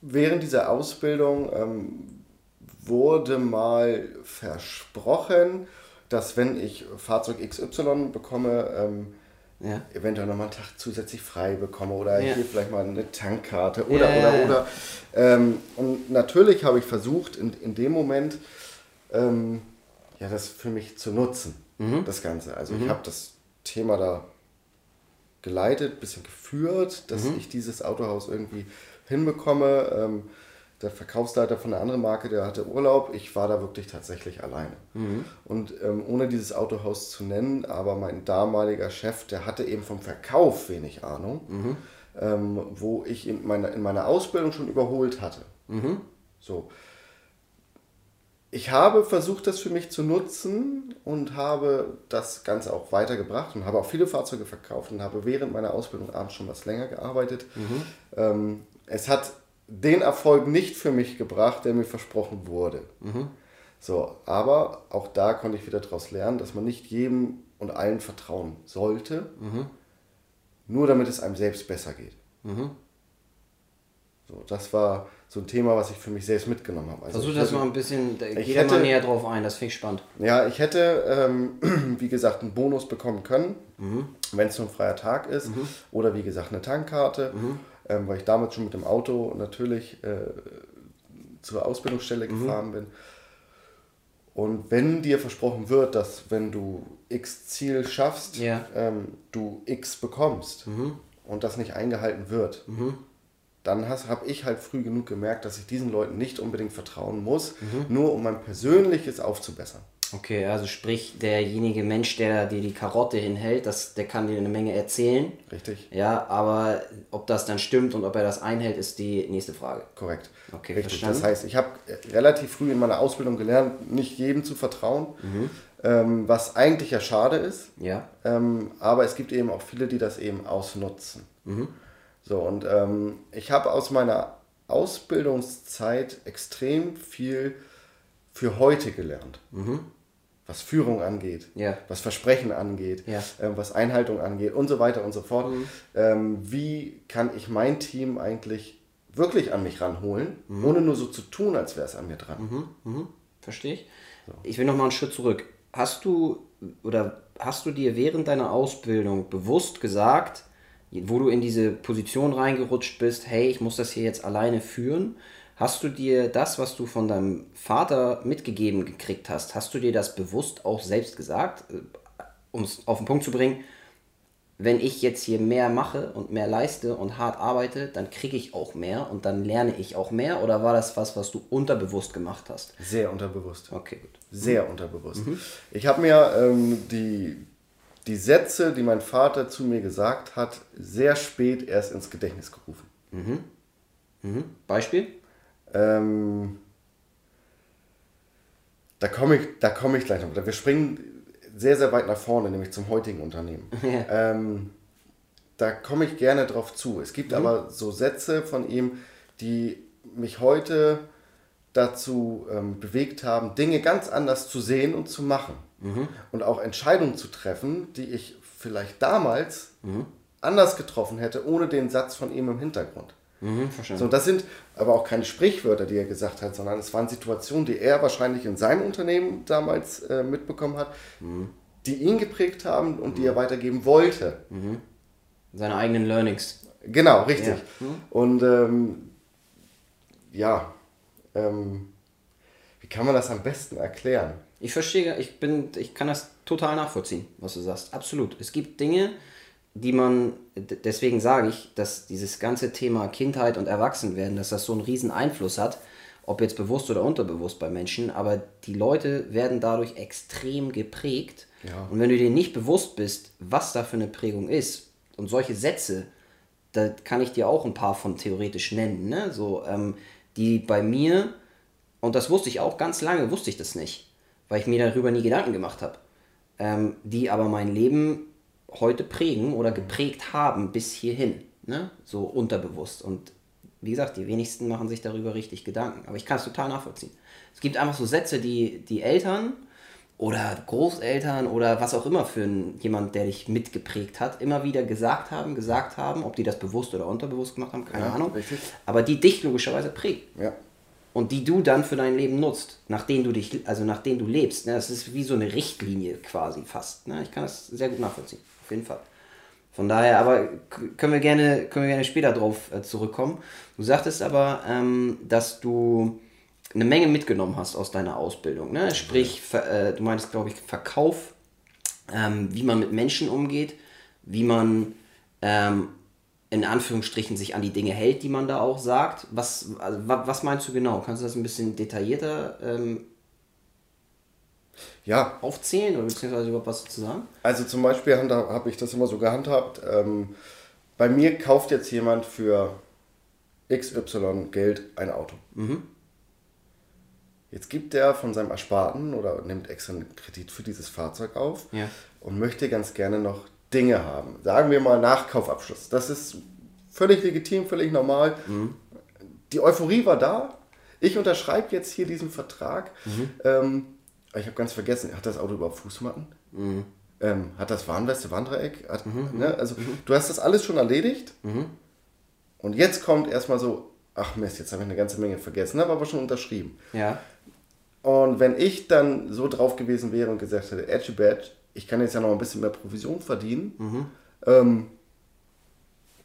Speaker 2: während dieser Ausbildung ähm, wurde mal versprochen, dass wenn ich Fahrzeug XY bekomme, ähm,
Speaker 1: Ja.
Speaker 2: eventuell nochmal einen Tag zusätzlich frei bekomme oder
Speaker 1: Ja.
Speaker 2: hier vielleicht mal eine Tankkarte oder,
Speaker 1: Ja,
Speaker 2: oder, oder. Ähm, und natürlich habe ich versucht, in, in dem Moment ähm, ja, das für mich zu nutzen,
Speaker 1: Mhm.
Speaker 2: das Ganze. Also ich habe das Thema da geleitet, ein bisschen geführt, dass
Speaker 1: Mhm.
Speaker 2: ich dieses Autohaus irgendwie hinbekomme. Ähm, der Verkaufsleiter von einer anderen Marke, der hatte Urlaub. Ich war da wirklich tatsächlich alleine.
Speaker 1: Mhm.
Speaker 2: Und ähm, ohne dieses Autohaus zu nennen, aber mein damaliger Chef, der hatte eben vom Verkauf wenig Ahnung,
Speaker 1: Mhm.
Speaker 2: ähm, wo ich in meiner, in meiner Ausbildung schon überholt hatte.
Speaker 1: Mhm.
Speaker 2: So. Ich habe versucht, das für mich zu nutzen und habe das Ganze auch weitergebracht und habe auch viele Fahrzeuge verkauft und habe während meiner Ausbildung abends schon was länger gearbeitet. Ähm, es hat den Erfolg nicht für mich gebracht, der mir versprochen wurde. So, aber auch da konnte ich wieder daraus lernen, dass man nicht jedem und allen vertrauen sollte, nur damit es einem selbst besser geht. So, das war so ein Thema, was ich für mich selbst mitgenommen habe. Also
Speaker 1: Versuch das
Speaker 2: hätte-
Speaker 1: mal ein bisschen, da-
Speaker 2: ich
Speaker 1: da mal
Speaker 2: hätte-
Speaker 1: näher drauf ein, das finde ich spannend.
Speaker 2: Ja, ich hätte, ähm, wie gesagt, einen Bonus bekommen können, wenn es nur ein freier Tag ist. Oder wie gesagt, eine Tankkarte, ähm, weil ich damals schon mit dem Auto natürlich äh, zur Ausbildungsstelle gefahren bin. Und wenn dir versprochen wird, dass wenn du X Ziel schaffst,
Speaker 1: Ja.
Speaker 2: ähm, du X bekommst und das nicht eingehalten wird, dann habe ich halt früh genug gemerkt, dass ich diesen Leuten nicht unbedingt vertrauen muss, nur um mein Persönliches aufzubessern.
Speaker 1: Okay, also sprich, derjenige Mensch, der dir die Karotte hinhält, das, der kann dir eine Menge erzählen.
Speaker 2: Richtig?
Speaker 1: Ja, aber ob das dann stimmt und ob er das einhält, ist die nächste Frage.
Speaker 2: Korrekt.
Speaker 1: Okay,
Speaker 2: Richtig.
Speaker 1: verstanden.
Speaker 2: Das heißt, ich habe relativ früh in meiner Ausbildung gelernt, nicht jedem zu vertrauen, ähm, was eigentlich ja schade ist.
Speaker 1: Ja.
Speaker 2: Ähm, aber es gibt eben auch viele, die das eben ausnutzen. So, und ähm, ich habe aus meiner Ausbildungszeit extrem viel für heute gelernt. Was Führung angeht,
Speaker 1: Ja.
Speaker 2: was Versprechen angeht,
Speaker 1: Ja.
Speaker 2: ähm, was Einhaltung angeht und so weiter und so fort. Ähm, wie kann ich mein Team eigentlich wirklich an mich ranholen, ohne nur so zu tun, als wäre es an mir dran.
Speaker 1: Verstehe ich. Ich will noch mal einen Schritt zurück. Hast du oder hast du dir während deiner Ausbildung bewusst gesagt, wo du in diese Position reingerutscht bist, hey, ich muss das hier jetzt alleine führen? Hast du dir das, was du von deinem Vater mitgegeben gekriegt hast, hast du dir das bewusst auch selbst gesagt, um es auf den Punkt zu bringen? wenn ich jetzt hier mehr mache und mehr leiste und hart arbeite, dann kriege ich auch mehr und dann lerne ich auch mehr? Oder war das was, was du unterbewusst gemacht hast?
Speaker 2: Sehr unterbewusst.
Speaker 1: Okay, gut.
Speaker 2: Sehr unterbewusst. Ich habe mir ähm, die, die Sätze, die mein Vater zu mir gesagt hat, sehr spät erst ins Gedächtnis gerufen.
Speaker 1: Beispiel?
Speaker 2: Ähm, da komme ich, da komme ich gleich noch. Wir springen sehr, sehr weit nach vorne, nämlich zum heutigen Unternehmen. ähm, da komme ich gerne drauf zu. Es gibt aber so Sätze von ihm, die mich heute dazu ähm, bewegt haben, Dinge ganz anders zu sehen und zu machen. Und auch Entscheidungen zu treffen, die ich vielleicht damals anders getroffen hätte, ohne den Satz von ihm im Hintergrund.
Speaker 1: Mhm.
Speaker 2: So, das sind aber auch keine Sprichwörter, die er gesagt hat, sondern es waren Situationen, die er wahrscheinlich in seinem Unternehmen damals äh, mitbekommen hat, die ihn geprägt haben und die er weitergeben wollte.
Speaker 1: Seine eigenen Learnings.
Speaker 2: Genau, richtig.
Speaker 1: Ja.
Speaker 2: Und ähm, ja, ähm, wie kann man das am besten erklären?
Speaker 1: Ich verstehe, ich bin, ich kann das total nachvollziehen, was du sagst. Absolut. Es gibt Dinge, die man, deswegen sage ich, dass dieses ganze Thema Kindheit und Erwachsenwerden, dass das so einen riesen Einfluss hat, ob jetzt bewusst oder unterbewusst bei Menschen, aber die Leute werden dadurch extrem geprägt.
Speaker 2: Ja.
Speaker 1: Und wenn du dir nicht bewusst bist, was da für eine Prägung ist, und solche Sätze, da kann ich dir auch ein paar von theoretisch nennen, ne? so, ähm, die bei mir, und das wusste ich auch ganz lange, wusste ich das nicht, weil ich mir darüber nie Gedanken gemacht habe, ähm, die aber mein Leben heute prägen oder geprägt haben bis hierhin, ne? so unterbewusst. Und wie gesagt, die wenigsten machen sich darüber richtig Gedanken, aber ich kann es total nachvollziehen. Es gibt einfach so Sätze, die die Eltern oder Großeltern oder was auch immer für ein, jemand, der dich mitgeprägt hat, immer wieder gesagt haben, gesagt haben, ob die das bewusst oder unterbewusst gemacht haben, keine
Speaker 2: Ja,
Speaker 1: Ahnung.
Speaker 2: richtig.
Speaker 1: Aber die dich logischerweise prägen
Speaker 2: Ja,
Speaker 1: und die du dann für dein Leben nutzt, nachdem du dich, also nachdem du lebst. Ne? Das ist wie so eine Richtlinie quasi fast. Ne? Ich kann das sehr gut nachvollziehen, auf jeden Fall. Von daher, aber können wir gerne, können wir gerne später drauf äh, zurückkommen. Du sagtest aber, ähm, dass du eine Menge mitgenommen hast aus deiner Ausbildung. Ne? Sprich, äh, du meinst, glaube ich, Verkauf, ähm, wie man mit Menschen umgeht, wie man ähm, in Anführungsstrichen sich an die Dinge hält, die man da auch sagt. Was, also, wa, was meinst du genau? Kannst du das ein bisschen detaillierter ähm,
Speaker 2: ja
Speaker 1: aufzählen oder beziehungsweise überhaupt was dazu sagen?
Speaker 2: Also zum Beispiel habe ich das immer so gehandhabt. Ähm, bei mir kauft jetzt jemand für XY Geld ein Auto. Jetzt gibt er von seinem Ersparten oder nimmt extra einen Kredit für dieses Fahrzeug auf
Speaker 1: Ja.
Speaker 2: und möchte ganz gerne noch Dinge haben. Sagen wir mal Nachkaufabschluss. Das ist völlig legitim, völlig normal. Die Euphorie war da. Ich unterschreibe jetzt hier diesen Vertrag. Ähm, ich habe ganz vergessen, hat das Auto überhaupt Fußmatten? Ähm, hat das Warnweste, Warndreieck? Hat, ne? Also du hast das alles schon erledigt. Und jetzt kommt erstmal so, ach Mist, jetzt habe ich eine ganze Menge vergessen, habe aber schon unterschrieben.
Speaker 1: Ja.
Speaker 2: Und wenn ich dann so drauf gewesen wäre und gesagt hätte, Edgy Badge, ich kann jetzt ja noch ein bisschen mehr Provision verdienen, ähm,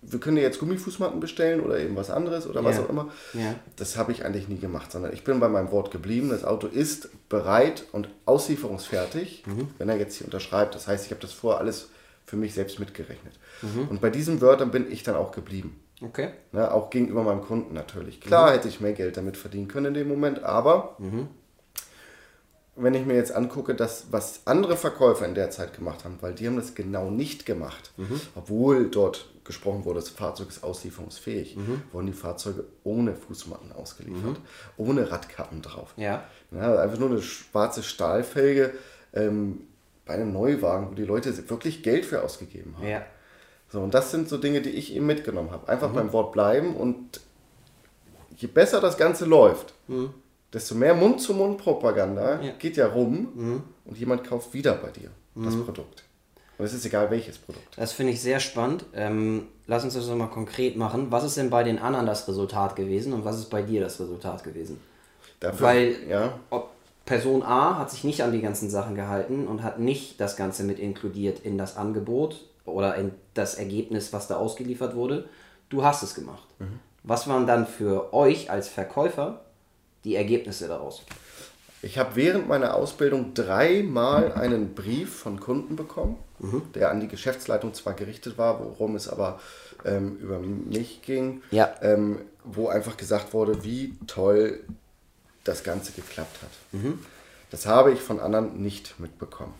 Speaker 2: wir können jetzt Gummifußmatten bestellen oder eben was anderes oder was
Speaker 1: Ja.
Speaker 2: auch immer.
Speaker 1: Ja.
Speaker 2: Das habe ich eigentlich nie gemacht, sondern ich bin bei meinem Wort geblieben. Das Auto ist bereit und auslieferungsfertig,
Speaker 1: Mhm.
Speaker 2: wenn er jetzt hier unterschreibt. Das heißt, ich habe das vorher alles für mich selbst mitgerechnet.
Speaker 1: Mhm.
Speaker 2: Und bei diesen Wörtern bin ich dann auch geblieben.
Speaker 1: Okay.
Speaker 2: Ne, auch gegenüber meinem Kunden natürlich. Klar hätte ich mehr Geld damit verdienen können in dem Moment, aber wenn ich mir jetzt angucke, dass, was andere Verkäufer in der Zeit gemacht haben, weil die haben das genau nicht gemacht, obwohl dort gesprochen wurde, das Fahrzeug ist auslieferungsfähig, wurden die Fahrzeuge ohne Fußmatten ausgeliefert, ohne Radkappen drauf.
Speaker 1: Ja.
Speaker 2: Ja, einfach nur eine schwarze Stahlfelge ähm, bei einem Neuwagen, wo die Leute wirklich Geld für ausgegeben haben.
Speaker 1: Ja.
Speaker 2: So, und das sind so Dinge, die ich eben mitgenommen habe. Einfach beim Wort bleiben und je besser das Ganze läuft, desto mehr Mund-zu-Mund-Propaganda
Speaker 1: Ja.
Speaker 2: geht ja rum und jemand kauft wieder bei dir das Produkt. Und es ist egal, welches Produkt.
Speaker 1: Das finde ich sehr spannend. Ähm, lass uns das nochmal konkret machen. Was ist denn bei den anderen das Resultat gewesen und was ist bei dir das Resultat gewesen?
Speaker 2: Dafür,
Speaker 1: Weil
Speaker 2: ja,
Speaker 1: Person A hat sich nicht an die ganzen Sachen gehalten und hat nicht das Ganze mit inkludiert in das Angebot oder in das Ergebnis, was da ausgeliefert wurde. Du hast es gemacht. Was waren dann für euch als Verkäufer die Ergebnisse daraus?
Speaker 2: Ich habe während meiner Ausbildung dreimal einen Brief von Kunden bekommen, der an die Geschäftsleitung zwar gerichtet war, worum es aber ähm, über mich ging,
Speaker 1: Ja.
Speaker 2: ähm, wo einfach gesagt wurde, wie toll das Ganze geklappt hat. Das habe ich von anderen nicht mitbekommen.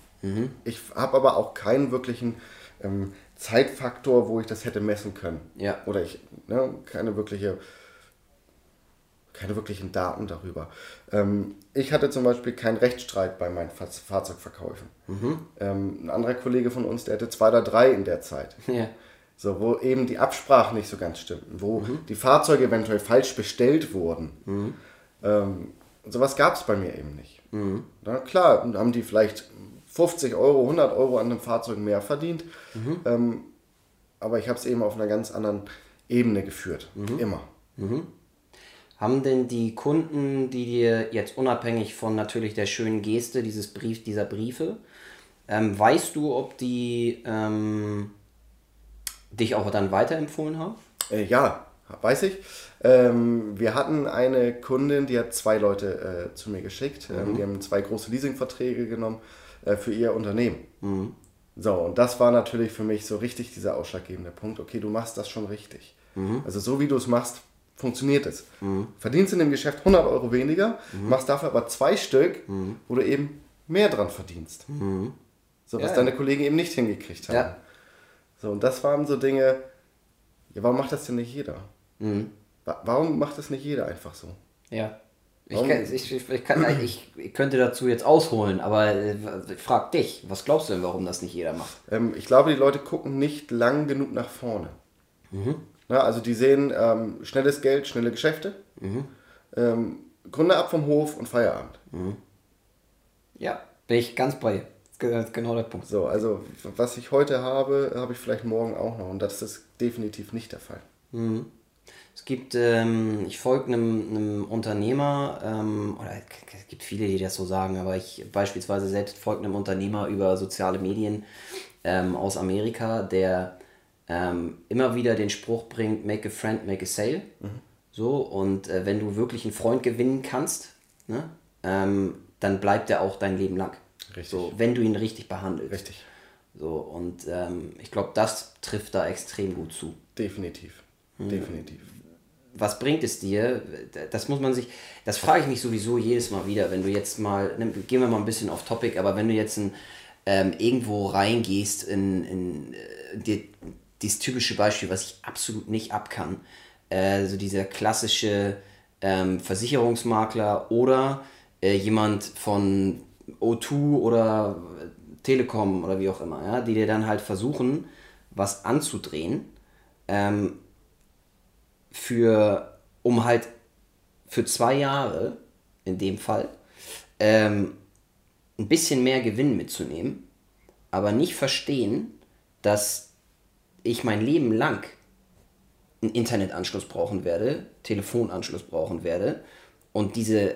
Speaker 2: Ich habe aber auch keinen wirklichen ähm, Zeitfaktor, wo ich das hätte messen können.
Speaker 1: Ja.
Speaker 2: Oder ich ne, keine wirkliche keine wirklichen Daten darüber. Ähm, ich hatte zum Beispiel keinen Rechtsstreit bei meinen Fahr Fahrzeugverkäufen. Ähm, ein anderer Kollege von uns, der hatte zwei oder drei in der Zeit.
Speaker 1: Ja.
Speaker 2: So, wo eben die Absprachen nicht so ganz stimmten, wo die Fahrzeuge eventuell falsch bestellt wurden. Ähm, sowas gab es bei mir eben nicht. Na klar, haben die vielleicht 50 Euro, 100 Euro an einem Fahrzeug mehr verdient, ähm, aber ich habe es eben auf einer ganz anderen Ebene geführt. Immer.
Speaker 1: Haben denn die Kunden, die dir jetzt unabhängig von natürlich der schönen Geste dieses Brief, dieser Briefe, ähm, weißt du, ob die ähm, dich auch dann weiterempfohlen haben?
Speaker 2: Äh, ja, weiß ich. Ähm, wir hatten eine Kundin, die hat zwei Leute äh, zu mir geschickt. Ähm, die haben zwei große Leasingverträge genommen äh, für ihr Unternehmen. So, und das war natürlich für mich so richtig dieser ausschlaggebende Punkt. Okay, du machst das schon richtig. Also so wie du es machst, funktioniert es. Verdienst in dem Geschäft 100 Euro weniger, machst dafür aber zwei Stück, wo du eben mehr dran verdienst. So, was
Speaker 1: Ja.
Speaker 2: deine Kollegen eben nicht hingekriegt haben.
Speaker 1: Ja.
Speaker 2: So, und das waren so Dinge, ja, warum macht das denn nicht jeder? Wa- Warum macht das nicht jeder einfach so?
Speaker 1: Ja. Ich, kann, ich, ich, kann, ich, könnte dazu jetzt ausholen, aber äh, ich frag dich, was glaubst du denn, warum das nicht jeder macht?
Speaker 2: Ähm, ich glaube, die Leute gucken nicht lang genug nach vorne. Na, also die sehen ähm, schnelles Geld, schnelle Geschäfte, ähm, Kunde ab vom Hof und Feierabend.
Speaker 1: Ja, bin ich ganz bei dir. Das ist genau der Punkt.
Speaker 2: So, also was ich heute habe, habe ich vielleicht morgen auch noch und das ist definitiv nicht der Fall.
Speaker 1: Es gibt, ähm, ich folge einem, einem Unternehmer, ähm, oder es gibt viele, die das so sagen, aber ich beispielsweise selbst folge einem Unternehmer über soziale Medien ähm, aus Amerika, der ähm, immer wieder den Spruch bringt, make a friend, make a sale. So, und äh, wenn du wirklich einen Freund gewinnen kannst, ne, ähm, dann bleibt er auch dein Leben lang.
Speaker 2: Richtig.
Speaker 1: So, wenn du ihn richtig behandelst.
Speaker 2: Richtig.
Speaker 1: So, und ähm, ich glaube, das trifft da extrem gut zu.
Speaker 2: Definitiv. Definitiv.
Speaker 1: was bringt es dir? Das muss man sich, das frage ich mich sowieso jedes Mal wieder, wenn du jetzt mal, nimm- gehen wir mal ein bisschen off topic, aber wenn du jetzt ein, ähm, irgendwo reingehst in, in äh, die, dieses typische Beispiel, was ich absolut nicht abkann, äh, so dieser klassische ähm, Versicherungsmakler oder äh, jemand von O2 oder Telekom oder wie auch immer, ja, die dir dann halt versuchen, was anzudrehen, ähm, für, um halt für zwei Jahre, in dem Fall, ähm, ein bisschen mehr Gewinn mitzunehmen, aber nicht verstehen, dass ich mein Leben lang einen Internetanschluss brauchen werde, Telefonanschluss brauchen werde und diese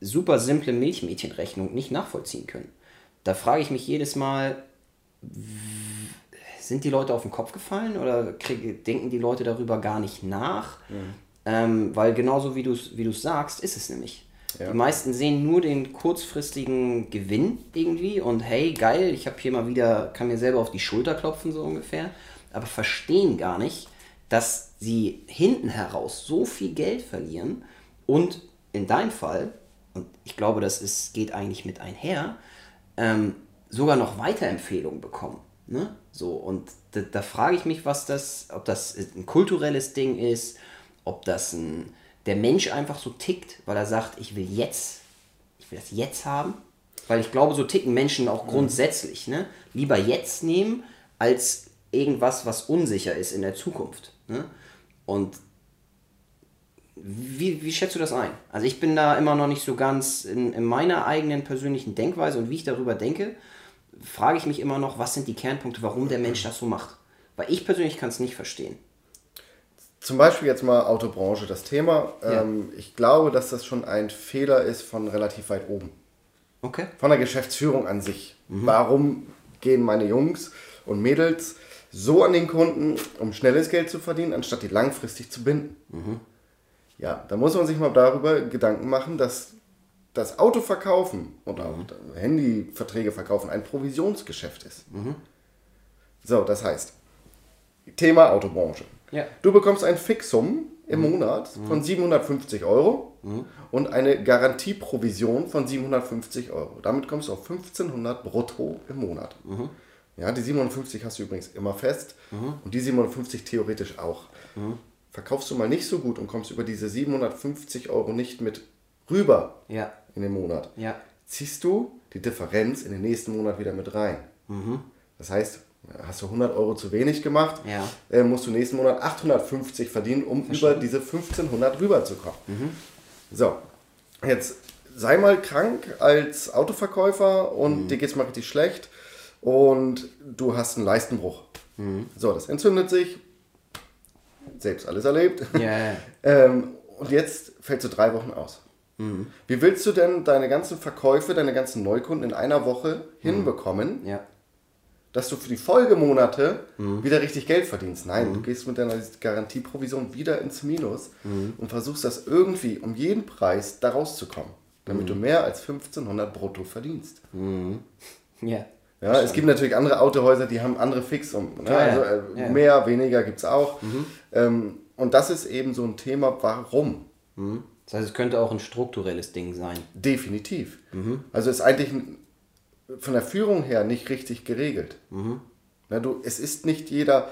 Speaker 1: super simple Milchmädchenrechnung nicht nachvollziehen können. Da frage ich mich jedes Mal, sind die Leute auf den Kopf gefallen oder krieg, denken die Leute darüber gar nicht nach? Mhm. Ähm, weil genauso wie du es wie sagst, ist es nämlich. Ja. Die meisten sehen nur den kurzfristigen Gewinn irgendwie und hey, geil, ich habe hier mal wieder, kann mir selber auf die Schulter klopfen, so ungefähr, aber verstehen gar nicht, dass sie hinten heraus so viel Geld verlieren und in deinem Fall, und ich glaube, das ist, geht eigentlich mit einher, ähm, sogar noch Weiterempfehlungen bekommen. Ne? So, und da, da frage ich mich, was das, ob das ein kulturelles Ding ist, ob das ein, der Mensch einfach so tickt, weil er sagt, ich will jetzt, ich will das jetzt haben. Weil ich glaube, so ticken Menschen auch grundsätzlich. Ne? Lieber jetzt nehmen, als irgendwas, was unsicher ist in der Zukunft. Ne? Und wie, wie schätzt du das ein? Also ich bin da immer noch nicht so ganz in, in meiner eigenen persönlichen Denkweise und wie ich darüber denke, frage ich mich immer noch, was sind die Kernpunkte, warum der Mensch das so macht. Weil ich persönlich kann es nicht verstehen.
Speaker 2: Zum Beispiel jetzt mal Autobranche, das Thema. Ja. Ähm, ich glaube, dass das schon ein Fehler ist von relativ weit oben. Okay. Von der Geschäftsführung an sich. Mhm. Warum gehen meine Jungs und Mädels so an den Kunden, um schnelles Geld zu verdienen, anstatt die langfristig zu binden? Mhm. Ja, da muss man sich mal darüber Gedanken machen, dass das Auto verkaufen und auch mhm. Handyverträge verkaufen ein Provisionsgeschäft ist. Mhm. So, das heißt, Thema Autobranche. Ja. Du bekommst ein Fixum im mhm. Monat von 750 mhm. Euro mhm. und eine Garantieprovision von 750 Euro. Damit kommst du auf 1500 brutto im Monat. Ja, die 750 hast du übrigens immer fest mhm. und die 750 theoretisch auch. Mhm. Verkaufst du mal nicht so gut und kommst über diese 750 Euro nicht mit rüber ja. in den Monat, ja. ziehst du die Differenz in den nächsten Monat wieder mit rein. Mhm. Das heißt, hast du 100 Euro zu wenig gemacht, ja. äh, musst du nächsten Monat 850 verdienen, um Verstehen. über diese 1500 rüberzukommen. Mhm. So, jetzt sei mal krank als Autoverkäufer und mhm. dir geht es mal richtig schlecht und du hast einen Leistenbruch. Mhm. So, das entzündet sich, selbst alles erlebt. Yeah. ähm, und jetzt fällst du drei Wochen aus. Mhm. Wie willst du denn deine ganzen Verkäufe, deine ganzen Neukunden in einer Woche hinbekommen, ja. dass du für die Folgemonate mhm. wieder richtig Geld verdienst? Nein, mhm. du gehst mit deiner Garantieprovision wieder ins Minus mhm. und versuchst das irgendwie um jeden Preis da rauszukommen, damit du mhm. mehr als 1500 brutto verdienst. Mhm. Ja. Es gibt natürlich andere Autohäuser, die haben andere Fixum. Ne? Ja, also äh, ja. mehr, weniger gibt es auch. Ähm, und das ist eben so ein Thema, warum?
Speaker 1: Mhm. Das heißt, es könnte auch ein strukturelles Ding sein.
Speaker 2: Definitiv. Mhm. Also ist eigentlich von der Führung her nicht richtig geregelt. Mhm. Na, du, es ist nicht jeder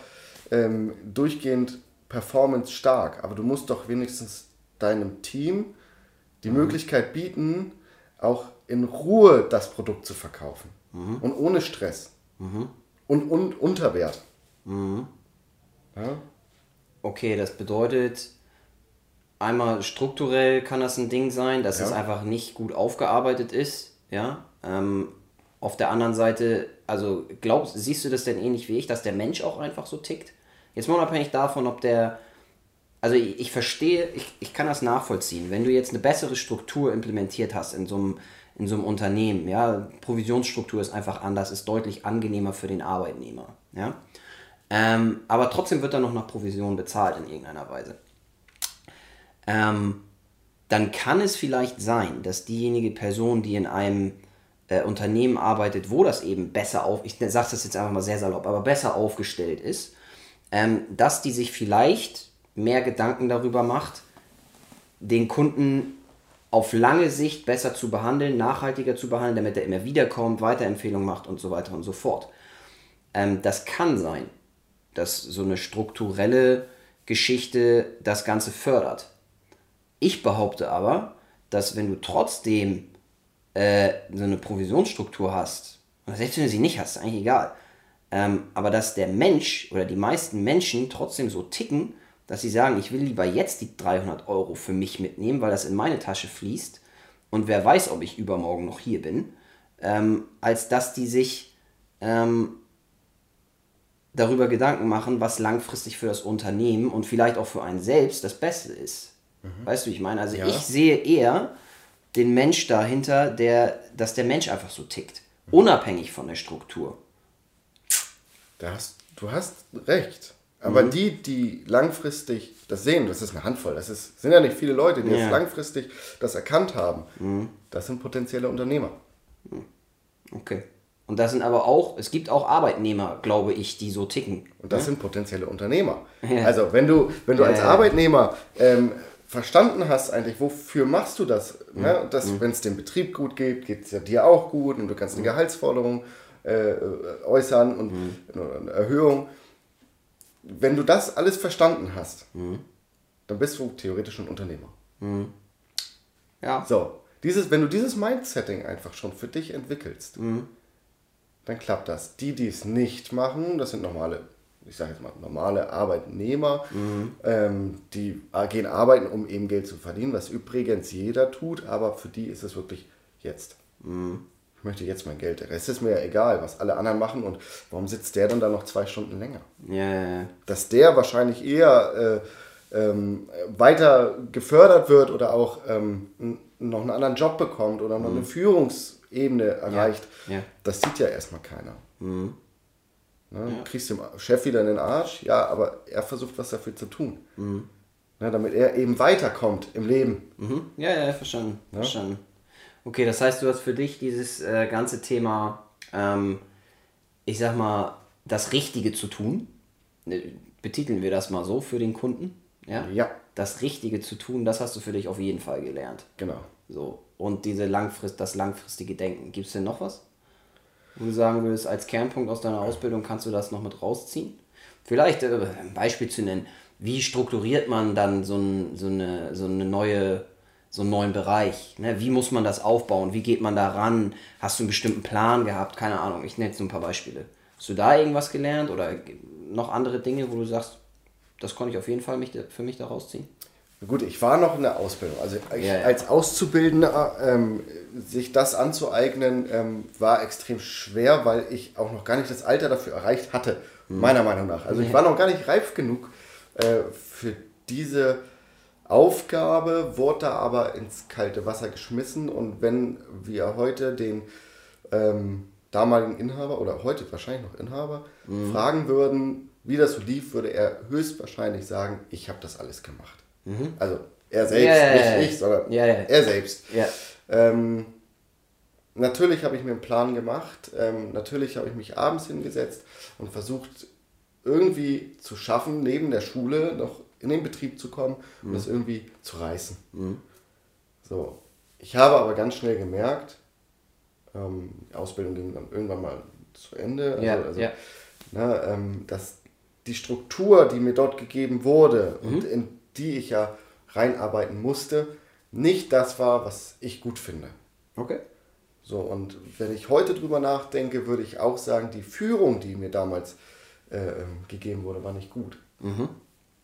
Speaker 2: ähm, durchgehend performance stark, aber du musst doch wenigstens deinem Team die mhm. Möglichkeit bieten, auch in Ruhe das Produkt zu verkaufen. Mhm. Und ohne Stress. Mhm. Und, und unter Wert.
Speaker 1: Mhm. Ja? Okay, das bedeutet, einmal strukturell kann das ein Ding sein, dass ja. es einfach nicht gut aufgearbeitet ist. Ja. Ähm, auf der anderen Seite, also glaubst, siehst du das denn ähnlich wie ich, dass der Mensch auch einfach so tickt? Jetzt mal unabhängig davon, ob der, also ich, ich verstehe, ich, ich kann das nachvollziehen. Wenn du jetzt eine bessere Struktur implementiert hast in so einem, in so einem Unternehmen, ja, Provisionsstruktur ist einfach anders, ist deutlich angenehmer für den Arbeitnehmer, ja. Ähm, aber trotzdem wird er noch nach Provision bezahlt in irgendeiner Weise ähm, dann kann es vielleicht sein, dass diejenige Person, die in einem äh, Unternehmen arbeitet, wo das eben besser auf, ich sage das jetzt einfach mal sehr salopp, aber besser aufgestellt ist, ähm, dass die sich vielleicht mehr Gedanken darüber macht, den Kunden auf lange Sicht besser zu behandeln, nachhaltiger zu behandeln, damit er immer wiederkommt, Weiterempfehlungen macht und so weiter und so fort. Ähm, das kann sein, dass so eine strukturelle Geschichte das Ganze fördert. Ich behaupte aber, dass wenn du trotzdem äh, so eine Provisionsstruktur hast, selbst wenn du sie nicht hast, ist eigentlich egal, ähm, aber dass der Mensch oder die meisten Menschen trotzdem so ticken, dass sie sagen, ich will lieber jetzt die 300 Euro für mich mitnehmen, weil das in meine Tasche fließt und wer weiß, ob ich übermorgen noch hier bin, ähm, als dass die sich ähm, darüber Gedanken machen, was langfristig für das Unternehmen und vielleicht auch für einen selbst das Beste ist. Mhm. Weißt du, wie ich meine? Also ja. ich sehe eher den Mensch dahinter, der, dass der Mensch einfach so tickt. Unabhängig von der Struktur.
Speaker 2: Da hast du hast recht. Aber mhm. die, die langfristig das sehen, das ist eine Handvoll, das ist, sind ja nicht viele Leute, die ja. jetzt langfristig das erkannt haben, mhm. das sind potenzielle Unternehmer.
Speaker 1: Mhm. Okay. Und das sind aber auch, es gibt auch Arbeitnehmer, glaube ich, die so ticken.
Speaker 2: Und das ja? sind potenzielle Unternehmer. Ja. Also wenn du, wenn du als Arbeitnehmer ähm, verstanden hast, eigentlich, wofür machst du das? Mhm. Ne? mhm. Wenn es dem Betrieb gut geht, geht es ja dir auch gut und du kannst eine mhm. Gehaltsforderung äh, äußern und mhm. eine Erhöhung. Wenn du das alles verstanden hast, mhm. dann bist du theoretisch ein Unternehmer. Mhm. Ja. So, dieses, wenn du dieses Mindsetting einfach schon für dich entwickelst, mhm dann klappt das. Die, die es nicht machen, das sind normale, ich sage jetzt mal, normale Arbeitnehmer, mhm. ähm, die gehen arbeiten, um eben Geld zu verdienen, was übrigens jeder tut, aber für die ist es wirklich jetzt. Ich möchte jetzt mein Geld. Der Rest ist mir ja egal, was alle anderen machen und warum sitzt der dann da noch zwei Stunden länger? Yeah. Dass der wahrscheinlich eher äh, ähm, weiter gefördert wird oder auch ähm, noch einen anderen Job bekommt oder noch mhm. eine Führungs- Ebene erreicht, ja. Ja. das sieht ja erstmal keiner. Mhm. Ne? Ja. Du kriegst dem Chef wieder in den Arsch, ja, aber er versucht was dafür zu tun. Mhm. Ne, damit er eben weiterkommt im Leben.
Speaker 1: Mhm. Ja, ja, verstanden. Ja? verstanden. Okay, das heißt, du hast für dich dieses äh, ganze Thema, ähm, ich sag mal, das Richtige zu tun. Ne, betiteln wir das mal so für den Kunden. Ja? ja. Das Richtige zu tun, das hast du für dich auf jeden Fall gelernt. Genau. So und diese Langfrist, das langfristige Denken. Gibt es denn noch was? Wo du sagen würdest, als Kernpunkt aus deiner Ausbildung kannst du das noch mit rausziehen? Vielleicht äh, ein Beispiel zu nennen. Wie strukturiert man dann so, ein, so, eine, so eine neue so einen neuen Bereich. Ne? Wie muss man das aufbauen? Wie geht man da ran? Hast du einen bestimmten Plan gehabt? Keine Ahnung, ich nenne jetzt nur ein paar Beispiele. Hast du da irgendwas gelernt oder noch andere Dinge, wo du sagst, das konnte ich auf jeden Fall mich, für mich da rausziehen?
Speaker 2: Gut, ich war noch in der Ausbildung. Also ich, ja, ja. als Auszubildender ähm, sich das anzueignen, ähm, war extrem schwer, weil ich auch noch gar nicht das Alter dafür erreicht hatte, mhm. meiner Meinung nach. Also ich war noch gar nicht reif genug äh, für diese Aufgabe, wurde da aber ins kalte Wasser geschmissen und wenn wir heute den ähm, damaligen Inhaber oder heute wahrscheinlich noch Inhaber mhm. fragen würden, wie das so lief, würde er höchstwahrscheinlich sagen, ich habe das alles gemacht. Mhm. Also er selbst, yeah, nicht yeah, ich, sondern yeah, er selbst. Ähm, natürlich habe ich mir einen Plan gemacht. Ähm, natürlich habe ich mich abends hingesetzt und versucht, irgendwie zu schaffen, neben der Schule noch in den Betrieb zu kommen mhm. und das irgendwie zu reißen. Mhm. So. Ich habe aber ganz schnell gemerkt, ähm, die Ausbildung ging dann irgendwann mal zu Ende, also, ja, also, ja. Na, ähm, dass die Struktur, die mir dort gegeben wurde mhm. und in die ich ja reinarbeiten musste, nicht das war, was ich gut finde. Okay. So, und wenn ich heute drüber nachdenke, würde ich auch sagen, die Führung, die mir damals äh, ähm, gegeben wurde, war nicht gut. Mhm.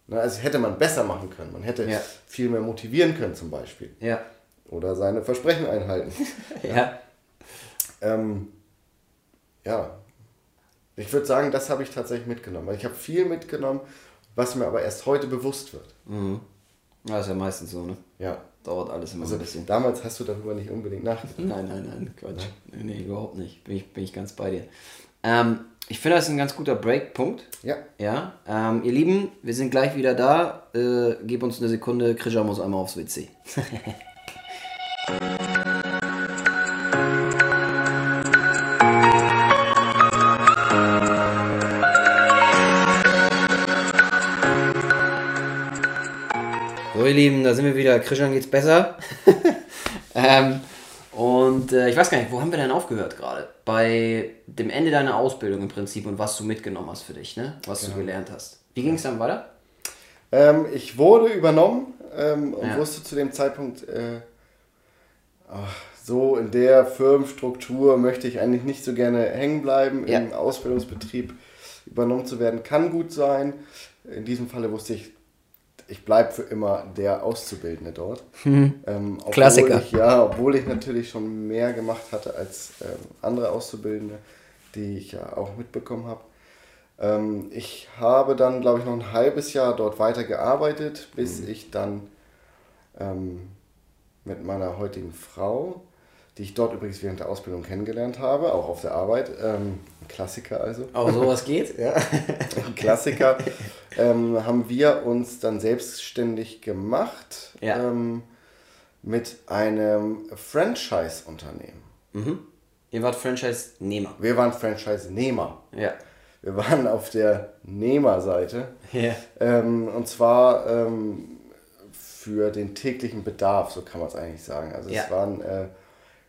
Speaker 2: Na, also hätte man besser machen können. Man hätte ja. viel mehr motivieren können, zum Beispiel. Ja. Oder seine Versprechen einhalten. ja. Ja. Ähm, ja. Ich würde sagen, das habe ich tatsächlich mitgenommen. ich habe viel mitgenommen, was mir aber erst heute bewusst wird.
Speaker 1: Mhm. Ja, ist ja meistens so, ne? Ja. Dauert alles immer
Speaker 2: also,
Speaker 1: ein bisschen.
Speaker 2: Damals hast du darüber nicht unbedingt nachgedacht.
Speaker 1: Nein, nein, nein, Quatsch. Nee, nee, überhaupt nicht. Bin ich, bin ich ganz bei dir. Ähm, ich finde, das ist ein ganz guter Breakpunkt. Ja. Ja. Ähm, ihr Lieben, wir sind gleich wieder da. Äh, gib uns eine Sekunde. Krischer muss einmal aufs WC. ihr Lieben, da sind wir wieder. Christian geht's besser. ähm, und äh, ich weiß gar nicht, wo haben wir denn aufgehört gerade? Bei dem Ende deiner Ausbildung im Prinzip und was du mitgenommen hast für dich, ne? Was genau. du gelernt hast. Wie ging es dann weiter?
Speaker 2: Ähm, ich wurde übernommen ähm, und ja. wusste zu dem Zeitpunkt, äh, ach, so in der Firmenstruktur möchte ich eigentlich nicht so gerne hängen bleiben. Ja. Im Ausbildungsbetrieb übernommen zu werden kann gut sein. In diesem Falle wusste ich, ich bleibe für immer der Auszubildende dort. Hm. Ähm, Klassiker. Ich, ja, obwohl ich natürlich schon mehr gemacht hatte als ähm, andere Auszubildende, die ich ja auch mitbekommen habe. Ähm, ich habe dann, glaube ich, noch ein halbes Jahr dort weiter gearbeitet, bis hm. ich dann ähm, mit meiner heutigen Frau die ich dort übrigens während der Ausbildung kennengelernt habe, auch auf der Arbeit. Ähm, Klassiker also.
Speaker 1: Aber sowas geht, ja.
Speaker 2: Klassiker. ähm, haben wir uns dann selbstständig gemacht
Speaker 1: Ja.
Speaker 2: ähm, mit einem Franchise-Unternehmen.
Speaker 1: Mhm. Ihr wart Franchise-Nehmer.
Speaker 2: Wir waren Franchise-Nehmer.
Speaker 1: Ja.
Speaker 2: Wir waren auf der Nehmerseite.
Speaker 1: Ja.
Speaker 2: Ähm, und zwar ähm, für den täglichen Bedarf, so kann man es eigentlich sagen. Also
Speaker 1: Ja.
Speaker 2: es waren äh,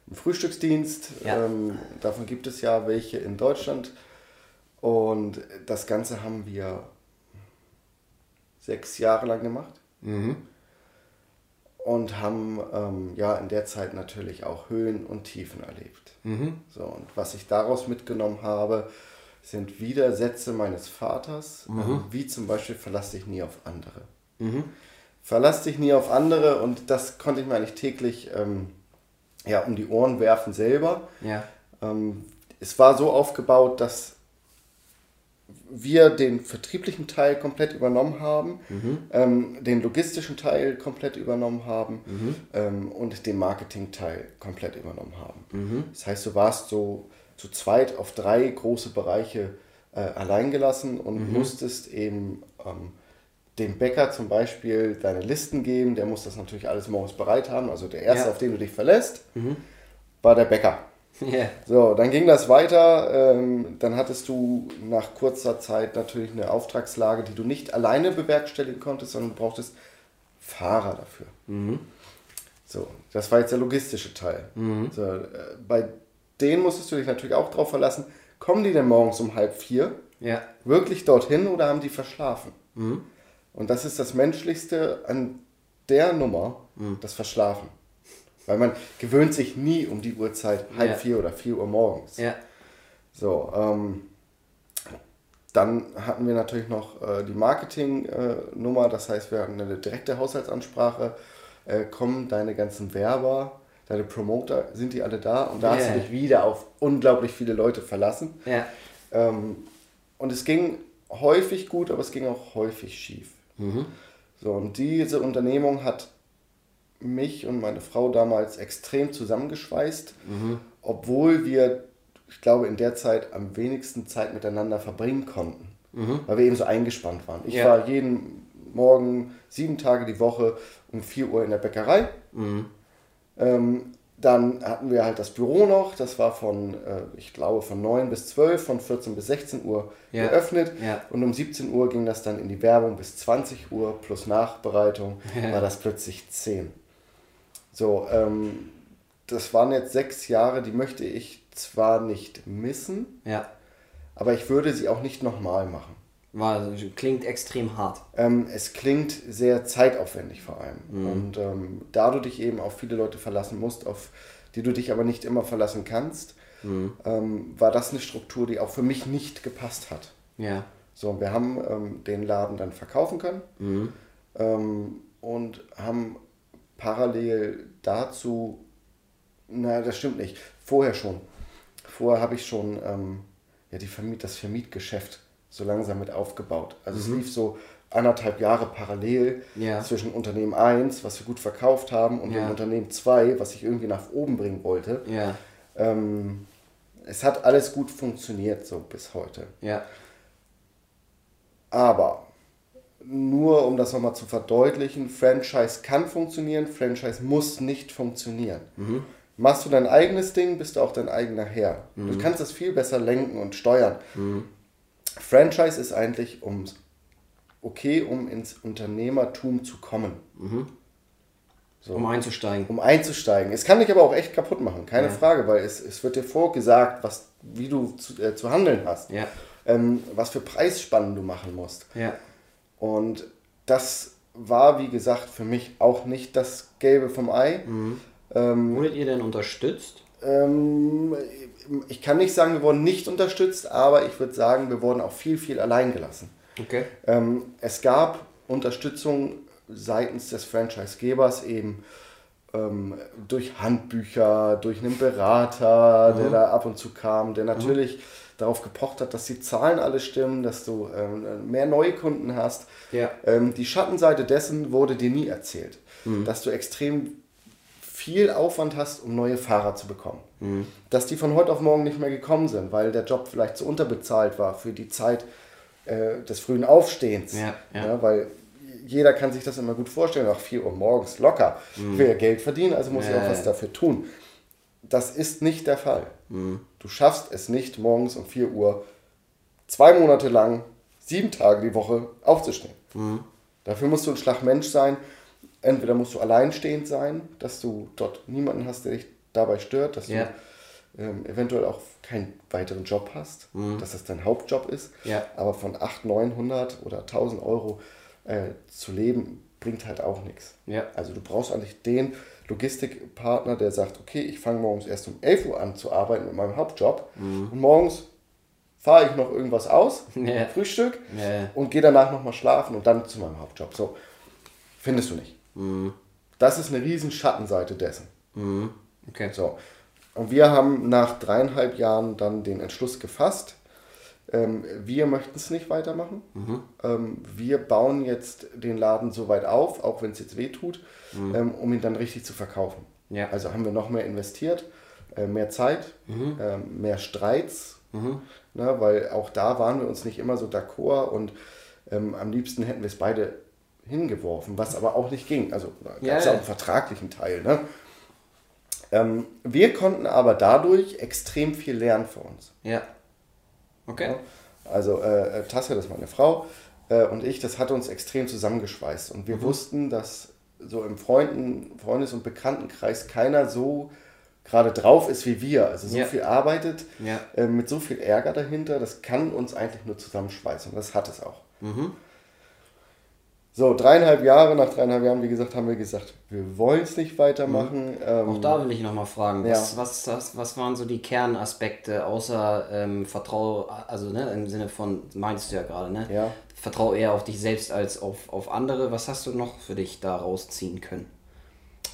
Speaker 2: ein Frühstücksdienst,
Speaker 1: Ja.
Speaker 2: ähm, davon gibt es ja welche in Deutschland. Und das Ganze haben wir sechs Jahre lang gemacht.
Speaker 1: Mhm.
Speaker 2: Und haben ähm, ja in der Zeit natürlich auch Höhen und Tiefen erlebt.
Speaker 1: Mhm.
Speaker 2: So, und was ich daraus mitgenommen habe, sind wieder Sätze meines Vaters, ähm, wie zum Beispiel verlass dich nie auf andere.
Speaker 1: Mhm.
Speaker 2: Verlass dich nie auf andere und das konnte ich mir eigentlich täglich ähm, ja, um die Ohren werfen selber.
Speaker 1: Ja.
Speaker 2: Ähm, es war so aufgebaut, dass wir den vertrieblichen Teil komplett übernommen haben, ähm, den logistischen Teil komplett übernommen haben ähm, und den Marketing-Teil komplett übernommen haben. Das heißt, du warst so zu zweit auf drei große Bereiche äh, allein gelassen und musstest eben ähm, dem Bäcker zum Beispiel deine Listen geben. Der muss das natürlich alles morgens bereit haben. Also der erste,
Speaker 1: Ja.
Speaker 2: auf den du dich verlässt, war der Bäcker.
Speaker 1: Ja.
Speaker 2: So, dann ging das weiter. Ähm, dann hattest du nach kurzer Zeit natürlich eine Auftragslage, die du nicht alleine bewerkstelligen konntest, sondern du brauchtest Fahrer dafür. So, das war jetzt der logistische Teil. So, äh, bei denen musstest du dich natürlich auch drauf verlassen. Kommen die denn morgens um halb vier
Speaker 1: Ja.
Speaker 2: wirklich dorthin oder haben die verschlafen? Und das ist das Menschlichste an der Nummer, das Verschlafen. Weil man gewöhnt sich nie um die Uhrzeit halb
Speaker 1: Ja.
Speaker 2: vier oder vier Uhr morgens.
Speaker 1: Ja.
Speaker 2: So, ähm, dann hatten wir natürlich noch äh, die Marketing-Nummer, das heißt, wir hatten eine direkte Haushaltsansprache. Äh, kommen deine ganzen Werber, deine Promoter, sind die alle da? Und da hast
Speaker 1: Ja.
Speaker 2: du dich wieder auf unglaublich viele Leute verlassen.
Speaker 1: Ja.
Speaker 2: Ähm, und es ging häufig gut, aber es ging auch häufig schief. So, und diese Unternehmung hat mich und meine Frau damals extrem zusammengeschweißt, obwohl wir, ich glaube, in der Zeit am wenigsten Zeit miteinander verbringen konnten, weil wir eben so eingespannt waren. Ich
Speaker 1: Ja.
Speaker 2: war jeden Morgen sieben Tage die Woche um 4 Uhr in der Bäckerei. Ähm, dann hatten wir halt das Büro noch, das war von, äh, ich glaube, von 9 bis 12, von 14 bis 16 Uhr
Speaker 1: Ja.
Speaker 2: geöffnet.
Speaker 1: Ja.
Speaker 2: Und um 17 Uhr ging das dann in die Werbung bis 20 Uhr plus Nachbereitung
Speaker 1: Ja.
Speaker 2: war das plötzlich 10. So, ähm, das waren jetzt sechs Jahre, die möchte ich zwar nicht missen,
Speaker 1: Ja.
Speaker 2: aber ich würde sie auch nicht nochmal machen.
Speaker 1: War, klingt extrem hart.
Speaker 2: Ähm, es klingt sehr zeitaufwendig vor allem. Und ähm, da du dich eben auf viele Leute verlassen musst, auf die du dich aber nicht immer verlassen kannst, ähm, war das eine Struktur, die auch für mich nicht gepasst hat.
Speaker 1: Ja.
Speaker 2: So, wir haben ähm, den Laden dann verkaufen können ähm, und haben parallel dazu, na, das stimmt nicht, vorher schon. Vorher habe ich schon ähm, ja, die Vermiet, das Vermietgeschäft so langsam mit aufgebaut. Also es lief so anderthalb Jahre parallel
Speaker 1: Ja.
Speaker 2: zwischen Unternehmen 1, was wir gut verkauft haben, und
Speaker 1: Ja.
Speaker 2: dem Unternehmen 2, was ich irgendwie nach oben bringen wollte.
Speaker 1: Ja.
Speaker 2: Ähm, es hat alles gut funktioniert so bis heute.
Speaker 1: Ja.
Speaker 2: Aber nur um das nochmal zu verdeutlichen, Franchise kann funktionieren, Franchise muss nicht funktionieren. Machst du dein eigenes Ding, bist du auch dein eigener Herr. Du kannst das viel besser lenken und steuern. Franchise ist eigentlich um, okay, um ins Unternehmertum zu kommen. So.
Speaker 1: Um einzusteigen.
Speaker 2: um einzusteigen. Es kann dich aber auch echt kaputt machen, keine Frage, weil es, es wird dir vorgesagt, was, wie du zu, äh, zu handeln hast,
Speaker 1: Ja.
Speaker 2: ähm, was für Preisspannen du machen musst.
Speaker 1: Ja.
Speaker 2: Und das war, wie gesagt, für mich auch nicht das Gelbe vom Ei. Ähm,
Speaker 1: Wurdet ihr denn unterstützt?
Speaker 2: ähm, ich kann nicht sagen, wir wurden nicht unterstützt, aber ich würde sagen, wir wurden auch viel, viel allein gelassen.
Speaker 1: Okay.
Speaker 2: Ähm, es gab Unterstützung seitens des Franchisegebers eben ähm, durch Handbücher, durch einen Berater, der da ab und zu kam, der natürlich darauf gepocht hat, dass die Zahlen alle stimmen, dass du ähm, mehr Neukunden hast.
Speaker 1: Ja.
Speaker 2: Ähm, die Schattenseite dessen wurde dir nie erzählt, dass du extrem viel Aufwand hast, um neue Fahrer zu bekommen. Dass die von heute auf morgen nicht mehr gekommen sind, weil der Job vielleicht zu unterbezahlt war für die Zeit äh, des frühen Aufstehens.
Speaker 1: Ja, ja.
Speaker 2: weil jeder kann sich das immer gut vorstellen, auch 4 Uhr morgens locker. Ich will ja Geld verdienen, also muss ich auch
Speaker 1: Ja,
Speaker 2: was
Speaker 1: ja.
Speaker 2: dafür tun. Das ist nicht der Fall. Du schaffst es nicht, morgens um 4 Uhr zwei Monate lang, sieben Tage die Woche aufzustehen. Dafür musst du ein Schlagmensch sein. Entweder musst du alleinstehend sein, dass du dort niemanden hast, der dich dabei stört, dass
Speaker 1: Ja.
Speaker 2: du ähm, eventuell auch keinen weiteren Job hast, dass das dein Hauptjob ist.
Speaker 1: Ja.
Speaker 2: Aber von 800, 900 oder 1000 Euro äh, zu leben, bringt halt auch nichts.
Speaker 1: Ja.
Speaker 2: Also du brauchst eigentlich den Logistikpartner, der sagt, okay, ich fange morgens erst um 11 Uhr an zu arbeiten mit meinem Hauptjob und morgens fahre ich noch irgendwas aus,
Speaker 1: Ja.
Speaker 2: Frühstück
Speaker 1: Ja.
Speaker 2: und gehe danach nochmal schlafen und dann zu meinem Hauptjob. So, findest du nicht. Das ist eine riesen Schattenseite dessen.
Speaker 1: Okay.
Speaker 2: So. Und wir haben nach dreieinhalb Jahren dann den Entschluss gefasst, ähm, wir möchten es nicht weitermachen. Ähm, wir bauen jetzt den Laden so weit auf, auch wenn es jetzt weh tut, ähm, um ihn dann richtig zu verkaufen.
Speaker 1: Ja.
Speaker 2: Also haben wir noch mehr investiert, äh, mehr Zeit, ähm, mehr Streits, ne, weil auch da waren wir uns nicht immer so d'accord und ähm, am liebsten hätten wir es beide hingeworfen, was aber auch nicht ging. Also gab es
Speaker 1: Ja,
Speaker 2: ja,
Speaker 1: ja.
Speaker 2: auch einen vertraglichen Teil. Ne? Ähm, wir konnten aber dadurch extrem viel lernen für uns.
Speaker 1: Ja. Okay.
Speaker 2: Also äh, äh, Tassia, das ist meine Frau, äh, und ich, das hat uns extrem zusammengeschweißt. Und
Speaker 1: Mhm.
Speaker 2: wir wussten, dass so im Freunden, Freundes- und Bekanntenkreis keiner so gerade drauf ist wie wir. Also so
Speaker 1: Ja.
Speaker 2: viel arbeitet,
Speaker 1: Ja.
Speaker 2: äh, mit so viel Ärger dahinter, das kann uns eigentlich nur zusammenschweißen. Und das hat es auch.
Speaker 1: Mhm.
Speaker 2: So, dreieinhalb Jahre, nach dreieinhalb Jahren, wie gesagt, haben wir gesagt, wir wollen es nicht weitermachen. Ähm,
Speaker 1: Auch da will ich nochmal fragen, was,
Speaker 2: Ja.
Speaker 1: was, was, was waren so die Kernaspekte außer ähm, Vertrau, also ne, im Sinne von, meinst du ja gerade, ne?
Speaker 2: Ja.
Speaker 1: Vertrau eher auf dich selbst als auf, auf andere. Was hast du noch für dich da rausziehen können?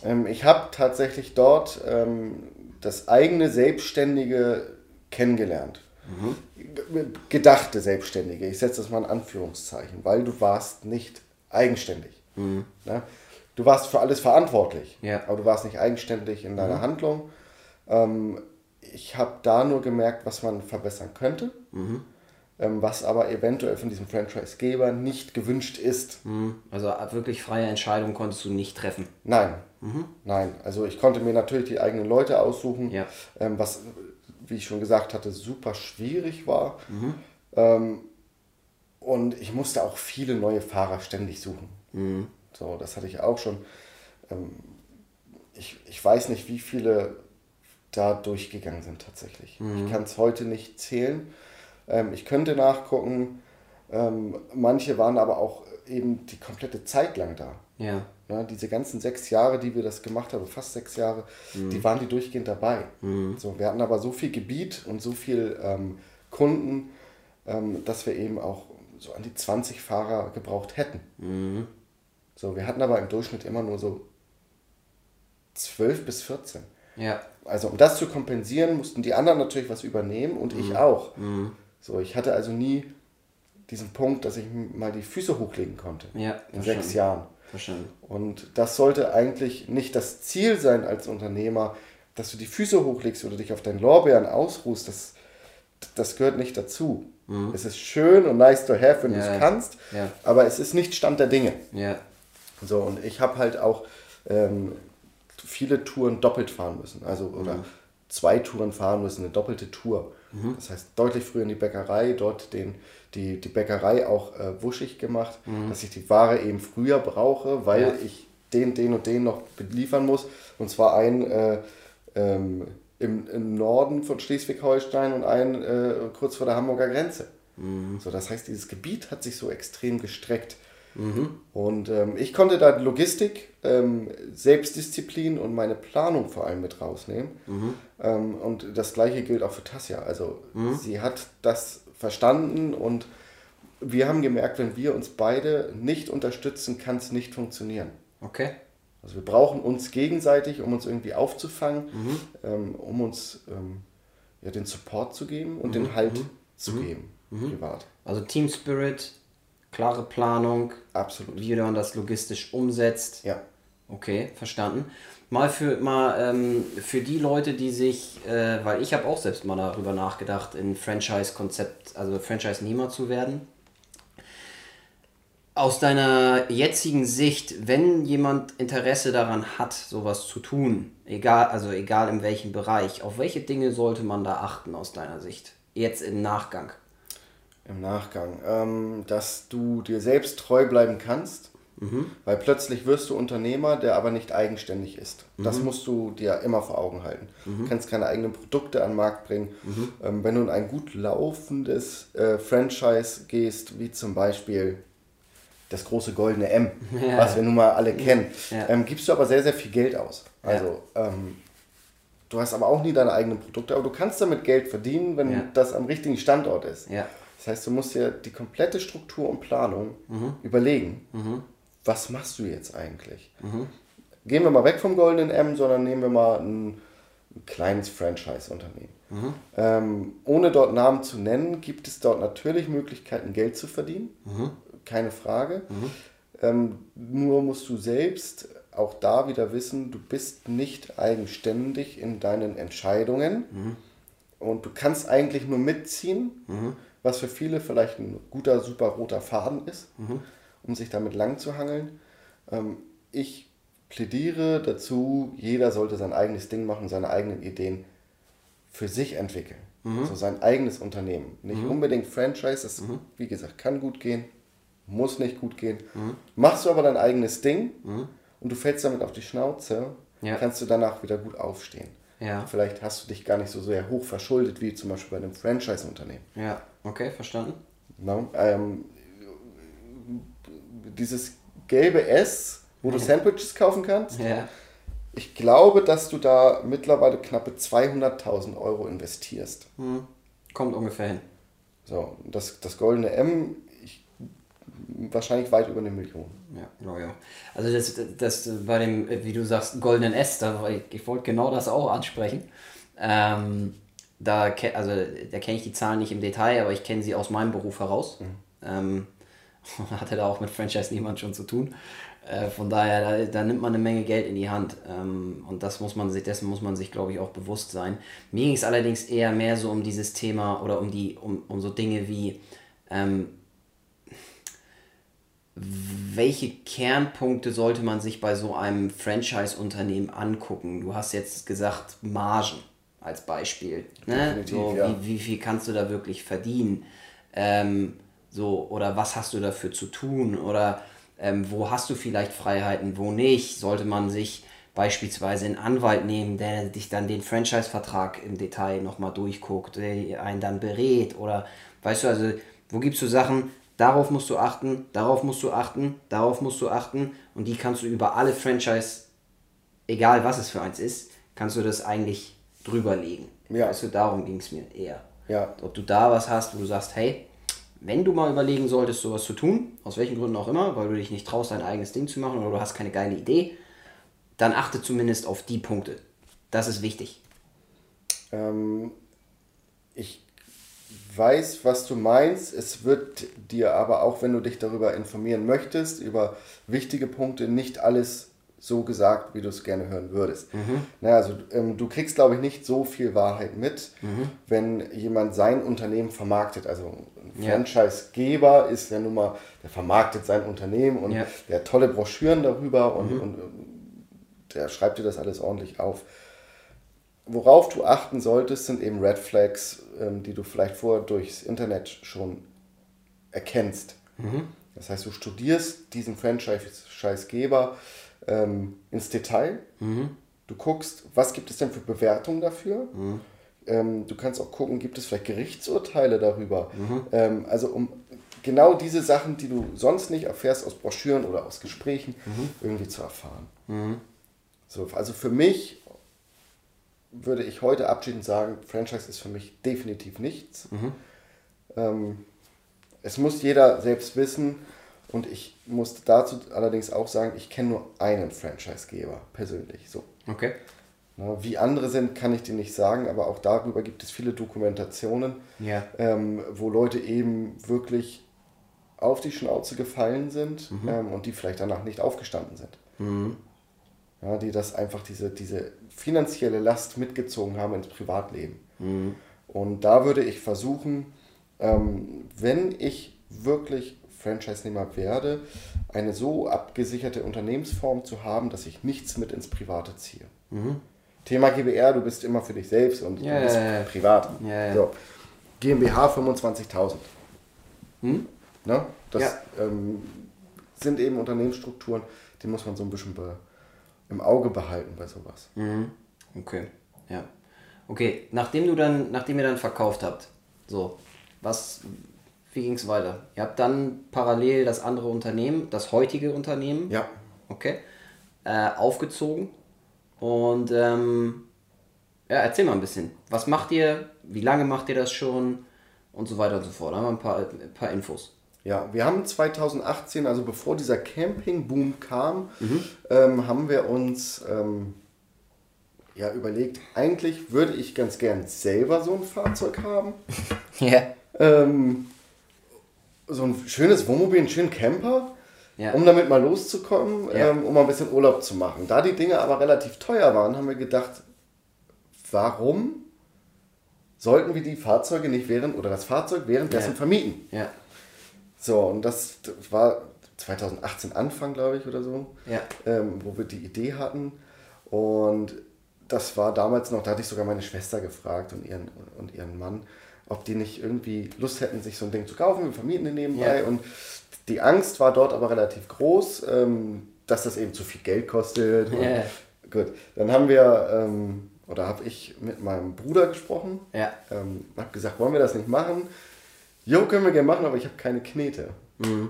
Speaker 2: Ähm, ich habe tatsächlich dort ähm, das eigene Selbstständige kennengelernt. G- Gedachte Selbstständige, ich setze das mal in Anführungszeichen, weil du warst nicht eigenständig. Ne? Du warst für alles verantwortlich,
Speaker 1: Ja.
Speaker 2: aber du warst nicht eigenständig in deiner Handlung. Ähm, ich habe da nur gemerkt, was man verbessern könnte, ähm, was aber eventuell von diesem Franchisegeber nicht gewünscht ist.
Speaker 1: Also wirklich freie Entscheidungen konntest du nicht treffen.
Speaker 2: Nein, nein. Also ich konnte mir natürlich die eigenen Leute aussuchen,
Speaker 1: Ja.
Speaker 2: ähm, was, wie ich schon gesagt hatte, super schwierig war. Und ich musste auch viele neue Fahrer ständig suchen. So, das hatte ich auch schon. Ähm, ich, ich weiß nicht, wie viele da durchgegangen sind tatsächlich. Ich kann es heute nicht zählen. Ähm, ich könnte nachgucken. Ähm, manche waren aber auch eben die komplette Zeit lang da.
Speaker 1: Ja.
Speaker 2: Ja, diese ganzen sechs Jahre, die wir das gemacht haben, fast sechs Jahre, die waren die durchgehend dabei. So, wir hatten aber so viel Gebiet und so viel ähm, Kunden, ähm, dass wir eben auch so an die 20 Fahrer gebraucht hätten. So, wir hatten aber im Durchschnitt immer nur so 12 bis 14.
Speaker 1: Ja.
Speaker 2: Also um das zu kompensieren, mussten die anderen natürlich was übernehmen und ich auch. So, ich hatte also nie diesen Punkt, dass ich mal die Füße hochlegen konnte.
Speaker 1: Ja.
Speaker 2: In sechs Jahren.
Speaker 1: Verstanden.
Speaker 2: Und das sollte eigentlich nicht das Ziel sein als Unternehmer, dass du die Füße hochlegst oder dich auf deinen Lorbeeren ausruhst. Das, das gehört nicht dazu. Es ist schön und nice to have, wenn du
Speaker 1: Ja,
Speaker 2: es
Speaker 1: ja.
Speaker 2: kannst,
Speaker 1: Ja.
Speaker 2: aber es ist nicht Stand der Dinge.
Speaker 1: Ja.
Speaker 2: So, und ich habe halt auch ähm, viele Touren doppelt fahren müssen. Also, oder zwei Touren fahren müssen, eine doppelte Tour. Das heißt, deutlich früher in die Bäckerei, dort den, die, die Bäckerei auch äh, wuschig gemacht, dass ich die Ware eben früher brauche, weil ich den, den und den noch beliefern muss. Und zwar einen äh, ähm, im, im Norden von Schleswig-Holstein und einen äh, kurz vor der Hamburger Grenze. So, das heißt, dieses Gebiet hat sich so extrem gestreckt. Und ähm, ich konnte da Logistik, ähm, Selbstdisziplin und meine Planung vor allem mit rausnehmen. Ähm, und das gleiche gilt auch für Tassia. Also sie hat das verstanden und wir haben gemerkt, wenn wir uns beide nicht unterstützen, kann es nicht funktionieren.
Speaker 1: Okay.
Speaker 2: Also wir brauchen uns gegenseitig, um uns irgendwie aufzufangen, ähm, um uns ähm, ja, den Support zu geben und den Halt zu geben, privat.
Speaker 1: Also Team Spirit, klare Planung,
Speaker 2: Absolut.
Speaker 1: wie man das logistisch umsetzt.
Speaker 2: Ja.
Speaker 1: Okay, verstanden. Mal für, mal, ähm, für die Leute, die sich, äh, weil ich habe auch selbst mal darüber nachgedacht, in Franchise-Konzept, also Franchise-Nehmer zu werden. Aus deiner jetzigen Sicht, wenn jemand Interesse daran hat, sowas zu tun, egal, also egal in welchem Bereich, auf welche Dinge sollte man da achten aus deiner Sicht? Jetzt im Nachgang.
Speaker 2: Im Nachgang. Ähm, dass du dir selbst treu bleiben kannst, mhm. weil plötzlich wirst du Unternehmer, der aber nicht eigenständig ist. Mhm. Das musst du dir immer vor Augen halten. Mhm. Du kannst keine eigenen Produkte an den Markt bringen. Mhm. Ähm, wenn du in ein gut laufendes äh, Franchise gehst, wie zum Beispiel das große goldene M, ja. was wir nun mal alle kennen, ja. ähm, gibst du aber sehr, sehr viel Geld aus. Also ähm, du hast aber auch nie deine eigenen Produkte, aber du kannst damit Geld verdienen, wenn das am richtigen Standort ist. Das heißt, du musst dir die komplette Struktur und Planung mhm. überlegen, mhm. was machst du jetzt eigentlich? Mhm. Gehen wir mal weg vom goldenen M, sondern nehmen wir mal ein, ein kleines Franchise-Unternehmen. Mhm. Ähm, ohne dort Namen zu nennen, gibt es dort natürlich Möglichkeiten, Geld zu verdienen. Mhm keine Frage. Mhm. Ähm, nur musst du selbst auch da wieder wissen, du bist nicht eigenständig in deinen Entscheidungen mhm. und du kannst eigentlich nur mitziehen, mhm. was für viele vielleicht ein guter, super roter Faden ist, mhm. um sich damit lang zu hangeln. Ähm, ich plädiere dazu, jeder sollte sein eigenes Ding machen, seine eigenen Ideen für sich entwickeln. Mhm. Also sein eigenes Unternehmen. Nicht mhm. unbedingt Franchise, das, mhm. wie gesagt, kann gut gehen, muss nicht gut gehen. Mhm. Machst du aber dein eigenes Ding mhm. und du fällst damit auf die Schnauze, ja. kannst du danach wieder gut aufstehen. Ja. Vielleicht hast du dich gar nicht so sehr hoch verschuldet wie zum Beispiel bei einem Franchise-Unternehmen.
Speaker 1: Ja, okay, verstanden.
Speaker 2: No, ähm, dieses gelbe S, wo du Sandwiches kaufen kannst. Ja. Ich glaube, dass du da mittlerweile knappe 200.000 Euro investierst.
Speaker 1: Mhm. Kommt ungefähr hin.
Speaker 2: So, das, das goldene M wahrscheinlich weit über eine Million.
Speaker 1: Ja, glaube ich auch. Also das, das bei dem, wie du sagst, goldenen S, da, ich, ich wollte genau das auch ansprechen. Ähm, da, also, da kenne ich die Zahlen nicht im Detail, aber ich kenne sie aus meinem Beruf heraus. Mhm. Ähm, hatte da auch mit Franchise niemand schon zu tun. Äh, von daher, da, da, nimmt man eine Menge Geld in die Hand. Ähm, und das muss man sich, dessen muss man sich, glaube ich, auch bewusst sein. Mir ging es allerdings eher mehr so um dieses Thema oder um die, um, um so Dinge wie, ähm, welche Kernpunkte sollte man sich bei so einem Franchise-Unternehmen angucken? Du hast jetzt gesagt Margen als Beispiel. Ne? So, ja. wie, wie viel kannst du da wirklich verdienen? Ähm, so, oder was hast du dafür zu tun? Oder ähm, wo hast du vielleicht Freiheiten, wo nicht? Sollte man sich beispielsweise einen Anwalt nehmen, der dich dann den Franchise-Vertrag im Detail nochmal durchguckt, der einen dann berät? Oder weißt du, also wo gibst du Sachen, Darauf musst du achten, darauf musst du achten, darauf musst du achten und die kannst du über alle Franchise, egal was es für eins ist, kannst du das eigentlich drüber legen. Ja. Also darum ging es mir eher. Ja. Ob du da was hast, wo du sagst, hey, wenn du mal überlegen solltest, sowas zu tun, aus welchen Gründen auch immer, weil du dich nicht traust, dein eigenes Ding zu machen oder du hast keine geile Idee, dann achte zumindest auf die Punkte. Das ist wichtig.
Speaker 2: Ähm, ich weiß, was du meinst. Es wird dir aber auch, wenn du dich darüber informieren möchtest, über wichtige Punkte, nicht alles so gesagt, wie du es gerne hören würdest. Mhm. Na, also ähm, du kriegst, glaube ich, nicht so viel Wahrheit mit, mhm. wenn jemand sein Unternehmen vermarktet. Also ein ja. Franchisegeber ist ja nun mal, der vermarktet sein Unternehmen und ja. der hat tolle Broschüren darüber und, mhm. und, und der schreibt dir das alles ordentlich auf worauf du achten solltest, sind eben Red Flags, ähm, die du vielleicht vorher durchs Internet schon erkennst. Mhm. Das heißt, du studierst diesen Franchise-Geber ähm, ins Detail. Mhm. Du guckst, was gibt es denn für Bewertungen dafür. Mhm. Ähm, du kannst auch gucken, gibt es vielleicht Gerichtsurteile darüber. Mhm. Ähm, also um genau diese Sachen, die du sonst nicht erfährst aus Broschüren oder aus Gesprächen, mhm. irgendwie zu erfahren. Mhm. So, also für mich würde ich heute abschiedend sagen, Franchise ist für mich definitiv nichts. Mhm. Ähm, es muss jeder selbst wissen und ich muss dazu allerdings auch sagen, ich kenne nur einen Franchisegeber persönlich. So.
Speaker 1: Okay.
Speaker 2: Na, wie andere sind, kann ich dir nicht sagen, aber auch darüber gibt es viele Dokumentationen,
Speaker 1: ja.
Speaker 2: ähm, wo Leute eben wirklich auf die Schnauze gefallen sind mhm. ähm, und die vielleicht danach nicht aufgestanden sind. Mhm. Ja, die das einfach diese, diese finanzielle Last mitgezogen haben ins Privatleben. Und da würde ich versuchen, ähm, wenn ich wirklich Franchise-Nehmer werde, eine so abgesicherte Unternehmensform zu haben, dass ich nichts mit ins Private ziehe. Thema GBR, du bist immer für dich selbst und
Speaker 1: Ja,
Speaker 2: du bist
Speaker 1: ja.
Speaker 2: privat.
Speaker 1: Ja.
Speaker 2: So. GmbH 25.000.
Speaker 1: Hm?
Speaker 2: Ne? Das
Speaker 1: Ja.
Speaker 2: ähm, sind eben Unternehmensstrukturen, die muss man so ein bisschen be im Auge behalten bei sowas.
Speaker 1: Mhm. Okay, ja. Okay, nachdem du dann, nachdem ihr dann verkauft habt, so, was, wie ging es weiter? Ihr habt dann parallel das andere Unternehmen, das heutige Unternehmen,
Speaker 2: Ja.
Speaker 1: okay, äh, aufgezogen und ähm, ja, erzähl mal ein bisschen. Was macht ihr? Wie lange macht ihr das schon? Und so weiter und so fort. Da haben wir ein paar, ein paar Infos.
Speaker 2: Ja, wir haben 2018, also bevor dieser Camping-Boom kam, ähm, haben wir uns ähm, ja, überlegt, eigentlich würde ich ganz gern selber so ein Fahrzeug haben.
Speaker 1: Ja.
Speaker 2: Ähm, so ein schönes Wohnmobil, einen schönen Camper,
Speaker 1: Ja.
Speaker 2: um damit mal loszukommen,
Speaker 1: Ja.
Speaker 2: ähm, um mal ein bisschen Urlaub zu machen. Da die Dinge aber relativ teuer waren, haben wir gedacht, warum sollten wir die Fahrzeuge nicht während oder das Fahrzeug währenddessen
Speaker 1: Ja.
Speaker 2: vermieten?
Speaker 1: Ja.
Speaker 2: So, und das war 2018 Anfang, glaube ich, oder so,
Speaker 1: Ja.
Speaker 2: ähm, wo wir die Idee hatten. Und das war damals noch, da hatte ich sogar meine Schwester gefragt und ihren, und ihren Mann, ob die nicht irgendwie Lust hätten, sich so ein Ding zu kaufen. Wir vermieten den nebenbei.
Speaker 1: Ja.
Speaker 2: Und die Angst war dort aber relativ groß, ähm, dass das eben zu viel Geld kostet.
Speaker 1: Ja.
Speaker 2: Gut, dann haben wir, ähm, oder habe ich mit meinem Bruder gesprochen.
Speaker 1: Ja.
Speaker 2: Ähm, habe gesagt, wollen wir das nicht machen? Jo, können wir gerne machen, aber ich habe keine Knete.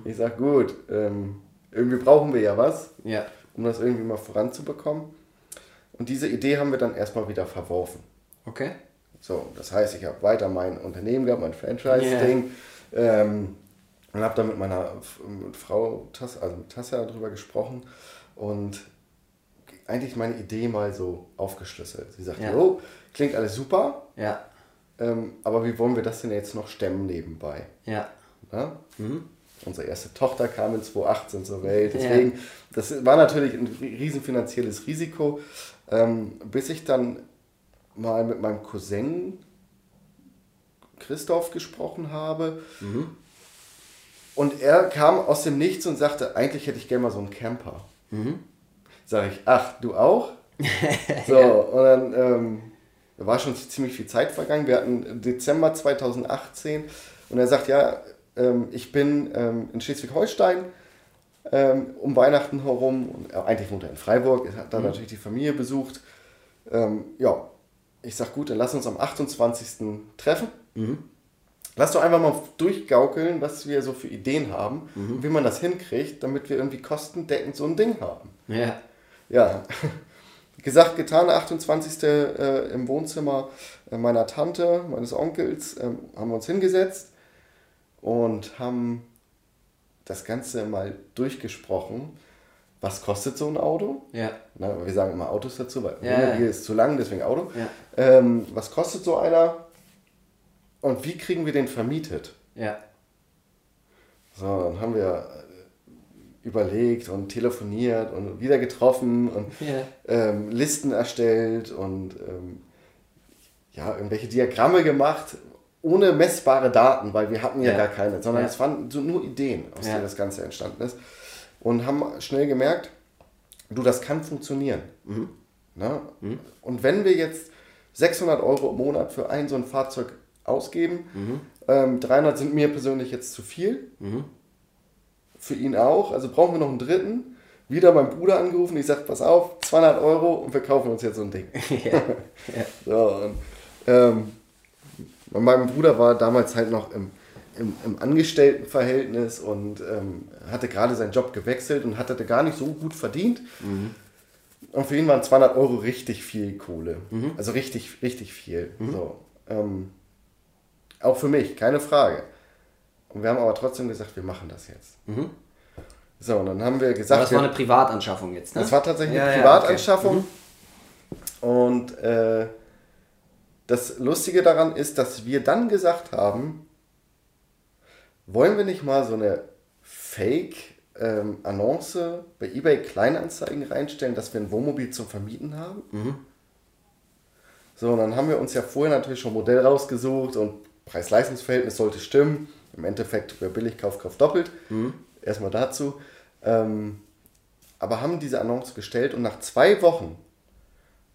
Speaker 2: Ich sage, gut, ähm, irgendwie brauchen wir ja was,
Speaker 1: Ja.
Speaker 2: um das irgendwie mal voranzubekommen. Und diese Idee haben wir dann erstmal wieder verworfen.
Speaker 1: Okay.
Speaker 2: So, das heißt, ich habe weiter mein Unternehmen gehabt, mein Franchise-Ding. Ähm, und habe dann mit meiner mit Frau Tass, also mit Tassia darüber gesprochen und eigentlich meine Idee mal so aufgeschlüsselt. Sie sagt,
Speaker 1: Ja.
Speaker 2: jo, klingt alles super,
Speaker 1: Ja.
Speaker 2: Ähm, aber wie wollen wir das denn jetzt noch stemmen nebenbei?
Speaker 1: Ja.
Speaker 2: Ne? Unsere erste Tochter kam in 2018 zur Welt. Deswegen, das war natürlich ein riesen finanzielles Risiko, ähm, bis ich dann mal mit meinem Cousin Christoph gesprochen habe. Und er kam aus dem Nichts und sagte, eigentlich hätte ich gerne mal so einen Camper. Sag ich, ach, du auch? so, und dann ähm, da war schon ziemlich viel Zeit vergangen. Wir hatten Dezember 2018 und er sagt, ja, ähm, ich bin ähm, in Schleswig-Holstein ähm, um Weihnachten herum. Und, äh, eigentlich wohnt er in Freiburg, er hat da natürlich die Familie besucht. Ja, ich sag gut, dann lass uns am 28. treffen. Lass doch einfach mal durchgaukeln, was wir so für Ideen haben und wie man das hinkriegt, damit wir irgendwie kostendeckend so ein Ding haben.
Speaker 1: Ja.
Speaker 2: Ja, gesagt, getan, 28. Äh, im Wohnzimmer äh, meiner Tante, meines Onkels, ähm, haben wir uns hingesetzt und haben das Ganze mal durchgesprochen. Was kostet so ein Auto?
Speaker 1: Ja.
Speaker 2: Na, wir sagen immer Autos dazu, weil
Speaker 1: Ja,
Speaker 2: Wohnmobil
Speaker 1: ja.
Speaker 2: ist zu lang, deswegen Auto.
Speaker 1: Ja.
Speaker 2: Ähm, was kostet so einer? Und wie kriegen wir den vermietet?
Speaker 1: Ja.
Speaker 2: So, dann haben wir äh, überlegt und telefoniert und wieder getroffen und
Speaker 1: Ja.
Speaker 2: ähm, Listen erstellt und ähm, ja, irgendwelche Diagramme gemacht, ohne messbare Daten, weil wir hatten ja,
Speaker 1: Ja.
Speaker 2: gar keine, sondern
Speaker 1: Ja.
Speaker 2: es waren so nur Ideen, aus
Speaker 1: Ja.
Speaker 2: denen das Ganze entstanden ist. Und haben schnell gemerkt, du, das kann funktionieren.
Speaker 1: Mhm.
Speaker 2: Ne? Und wenn wir jetzt 600 Euro im Monat für ein so ein Fahrzeug ausgeben,
Speaker 1: Mhm.
Speaker 2: ähm, 300 sind mir persönlich jetzt zu viel, für ihn auch, also brauchen wir noch einen dritten. Wieder beim Bruder angerufen, ich sage, pass auf, 200 Euro und wir kaufen uns jetzt so ein Ding.
Speaker 1: Ja. Ja.
Speaker 2: So, und, ähm, meinem Bruder war damals halt noch im, im, im Angestelltenverhältnis und ähm, hatte gerade seinen Job gewechselt und hatte gar nicht so gut verdient. Und für ihn waren 200 Euro richtig viel Kohle. Also richtig, richtig viel. So, ähm, auch für mich, keine Frage. Und wir haben aber trotzdem gesagt, wir machen das jetzt. So, und dann haben wir
Speaker 1: Aber
Speaker 2: gesagt,
Speaker 1: das
Speaker 2: wir,
Speaker 1: war eine Privatanschaffung jetzt, ne?
Speaker 2: das war tatsächlich
Speaker 1: Ja,
Speaker 2: eine
Speaker 1: ja,
Speaker 2: Privatanschaffung. Und äh, das Lustige daran ist, dass wir dann gesagt haben, wollen wir nicht mal so eine Fake ähm, bei eBay Kleinanzeigen reinstellen, dass wir ein Wohnmobil zum Vermieten haben. So, und dann haben wir uns ja vorher natürlich schon ein Modell rausgesucht und Preis-Leistungs-Verhältnis sollte stimmen. Im Endeffekt, wer billig kauft, kauft doppelt. Erstmal dazu. Ähm, aber haben diese Annonce gestellt und nach zwei Wochen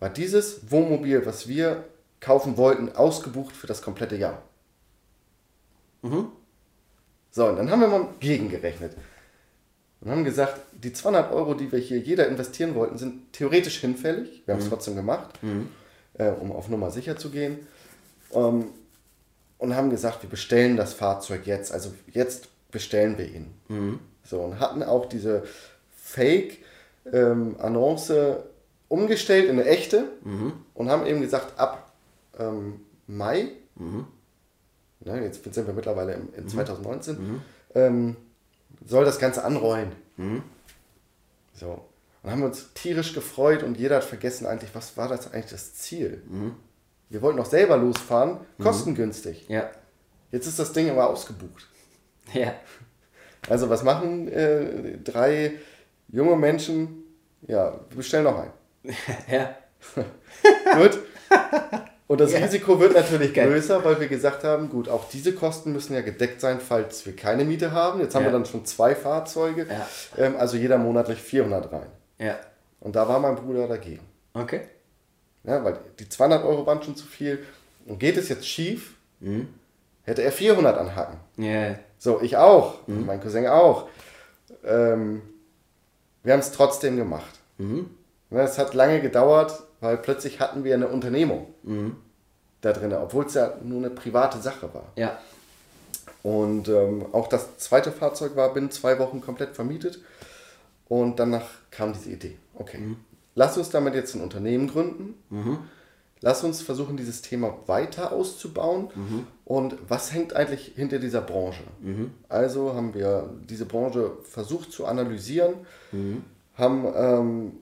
Speaker 2: war dieses Wohnmobil, was wir kaufen wollten, ausgebucht für das komplette Jahr. So, und dann haben wir mal gegengerechnet. Und haben gesagt, die 200 Euro, die wir hier jeder investieren wollten, sind theoretisch hinfällig. Wir haben es trotzdem gemacht, äh, um auf Nummer sicher zu gehen. Ähm, und haben gesagt, wir bestellen das Fahrzeug jetzt. Also jetzt bestellen wir ihn. So, und hatten auch diese Fake-Annonce umgestellt in eine echte und haben eben gesagt, ab ähm, Mai, ne, jetzt sind wir mittlerweile in, in 2019, ähm, soll das Ganze anrollen. So. Und haben uns tierisch gefreut und jeder hat vergessen eigentlich, was war das eigentlich das Ziel? Wir wollten doch selber losfahren, kostengünstig.
Speaker 1: Ja.
Speaker 2: Jetzt ist das Ding aber ausgebucht.
Speaker 1: Ja.
Speaker 2: Also was machen äh, drei junge Menschen? Ja, wir bestellen noch einen.
Speaker 1: Ja.
Speaker 2: Gut. Und das
Speaker 1: Ja.
Speaker 2: Risiko wird natürlich
Speaker 1: Geil.
Speaker 2: größer, weil wir gesagt haben, gut, auch diese Kosten müssen ja gedeckt sein, falls wir keine Miete haben. Jetzt haben
Speaker 1: Ja.
Speaker 2: wir dann schon zwei Fahrzeuge,
Speaker 1: Ja.
Speaker 2: ähm, also jeder monatlich 400 rein.
Speaker 1: Ja.
Speaker 2: Und da war mein Bruder dagegen.
Speaker 1: Okay.
Speaker 2: Ja, weil die 200 Euro waren schon zu viel. Und geht es jetzt schief,
Speaker 1: Mhm.
Speaker 2: hätte er 400 anhaken.
Speaker 1: Ja.
Speaker 2: So, ich auch.
Speaker 1: Mhm.
Speaker 2: Mein Cousin auch. Ähm, wir haben es trotzdem gemacht.
Speaker 1: Mhm.
Speaker 2: Es hat lange gedauert, weil plötzlich hatten wir eine Unternehmung
Speaker 1: Mhm.
Speaker 2: da drin, obwohl es ja nur eine private Sache war.
Speaker 1: Ja.
Speaker 2: Und ähm, auch das zweite Fahrzeug war binnen zwei Wochen komplett vermietet. Und danach kam diese Idee. Okay, lass uns damit jetzt ein Unternehmen gründen. Lass uns versuchen, dieses Thema weiter auszubauen. Und was hängt eigentlich hinter dieser Branche? Also haben wir diese Branche versucht zu analysieren, haben ähm,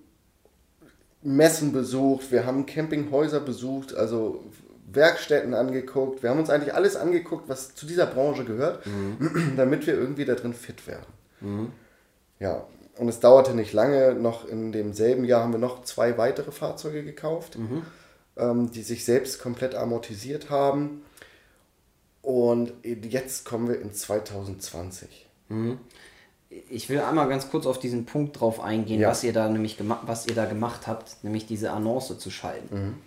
Speaker 2: Messen besucht, wir haben Campinghäuser besucht, also Werkstätten angeguckt. Wir haben uns eigentlich alles angeguckt, was zu dieser Branche gehört, damit wir irgendwie da drin fit werden. Ja, und es dauerte nicht lange, noch in demselben Jahr haben wir noch zwei weitere Fahrzeuge gekauft, ähm, die sich selbst komplett amortisiert haben. Und jetzt kommen wir in 2020.
Speaker 1: Ich will einmal ganz kurz auf diesen Punkt drauf eingehen,
Speaker 2: Ja.
Speaker 1: was ihr da nämlich gemacht, was ihr da gemacht habt, nämlich diese Annonce zu schalten.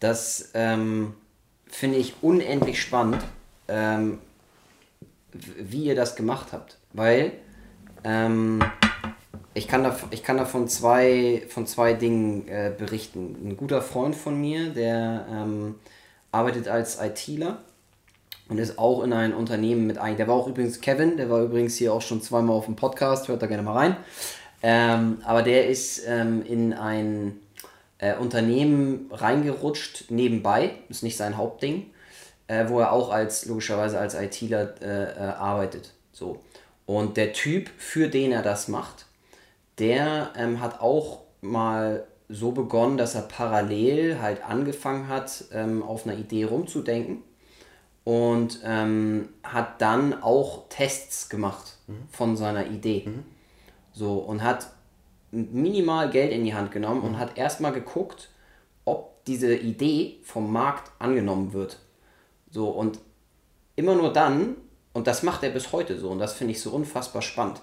Speaker 1: Das ähm, finde ich unendlich spannend, ähm, wie ihr das gemacht habt, weil ähm, ich kann da, ich kann da von zwei, von zwei Dingen äh, berichten. Ein guter Freund von mir, der ähm, arbeitet als ITler und ist auch in ein Unternehmen mit ein. Der war auch übrigens Kevin, der war übrigens hier auch schon zweimal auf dem Podcast, hört da gerne mal rein. Ähm, aber der ist ähm, in ein äh, Unternehmen reingerutscht nebenbei, ist nicht sein Hauptding, äh, wo er auch als logischerweise als ITler äh, äh, arbeitet. So. Und der Typ, für den er das macht, der ähm, hat auch mal so begonnen, dass er parallel halt angefangen hat, ähm, auf einer Idee rumzudenken und ähm, hat dann auch Tests gemacht von seiner Idee. So, und hat minimal Geld in die Hand genommen und hat erstmal geguckt, ob diese Idee vom Markt angenommen wird. So, und immer nur dann, und das macht er bis heute so, und das finde ich so unfassbar spannend,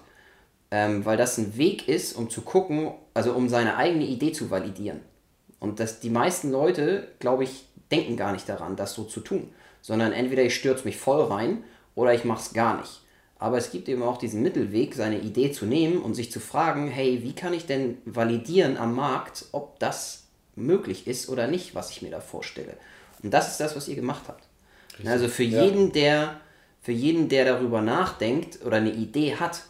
Speaker 1: ähm, weil das ein Weg ist, um zu gucken, also um seine eigene Idee zu validieren. Und dass die meisten Leute, glaube ich, denken gar nicht daran, das so zu tun, sondern entweder ich stürze mich voll rein oder ich mache es gar nicht. Aber es gibt eben auch diesen Mittelweg, seine Idee zu nehmen und sich zu fragen, hey, wie kann ich denn validieren am Markt, ob das möglich ist oder nicht, was ich mir da vorstelle. Und das ist das, was ihr gemacht habt. Also für
Speaker 2: ja.
Speaker 1: jeden, der für jeden, der darüber nachdenkt oder eine Idee hat,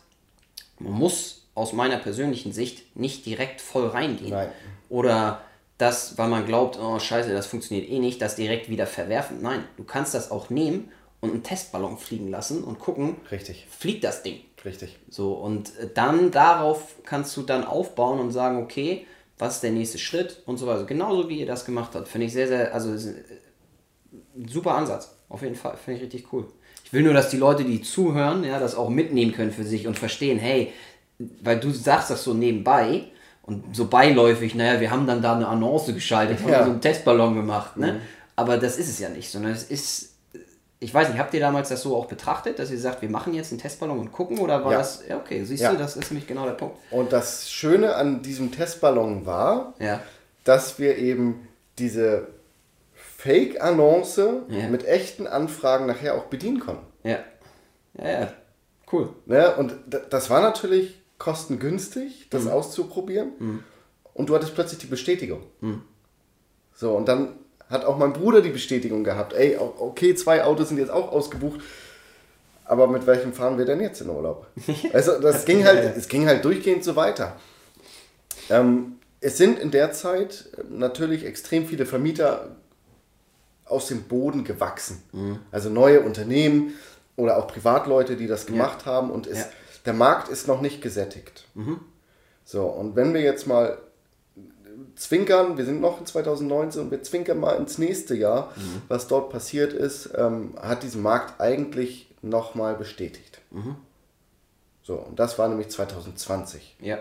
Speaker 1: man muss aus meiner persönlichen Sicht nicht direkt voll reingehen.
Speaker 2: Nein.
Speaker 1: Oder das, weil man glaubt, oh scheiße, das funktioniert eh nicht, das direkt wieder verwerfen. Nein, du kannst das auch nehmen und einen Testballon fliegen lassen und gucken,
Speaker 2: Richtig,
Speaker 1: fliegt das Ding.
Speaker 2: richtig.
Speaker 1: So, und äh, dann darauf kannst du dann aufbauen und sagen, okay, was ist der nächste Schritt und so weiter. Genauso wie ihr das gemacht habt. Finde ich sehr, sehr, also ein ein super Ansatz. Auf jeden Fall. Finde ich richtig cool. Ich will nur, dass die Leute, die zuhören, ja, das auch mitnehmen können für sich und verstehen, hey, weil du sagst das so nebenbei und so beiläufig, naja, wir haben dann da eine Annonce geschaltet, haben
Speaker 2: Ja.
Speaker 1: so einen Testballon gemacht, ne? Aber das ist es ja nicht, sondern es ist, ich weiß nicht, habt ihr damals das so auch betrachtet, dass ihr sagt, wir machen jetzt einen Testballon und gucken oder war
Speaker 2: Ja.
Speaker 1: das, ja okay, siehst
Speaker 2: Ja.
Speaker 1: du, das ist nämlich genau der Punkt.
Speaker 2: Und das Schöne an diesem Testballon war, dass wir eben diese Fake-Annonce
Speaker 1: Ja.
Speaker 2: mit echten Anfragen nachher auch bedienen konnten.
Speaker 1: ja, ja, ja, cool.
Speaker 2: Ne? Und das war natürlich kostengünstig, das auszuprobieren. Und du hattest plötzlich die Bestätigung. So, und dann hat auch mein Bruder die Bestätigung gehabt. Ey, okay, zwei Autos sind jetzt auch ausgebucht. Aber mit welchem fahren wir denn jetzt in Urlaub? Also das ging halt, es ging halt durchgehend so weiter. Ähm, es sind in der Zeit äh, natürlich extrem viele Vermieter aus dem Boden gewachsen. Also neue Unternehmen oder auch Privatleute, die das gemacht haben und es,
Speaker 1: Ja.
Speaker 2: der Markt ist noch nicht gesättigt. So, und wenn wir jetzt mal zwinkern, wir sind noch in 2019 und wir zwinkern mal ins nächste Jahr, was dort passiert ist, ähm, hat diesen Markt eigentlich nochmal bestätigt. So, und das war nämlich 2020.
Speaker 1: Ja,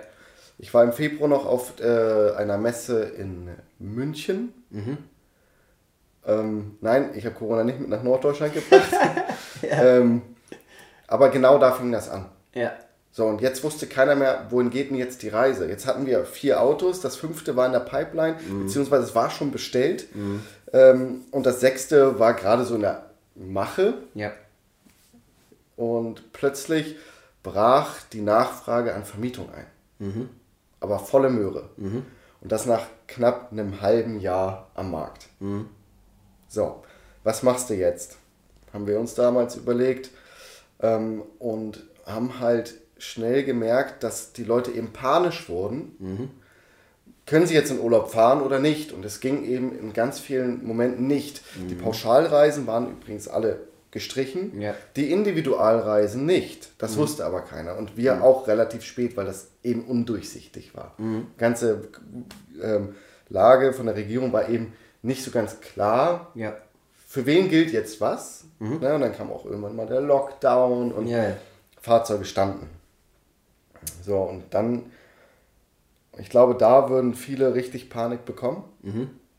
Speaker 2: Ich war im Februar noch auf äh, einer Messe in München. Ähm, nein, ich habe Corona nicht mit nach Norddeutschland gebracht. ähm, aber genau da fing das an.
Speaker 1: ja,
Speaker 2: So, und jetzt wusste keiner mehr, wohin geht denn jetzt die Reise. Jetzt hatten wir vier Autos, das fünfte war in der Pipeline, beziehungsweise es war schon bestellt. Ähm, und das sechste war gerade so in der Mache.
Speaker 1: ja,
Speaker 2: Und plötzlich brach die Nachfrage an Vermietung ein. Aber volle Möhre. Und das nach knapp einem halben Jahr am Markt. So, was machst du jetzt? Haben wir uns damals überlegt ähm, und haben halt schnell gemerkt, dass die Leute eben panisch wurden. Können sie jetzt in Urlaub fahren oder nicht? Und es ging eben in ganz vielen Momenten nicht. Die Pauschalreisen waren übrigens alle gestrichen,
Speaker 1: Ja.
Speaker 2: die Individualreisen nicht. Das wusste aber keiner. Und wir auch relativ spät, weil das eben undurchsichtig war. Die ganze ähm, Lage von der Regierung war eben nicht so ganz klar,
Speaker 1: ja,
Speaker 2: für wen gilt jetzt was. Ne, und dann kam auch irgendwann mal der Lockdown und
Speaker 1: ja, ja.
Speaker 2: Fahrzeuge standen. So, und dann, ich glaube, da würden viele richtig Panik bekommen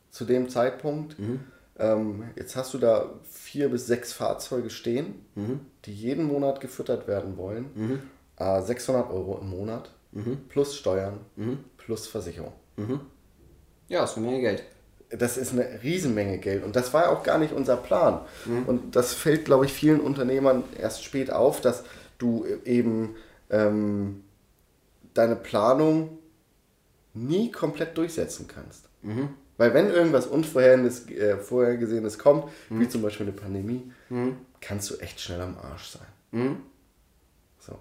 Speaker 2: zu dem Zeitpunkt. Ähm, jetzt hast du da vier bis sechs Fahrzeuge stehen, die jeden Monat gefüttert werden wollen. Äh, 600 Euro im Monat plus Steuern plus Versicherung.
Speaker 1: Ja, ist eine Menge Geld.
Speaker 2: Das ist eine Riesenmenge Geld und das war auch gar nicht unser Plan. Und das fällt, glaube ich, vielen Unternehmern erst spät auf, dass du eben ähm, deine Planung nie komplett durchsetzen kannst. Weil wenn irgendwas Unvorhergesehenes äh, Vorhergesehenes kommt, wie zum Beispiel eine Pandemie, kannst du echt schnell am Arsch sein. So.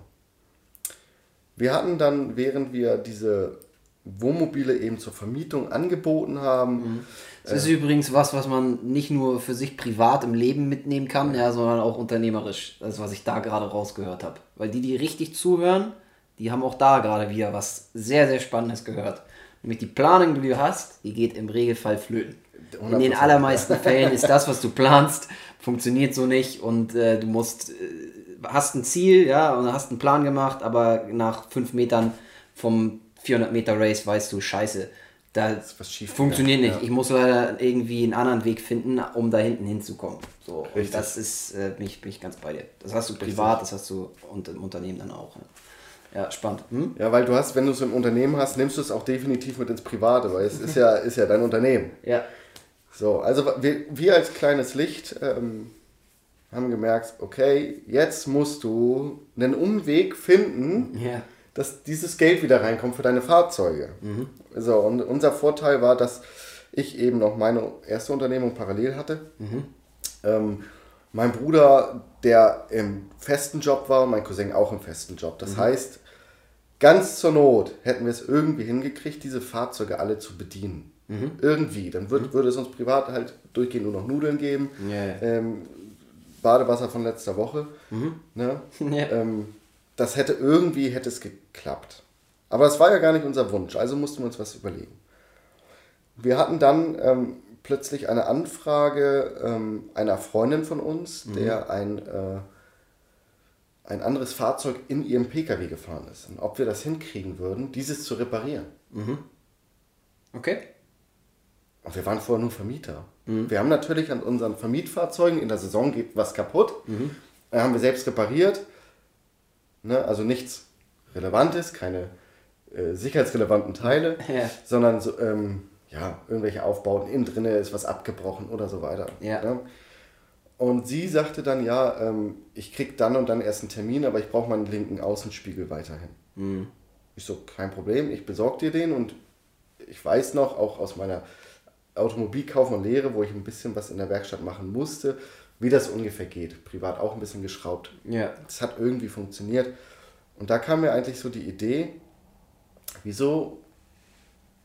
Speaker 2: Wir hatten dann, während wir diese Wohnmobile eben zur Vermietung angeboten haben,
Speaker 1: Das ist übrigens was, was man nicht nur für sich privat im Leben mitnehmen kann, ja, sondern auch unternehmerisch. Das, was ich da gerade rausgehört habe. Weil die, die richtig zuhören, die haben auch da gerade wieder was sehr, sehr Spannendes gehört. Nämlich die Planung, die du hast, die geht im Regelfall flöten. In den
Speaker 2: 100%,
Speaker 1: allermeisten Fällen ist das, was du planst, funktioniert so nicht und äh, du musst, äh, hast ein Ziel, ja, und hast einen Plan gemacht, aber nach fünf Metern vom 400 Meter Race weißt du, scheiße, da funktioniert nicht. Ich muss leider irgendwie einen anderen Weg finden, um da hinten hinzukommen. So, und
Speaker 2: Richtig.
Speaker 1: das ist, äh, bin, ich, bin ich ganz bei dir. Das hast du privat, das hast du und im Unternehmen dann auch. Ne? Ja, spannend. Hm?
Speaker 2: Ja, weil du hast, wenn du es im Unternehmen hast, nimmst du es auch definitiv mit ins Private, weil es ist ja, ist ja dein Unternehmen.
Speaker 1: Ja.
Speaker 2: So, also wir, wir als kleines Licht ähm, haben gemerkt, okay, jetzt musst du einen Umweg finden,
Speaker 1: Ja.
Speaker 2: Dass dieses Geld wieder reinkommt für deine Fahrzeuge. So, und unser Vorteil war, dass ich eben noch meine erste Unternehmung parallel hatte. Ähm, mein Bruder, der im festen Job war, mein Cousin auch im festen Job. Das heißt, ganz zur Not hätten wir es irgendwie hingekriegt, diese Fahrzeuge alle zu bedienen. Irgendwie. Dann würd, würde es uns privat halt durchgehend nur noch Nudeln geben.
Speaker 1: Ja.
Speaker 2: Ähm, Badewasser von letzter Woche. Ne?
Speaker 1: Ja.
Speaker 2: Ähm, das hätte irgendwie hätte es geklappt. Aber das war ja gar nicht unser Wunsch, also mussten wir uns was überlegen. Wir hatten dann ähm, plötzlich eine Anfrage ähm, einer Freundin von uns, der ein, äh, ein anderes Fahrzeug in ihrem Pkw gefahren ist. Und ob wir das hinkriegen würden, dieses zu reparieren.
Speaker 1: Okay.
Speaker 2: Und wir waren vorher nur Vermieter. Wir haben natürlich an unseren Vermietfahrzeugen, in der Saison geht was kaputt. Dann haben wir selbst repariert. Ne? Also nichts Relevantes, keine äh, sicherheitsrelevanten Teile,
Speaker 1: Ja.
Speaker 2: sondern so, ähm, ja, irgendwelche Aufbauten, innen drinne ist was abgebrochen oder so weiter.
Speaker 1: Ja.
Speaker 2: Ne? Und sie sagte dann, ja, ähm, ich krieg dann und dann erst einen Termin, aber ich brauche meinen linken Außenspiegel weiterhin. Ich so, kein Problem, ich besorge dir den und ich weiß noch, auch aus meiner Automobilkauf und Lehre, wo ich ein bisschen was in der Werkstatt machen musste, wie das ungefähr geht. Privat auch ein bisschen geschraubt.
Speaker 1: Ja.
Speaker 2: Das hat irgendwie funktioniert. Und da kam mir eigentlich so die Idee, wieso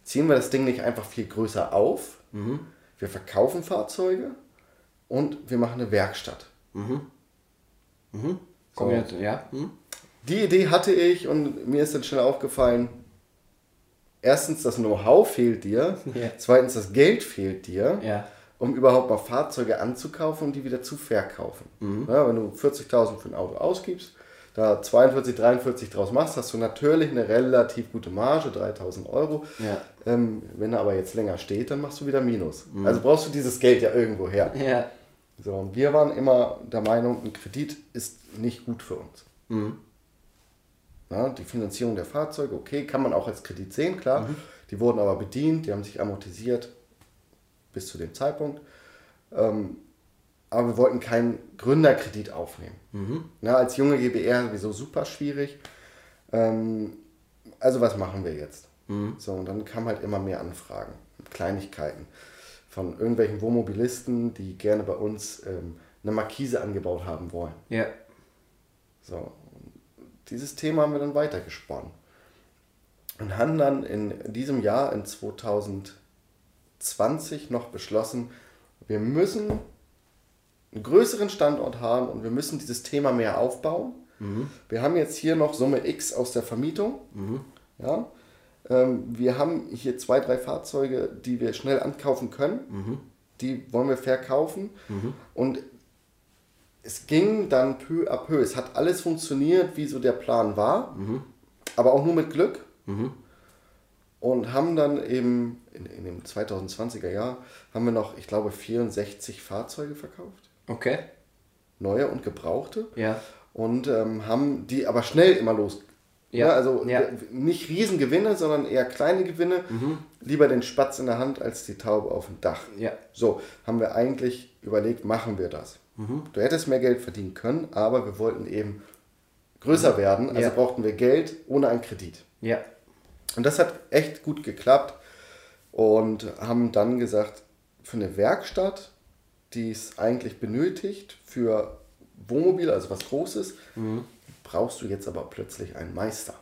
Speaker 2: ziehen wir das Ding nicht einfach viel größer auf? Wir verkaufen Fahrzeuge und wir machen eine Werkstatt.
Speaker 1: Kombination, ja. Hm?
Speaker 2: Die Idee hatte ich und mir ist dann schnell aufgefallen, erstens das Know-how fehlt dir,
Speaker 1: Ja.
Speaker 2: zweitens das Geld fehlt dir,
Speaker 1: Ja.
Speaker 2: Um überhaupt mal Fahrzeuge anzukaufen und die wieder zu verkaufen. Ja, wenn du 40.000 für ein Auto ausgibst, da 42, 43 draus machst, hast du natürlich eine relativ gute Marge, 3.000 Euro.
Speaker 1: Ja.
Speaker 2: Ähm, wenn er aber jetzt länger steht, dann machst du wieder Minus. Also brauchst du dieses Geld ja irgendwo her.
Speaker 1: Ja.
Speaker 2: So, und wir waren immer der Meinung, ein Kredit ist nicht gut für uns. Ja, die Finanzierung der Fahrzeuge, okay, kann man auch als Kredit sehen, klar. Die wurden aber bedient, die haben sich amortisiert bis zu dem Zeitpunkt. Ähm, aber wir wollten keinen Gründerkredit aufnehmen. Ja, als junge GBR sowieso super schwierig. Ähm, also was machen wir jetzt? So, und dann kamen halt immer mehr Anfragen, Kleinigkeiten von irgendwelchen Wohnmobilisten, die gerne bei uns ähm, eine Markise angebaut haben wollen.
Speaker 1: Ja.
Speaker 2: So, dieses Thema haben wir dann weitergesponnen. Und haben dann in diesem Jahr, in 2020, noch beschlossen, wir müssen einen größeren Standort haben und wir müssen dieses Thema mehr aufbauen. Wir haben jetzt hier noch Summe X aus der Vermietung. Ja? Ähm, wir haben hier zwei, drei Fahrzeuge, die wir schnell ankaufen können. Die wollen wir verkaufen. Und es ging dann peu à peu. Es hat alles funktioniert, wie so der Plan war, aber auch nur mit Glück. Und haben dann eben in, in dem 2020er Jahr haben wir noch, ich glaube, 64 Fahrzeuge verkauft.
Speaker 1: Okay.
Speaker 2: Neue und gebrauchte.
Speaker 1: Ja.
Speaker 2: Und ähm, haben die aber schnell immer los.
Speaker 1: Ja,
Speaker 2: Ne, Also
Speaker 1: ja.
Speaker 2: nicht Riesengewinne, sondern eher kleine Gewinne. Lieber den Spatz in der Hand als die Taube auf dem Dach.
Speaker 1: Ja.
Speaker 2: So, haben wir eigentlich überlegt, machen wir das. Du hättest mehr Geld verdienen können, aber wir wollten eben größer werden, also
Speaker 1: Ja.
Speaker 2: brauchten wir Geld ohne einen Kredit.
Speaker 1: Ja.
Speaker 2: Und das hat echt gut geklappt und haben dann gesagt, für eine Werkstatt, die es eigentlich benötigt, für Wohnmobil, also was Großes, brauchst du jetzt aber plötzlich einen Meister.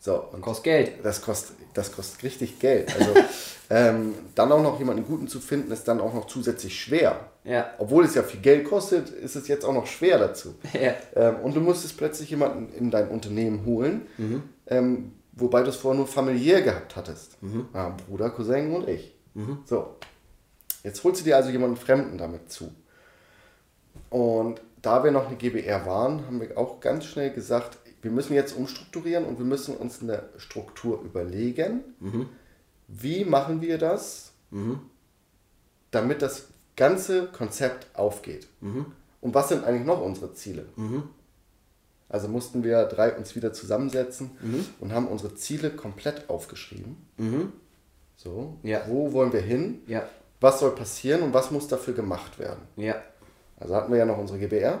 Speaker 2: So, und
Speaker 1: Kostet Geld.
Speaker 2: das kostet, das kostet richtig Geld. Also ähm, dann auch noch jemanden guten zu finden, ist dann auch noch zusätzlich schwer.
Speaker 1: Ja.
Speaker 2: Obwohl es ja viel Geld kostet, ist es jetzt auch noch schwer dazu.
Speaker 1: Ja.
Speaker 2: Ähm, und du musstest plötzlich jemanden in dein Unternehmen holen, ähm, wobei du es vorher nur familiär gehabt hattest. Ja, Bruder, Cousin und ich. So. Jetzt holst du dir also jemanden Fremden damit zu. Und da wir noch eine GBR waren, haben wir auch ganz schnell gesagt, wir müssen jetzt umstrukturieren und wir müssen uns eine Struktur überlegen. Wie machen wir das, damit das ganze Konzept aufgeht? Und was sind eigentlich noch unsere Ziele? Also mussten wir drei uns wieder zusammensetzen und haben unsere Ziele komplett aufgeschrieben. So,
Speaker 1: Ja.
Speaker 2: wo wollen wir hin?
Speaker 1: Ja.
Speaker 2: Was soll passieren und was muss dafür gemacht werden?
Speaker 1: Ja.
Speaker 2: Also hatten wir ja noch unsere GBR,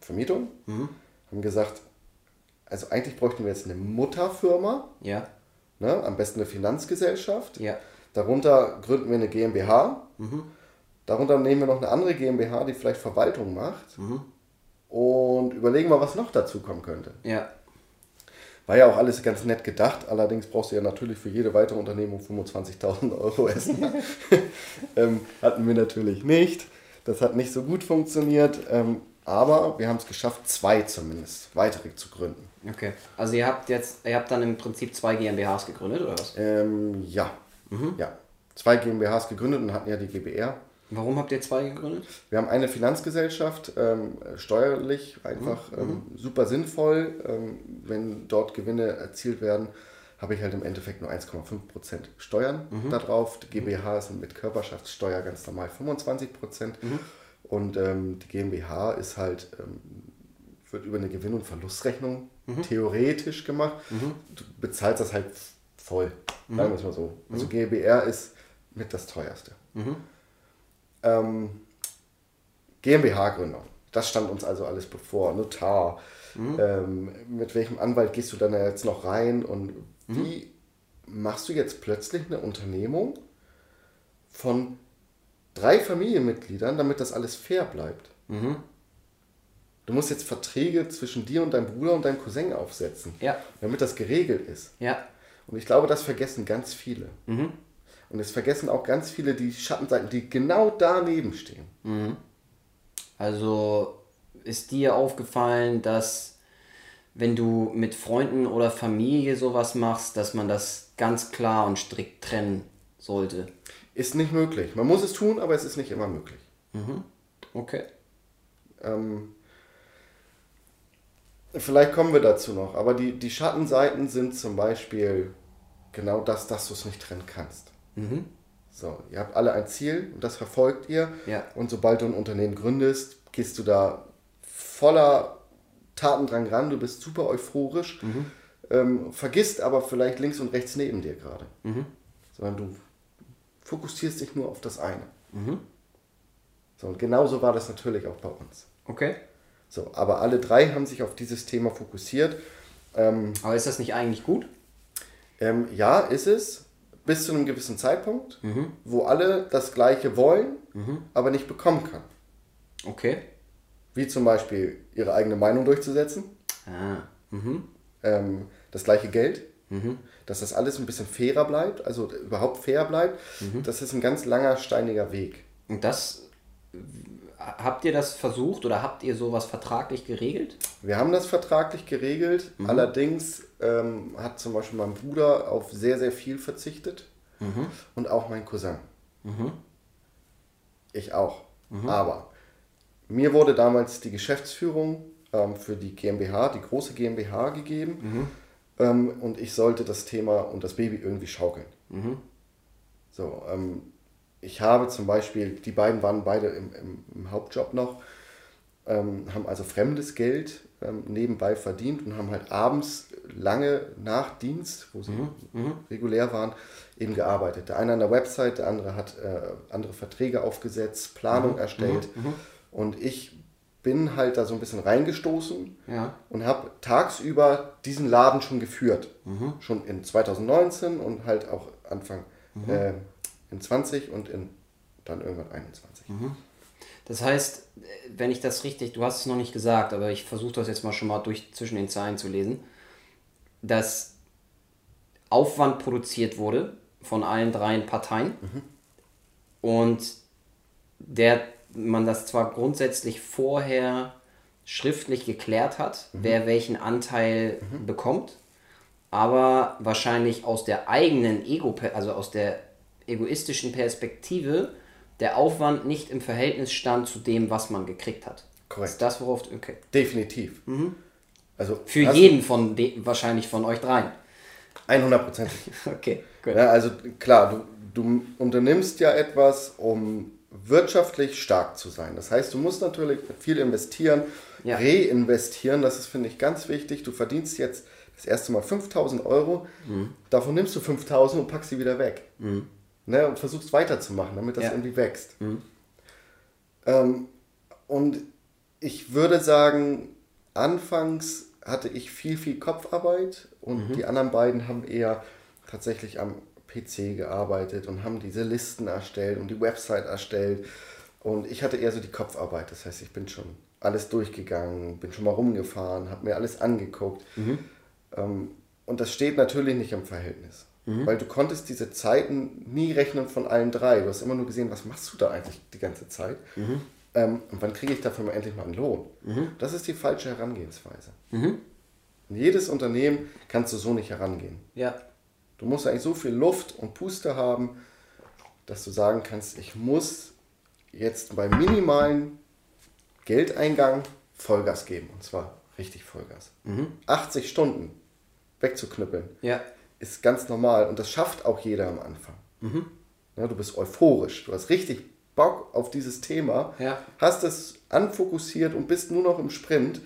Speaker 2: Vermietung, haben gesagt, also eigentlich bräuchten wir jetzt eine Mutterfirma,
Speaker 1: Ja.
Speaker 2: ne? am besten eine Finanzgesellschaft.
Speaker 1: Ja.
Speaker 2: Darunter gründen wir eine GmbH. Darunter nehmen wir noch eine andere GmbH, die vielleicht Verwaltung macht. Und überlegen mal, was noch dazu kommen könnte.
Speaker 1: Ja.
Speaker 2: War ja auch alles ganz nett gedacht, allerdings brauchst du ja natürlich für jede weitere Unternehmung 25.000 Euro Essen. ähm, hatten wir natürlich nicht. Das hat nicht so gut funktioniert, ähm, aber wir haben es geschafft, zwei zumindest weitere zu gründen.
Speaker 1: Okay. Also ihr habt jetzt, ihr habt dann im Prinzip zwei GmbHs gegründet, oder was?
Speaker 2: Ähm, ja. ja. Zwei GmbHs gegründet und hatten ja die GBR.
Speaker 1: Warum habt ihr zwei gegründet?
Speaker 2: Wir haben eine Finanzgesellschaft, ähm, steuerlich einfach
Speaker 1: Mhm.
Speaker 2: ähm, super sinnvoll. Ähm, wenn dort Gewinne erzielt werden, habe ich halt im Endeffekt nur 1,5% Steuern
Speaker 1: Mhm.
Speaker 2: darauf. Die GmbH ist mit Körperschaftssteuer ganz normal 25%.
Speaker 1: Mhm.
Speaker 2: Und ähm, die GmbH ist halt, ähm, wird über eine Gewinn- und Verlustrechnung
Speaker 1: Mhm.
Speaker 2: theoretisch gemacht. Du bezahlst das halt voll,
Speaker 1: Mhm.
Speaker 2: sagen wir es mal so. Also GbR ist mit das teuerste.
Speaker 1: Mhm.
Speaker 2: Ähm, GmbH-Gründung, das stand uns also alles bevor. Notar, ähm, mit welchem Anwalt gehst du dann da jetzt noch rein und wie machst du jetzt plötzlich eine Unternehmung von drei Familienmitgliedern, damit das alles fair bleibt? Du musst jetzt Verträge zwischen dir und deinem Bruder und deinem Cousin aufsetzen,
Speaker 1: Ja.
Speaker 2: damit das geregelt ist.
Speaker 1: Ja.
Speaker 2: Und ich glaube, das vergessen ganz viele. Und es vergessen auch ganz viele die Schattenseiten, die genau daneben stehen.
Speaker 1: Also ist dir aufgefallen, dass wenn du mit Freunden oder Familie sowas machst, dass man das ganz klar und strikt trennen sollte?
Speaker 2: Ist nicht möglich. Man muss es tun, aber es ist nicht immer möglich.
Speaker 1: Okay.
Speaker 2: Ähm, vielleicht kommen wir dazu noch, aber die, die Schattenseiten sind zum Beispiel genau das, dass du es nicht trennen kannst. So, ihr habt alle ein Ziel und das verfolgt ihr.
Speaker 1: Ja.
Speaker 2: Und sobald du ein Unternehmen gründest, gehst du da voller Taten dran ran, du bist super euphorisch, ähm, vergisst aber vielleicht links und rechts neben dir gerade. Sondern du fokussierst dich nur auf das eine. So, und genauso war das natürlich auch bei uns.
Speaker 1: Okay.
Speaker 2: So, aber alle drei haben sich auf dieses Thema fokussiert. Ähm,
Speaker 1: Aber ist das nicht eigentlich gut?
Speaker 2: ähm, ja, ist es, bis zu einem gewissen Zeitpunkt, wo alle das Gleiche wollen, aber nicht bekommen kann.
Speaker 1: Okay.
Speaker 2: Wie zum Beispiel ihre eigene Meinung durchzusetzen,
Speaker 1: Ah. Mhm.
Speaker 2: ähm, das gleiche Geld, dass das alles ein bisschen fairer bleibt, also überhaupt fair bleibt. Das ist ein ganz langer, steiniger Weg.
Speaker 1: Und das habt ihr das versucht oder habt ihr sowas vertraglich geregelt?
Speaker 2: Wir haben das vertraglich geregelt, allerdings ähm, hat zum Beispiel mein Bruder auf sehr, sehr viel verzichtet. Und auch mein Cousin. Ich auch. Aber mir wurde damals die Geschäftsführung ähm, für die GmbH, die große GmbH gegeben. Ähm, und ich sollte das Thema und das Baby irgendwie schaukeln. So, ähm, ich habe zum Beispiel, die beiden waren beide im, im, im Hauptjob noch, ähm, haben also fremdes Geld ähm, nebenbei verdient und haben halt abends lange nach Dienst, wo sie regulär waren, eben gearbeitet. Der eine an der Website, der andere hat äh, andere Verträge aufgesetzt, Planung erstellt und ich bin halt da so ein bisschen reingestoßen
Speaker 1: Ja.
Speaker 2: und habe tagsüber diesen Laden schon geführt. Schon in 2019 und halt auch Anfang äh, in 20 und in dann irgendwann 21.
Speaker 1: Das heißt, wenn ich das richtig, du hast es noch nicht gesagt, aber ich versuche das jetzt mal schon mal durch zwischen den Zeilen zu lesen, dass Aufwand produziert wurde von allen dreien Parteien und der man das zwar grundsätzlich vorher schriftlich geklärt hat, wer welchen Anteil bekommt, aber wahrscheinlich aus der eigenen Ego, also aus der egoistischen Perspektive der Aufwand nicht im Verhältnis stand zu dem, was man gekriegt hat.
Speaker 2: Korrekt.
Speaker 1: Ist das, worauf du, okay.
Speaker 2: Definitiv. Also
Speaker 1: Für jeden von de, wahrscheinlich von euch dreien.
Speaker 2: 100%.
Speaker 1: Okay, gut.
Speaker 2: Ja, also klar, du, du unternimmst ja etwas, um wirtschaftlich stark zu sein. Das heißt, du musst natürlich viel investieren,
Speaker 1: Ja.
Speaker 2: reinvestieren. Das ist, finde ich, ganz wichtig. Du verdienst jetzt das erste Mal 5000 Euro,
Speaker 1: Mhm.
Speaker 2: davon nimmst du 5000 und packst sie wieder weg. Ne, und versuchst weiterzumachen, damit das
Speaker 1: Ja.
Speaker 2: irgendwie wächst. Ähm, und ich würde sagen, anfangs hatte ich viel, viel Kopfarbeit und die anderen beiden haben eher tatsächlich am PC gearbeitet und haben diese Listen erstellt und die Website erstellt. Und ich hatte eher so die Kopfarbeit. Das heißt, ich bin schon alles durchgegangen, bin schon mal rumgefahren, habe mir alles angeguckt. Ähm, und das steht natürlich nicht im Verhältnis. Weil du konntest diese Zeiten nie rechnen von allen drei. Du hast immer nur gesehen, was machst du da eigentlich die ganze Zeit? Ähm, und wann kriege ich dafür mal endlich mal einen Lohn? Das ist die falsche Herangehensweise. In jedes Unternehmen kannst du so nicht herangehen.
Speaker 1: Ja.
Speaker 2: Du musst eigentlich so viel Luft und Puste haben, dass du sagen kannst, ich muss jetzt bei minimalen Geldeingang Vollgas geben. Und zwar richtig Vollgas. 80 Stunden wegzuknüppeln
Speaker 1: Ja.
Speaker 2: Ist ganz normal und das schafft auch jeder am Anfang. Ja, du bist euphorisch, du hast richtig Bock auf dieses Thema,
Speaker 1: Ja.
Speaker 2: hast es anfokussiert und bist nur noch im Sprint.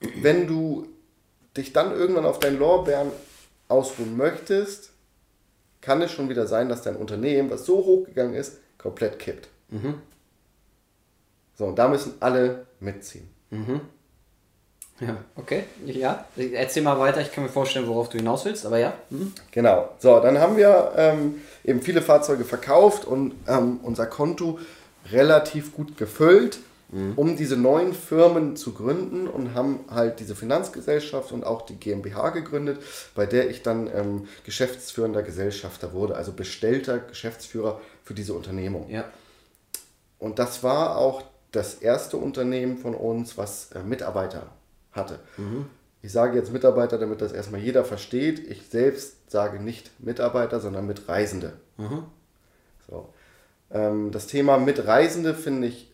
Speaker 2: Wenn du dich dann irgendwann auf deinen Lorbeeren ausruhen möchtest, kann es schon wieder sein, dass dein Unternehmen, was so hochgegangen ist, komplett kippt. So, und da müssen alle mitziehen.
Speaker 1: Ja, okay. Ja, erzähl mal weiter. Ich kann mir vorstellen, worauf du hinaus willst, aber ja. Mhm.
Speaker 2: Genau. So, dann haben wir ähm, eben viele Fahrzeuge verkauft und ähm, unser Konto relativ gut gefüllt, um diese neuen Firmen zu gründen und haben halt diese Finanzgesellschaft und auch die GmbH gegründet, bei der ich dann ähm, geschäftsführender Gesellschafter wurde, also bestellter Geschäftsführer für diese Unternehmung.
Speaker 1: Ja.
Speaker 2: Und das war auch das erste Unternehmen von uns, was äh, Mitarbeiter hatte. Ich sage jetzt Mitarbeiter, damit das erstmal jeder versteht. Ich selbst sage nicht Mitarbeiter, sondern Mitreisende. So. Ähm, das Thema Mitreisende finde ich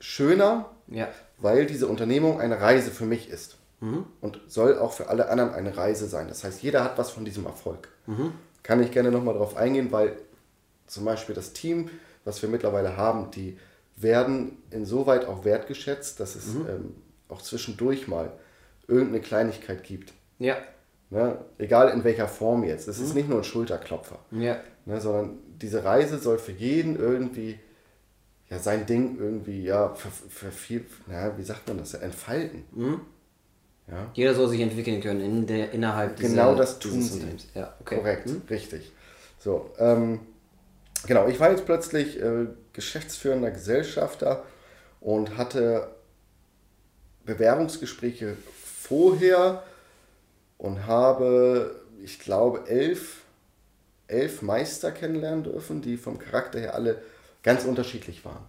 Speaker 2: schöner,
Speaker 1: Ja.
Speaker 2: weil diese Unternehmung eine Reise für mich ist. Und soll auch für alle anderen eine Reise sein. Das heißt, jeder hat was von diesem Erfolg. Kann ich gerne nochmal drauf eingehen, weil zum Beispiel das Team, was wir mittlerweile haben, die werden insoweit auch wertgeschätzt, dass es ähm, auch zwischendurch mal irgendeine Kleinigkeit gibt.
Speaker 1: Ja.
Speaker 2: Ne? Egal in welcher Form jetzt. Es ist nicht nur ein Schulterklopfer
Speaker 1: Ja.
Speaker 2: ne, sondern diese Reise soll für jeden irgendwie ja sein Ding irgendwie ja für, für viel na, wie sagt man das entfalten ja
Speaker 1: Jeder soll sich entwickeln können in der, innerhalb
Speaker 2: Genau
Speaker 1: dieser,
Speaker 2: das tun sie.
Speaker 1: Unternehmens. Ja, okay.
Speaker 2: korrekt richtig so ähm, genau ich war jetzt plötzlich äh, geschäftsführender Gesellschafter und hatte Bewerbungsgespräche vorher und habe ich glaube elf elf Meister kennenlernen dürfen, die vom Charakter her alle ganz unterschiedlich waren.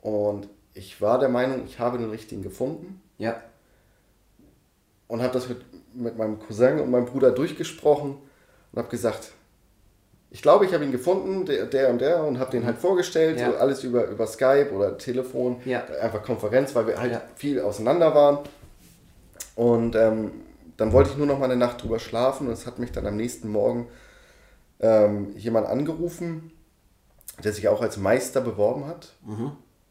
Speaker 2: Und ich war der Meinung, ich habe den richtigen gefunden
Speaker 1: Ja.
Speaker 2: und habe das mit, mit meinem Cousin und meinem Bruder durchgesprochen und habe gesagt, ich glaube, ich habe ihn gefunden, der, der und der, und habe den halt vorgestellt,
Speaker 1: Ja.
Speaker 2: so alles über, über Skype oder Telefon,
Speaker 1: Ja.
Speaker 2: einfach Konferenz, weil wir halt
Speaker 1: Ja.
Speaker 2: viel auseinander waren. Und ähm, dann wollte ich nur noch mal eine Nacht drüber schlafen und es hat mich dann am nächsten Morgen ähm, jemand angerufen, der sich auch als Meister beworben hat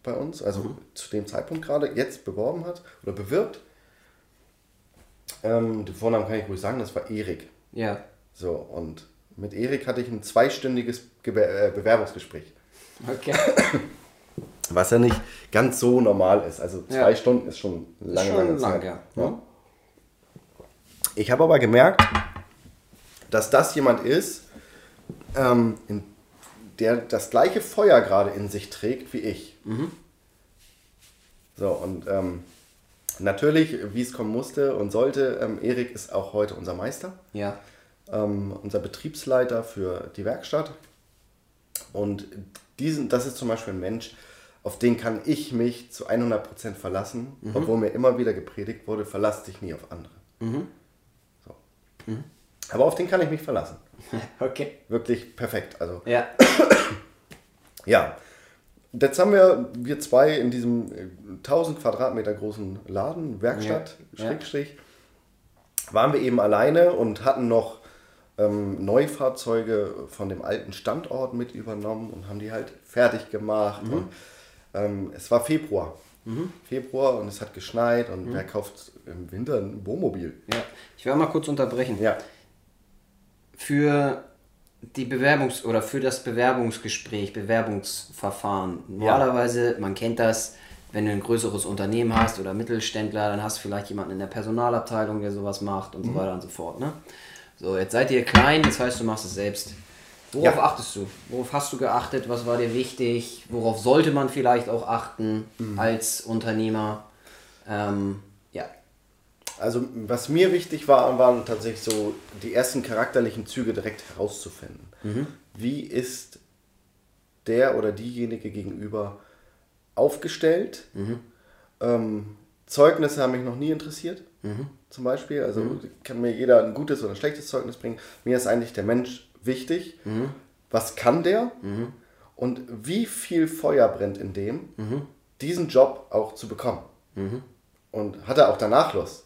Speaker 2: bei uns, also zu dem Zeitpunkt gerade, jetzt beworben hat oder bewirbt. Ähm, den Vornamen kann ich ruhig sagen, das war Erik.
Speaker 1: Ja.
Speaker 2: So, und mit Erik hatte ich ein zweistündiges äh, Bewerbungsgespräch.
Speaker 1: Okay.
Speaker 2: Was ja nicht ganz so normal ist. Also
Speaker 1: Ja.
Speaker 2: zwei Stunden ist schon lange,
Speaker 1: Schon
Speaker 2: lange
Speaker 1: lang,
Speaker 2: Zeit.
Speaker 1: ja.
Speaker 2: Ja. Ich habe aber gemerkt, dass das jemand ist, ähm, der das gleiche Feuer gerade in sich trägt wie ich. So, und ähm, natürlich, wie es kommen musste und sollte, ähm, Erik ist auch heute unser Meister
Speaker 1: Ja.
Speaker 2: Ähm, unser Betriebsleiter für die Werkstatt. Und diesen, das ist zum Beispiel ein Mensch, auf den kann ich mich zu 100% verlassen, obwohl mir immer wieder gepredigt wurde, verlass dich nie auf andere. So. Aber auf den kann ich mich verlassen.
Speaker 1: Okay.
Speaker 2: Wirklich perfekt. Also
Speaker 1: Ja.
Speaker 2: ja. Jetzt haben wir, wir zwei in diesem äh, 1000 Quadratmeter großen Laden, Werkstatt,
Speaker 1: Ja.
Speaker 2: Schrägstrich, waren wir eben alleine und hatten noch ähm, Neufahrzeuge von dem alten Standort mit übernommen und haben die halt fertig gemacht.
Speaker 1: Mhm.
Speaker 2: Und, ähm, es war Februar. Februar und es hat geschneit und
Speaker 1: Mhm.
Speaker 2: wer kauft im Winter ein Wohnmobil?
Speaker 1: ja. Ich werde mal kurz unterbrechen.
Speaker 2: Ja.
Speaker 1: Für die Bewerbungs- oder für das Bewerbungsgespräch, Bewerbungsverfahren. Normalerweise, man kennt das, wenn du ein größeres Unternehmen hast oder Mittelständler, dann hast du vielleicht jemanden in der Personalabteilung, der sowas macht und so weiter und so fort. Ne? So, jetzt seid ihr klein, das heißt, du machst es selbst. Worauf
Speaker 2: Ja.
Speaker 1: achtest du? Worauf hast du geachtet? Was war dir wichtig? Worauf sollte man vielleicht auch achten als Unternehmer? Ähm, ja.
Speaker 2: Also was mir wichtig war, waren tatsächlich so die ersten charakterlichen Züge direkt herauszufinden. Wie ist der oder diejenige gegenüber aufgestellt? Ähm, Zeugnisse haben mich noch nie interessiert, zum Beispiel. Also kann mir jeder ein gutes oder ein schlechtes Zeugnis bringen. Mir ist eigentlich der Mensch wichtig. Was kann der? und wie viel Feuer brennt in dem, diesen Job auch zu bekommen. Und hat er auch danach Lust.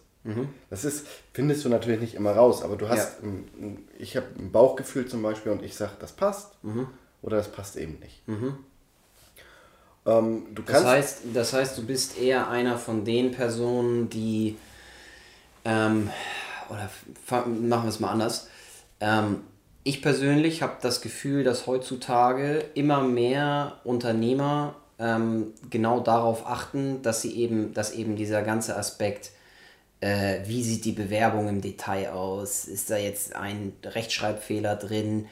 Speaker 2: Das ist, findest du natürlich nicht immer raus, aber du hast,
Speaker 1: Ja.
Speaker 2: ein- ich habe ein Bauchgefühl zum Beispiel und ich sage, das passt oder das passt eben nicht. Ähm, du
Speaker 1: Das heißt, das heißt, du bist eher einer von den Personen, die, ähm, oder machen wir es mal anders. Ähm, ich persönlich habe das Gefühl, dass heutzutage immer mehr Unternehmer ähm, genau darauf achten, dass sie eben, dass eben dieser ganze Aspekt, äh, wie sieht die Bewerbung im Detail aus, ist da jetzt ein Rechtschreibfehler drin,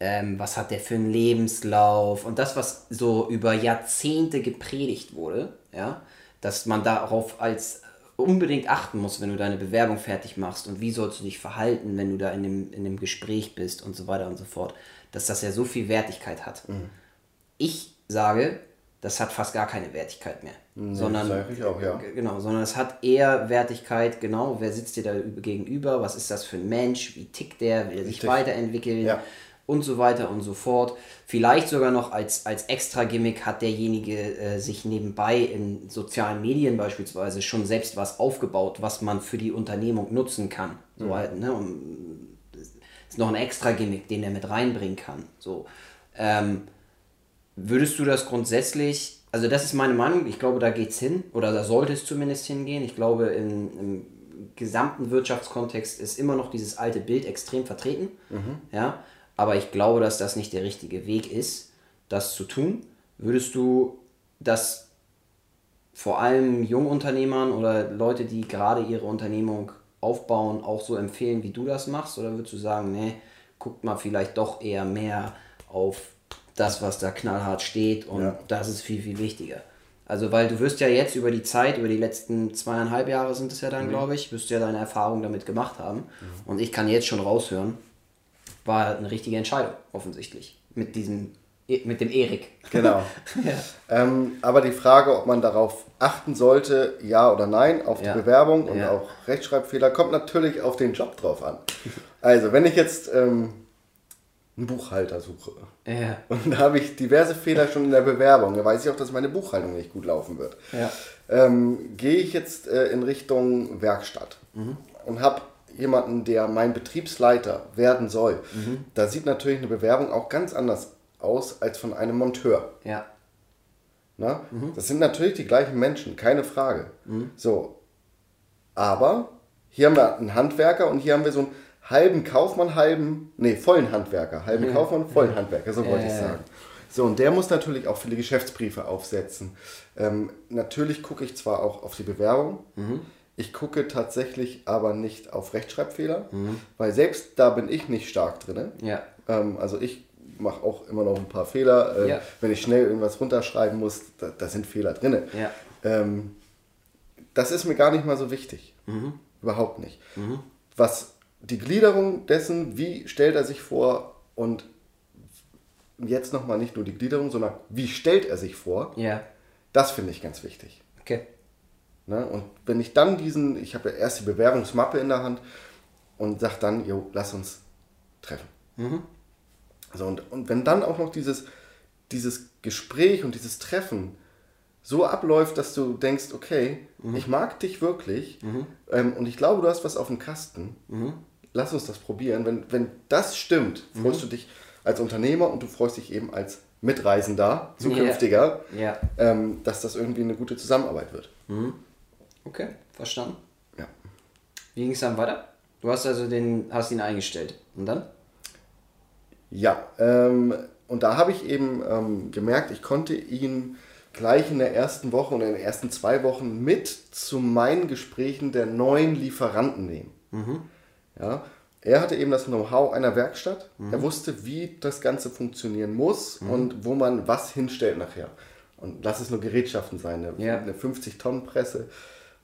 Speaker 1: ähm, was hat der für einen Lebenslauf? Und das, was so über Jahrzehnte gepredigt wurde, ja, dass man darauf als unbedingt achten muss, wenn du deine Bewerbung fertig machst und wie sollst du dich verhalten, wenn du da in dem, in dem Gespräch bist und so weiter und so fort, dass das ja so viel Wertigkeit hat. Ich sage, das hat fast gar keine Wertigkeit mehr. sondern,
Speaker 2: sag ich auch, ja.
Speaker 1: Genau, sondern es hat eher Wertigkeit, genau, wer sitzt dir da üb- gegenüber, was ist das für ein Mensch, wie tickt der, will er sich
Speaker 2: Richtig.
Speaker 1: weiterentwickeln
Speaker 2: Ja.
Speaker 1: Und so weiter und so fort. Vielleicht sogar noch als, als extra Gimmick hat derjenige äh, sich nebenbei in sozialen Medien beispielsweise schon selbst was aufgebaut, was man für die Unternehmung nutzen kann. So
Speaker 2: Mhm.
Speaker 1: halt, ne, das ist noch ein extra Gimmick, den er mit reinbringen kann. So. Ähm, Würdest du das grundsätzlich, also das ist meine Meinung, ich glaube, da geht's hin, oder da sollte es zumindest hingehen. Ich glaube, im, im gesamten Wirtschaftskontext ist immer noch dieses alte Bild extrem vertreten. Ja, aber ich glaube, dass das nicht der richtige Weg ist, das zu tun. Würdest du das vor allem Jungunternehmern oder Leute, die gerade ihre Unternehmung aufbauen, auch so empfehlen, wie du das machst? Oder würdest du sagen, nee, guckt mal vielleicht doch eher mehr auf das, was da knallhart steht und
Speaker 2: Ja.
Speaker 1: das ist viel, viel wichtiger? Also, weil du wirst ja jetzt über die Zeit, über die letzten zweieinhalb Jahre sind es ja dann, glaube ich, wirst du ja deine Erfahrungen damit gemacht haben. Und ich kann jetzt schon raushören, war eine richtige Entscheidung, offensichtlich. Mit diesem, mit dem Erik.
Speaker 2: Genau. ähm, aber die Frage, ob man darauf achten sollte, ja oder nein, auf die
Speaker 1: Ja.
Speaker 2: Bewerbung und
Speaker 1: Ja.
Speaker 2: auch Rechtschreibfehler, kommt natürlich auf den Job drauf an. Also, wenn ich jetzt ähm, einen Buchhalter suche
Speaker 1: Ja.
Speaker 2: und da habe ich diverse Fehler schon in der Bewerbung, da weiß ich auch, dass meine Buchhaltung nicht gut laufen wird.
Speaker 1: Ja.
Speaker 2: Ähm, gehe ich jetzt äh, in Richtung Werkstatt und habe jemanden, der mein Betriebsleiter werden soll, da sieht natürlich eine Bewerbung auch ganz anders aus als von einem Monteur.
Speaker 1: Ja.
Speaker 2: Na? Das sind natürlich die gleichen Menschen, keine Frage. So. Aber hier haben wir einen Handwerker und hier haben wir so einen halben Kaufmann, halben, nee, vollen Handwerker. Halben Kaufmann, vollen Handwerker, so wollte ich sagen. So, und der muss natürlich auch viele Geschäftsbriefe aufsetzen. Ähm, natürlich gucke ich zwar auch auf die Bewerbung, ich gucke tatsächlich aber nicht auf Rechtschreibfehler, weil selbst da bin ich nicht stark drin.
Speaker 1: Ja.
Speaker 2: Ähm, also ich mache auch immer noch ein paar Fehler. Äh,
Speaker 1: Ja.
Speaker 2: Wenn ich schnell irgendwas runterschreiben muss, da, da sind Fehler drin.
Speaker 1: Ja.
Speaker 2: Ähm, das ist mir gar nicht mal so wichtig. Überhaupt nicht. Was die Gliederung dessen, wie stellt er sich vor und jetzt nochmal nicht nur die Gliederung, sondern wie stellt er sich vor,
Speaker 1: Ja.
Speaker 2: das finde ich ganz wichtig.
Speaker 1: Okay.
Speaker 2: Ne? Und wenn ich dann diesen, ich habe ja erst die Bewerbungsmappe in der Hand und sage dann, jo, lass uns treffen. So, und, und wenn dann auch noch dieses, dieses Gespräch und dieses Treffen so abläuft, dass du denkst, okay, ich mag dich wirklich ähm, und ich glaube, du hast was auf dem Kasten, lass uns das probieren. Wenn, wenn das stimmt, freust du dich als Unternehmer und du freust dich eben als Mitreisender, zukünftiger,
Speaker 1: Ja.
Speaker 2: ähm, dass das irgendwie eine gute Zusammenarbeit wird.
Speaker 1: Okay, verstanden.
Speaker 2: Ja.
Speaker 1: Wie ging es dann weiter? Du hast also den, hast ihn eingestellt. Und dann?
Speaker 2: Ja, ähm, und da habe ich eben ähm, gemerkt, ich konnte ihn gleich in der ersten Woche und in den ersten zwei Wochen mit zu meinen Gesprächen der neuen Lieferanten nehmen. Ja, er hatte eben das Know-how einer Werkstatt. Er wusste, wie das Ganze funktionieren muss und wo man was hinstellt nachher. Und lass es nur Gerätschaften sein, eine,
Speaker 1: Ja.
Speaker 2: eine 50-Tonnen-Presse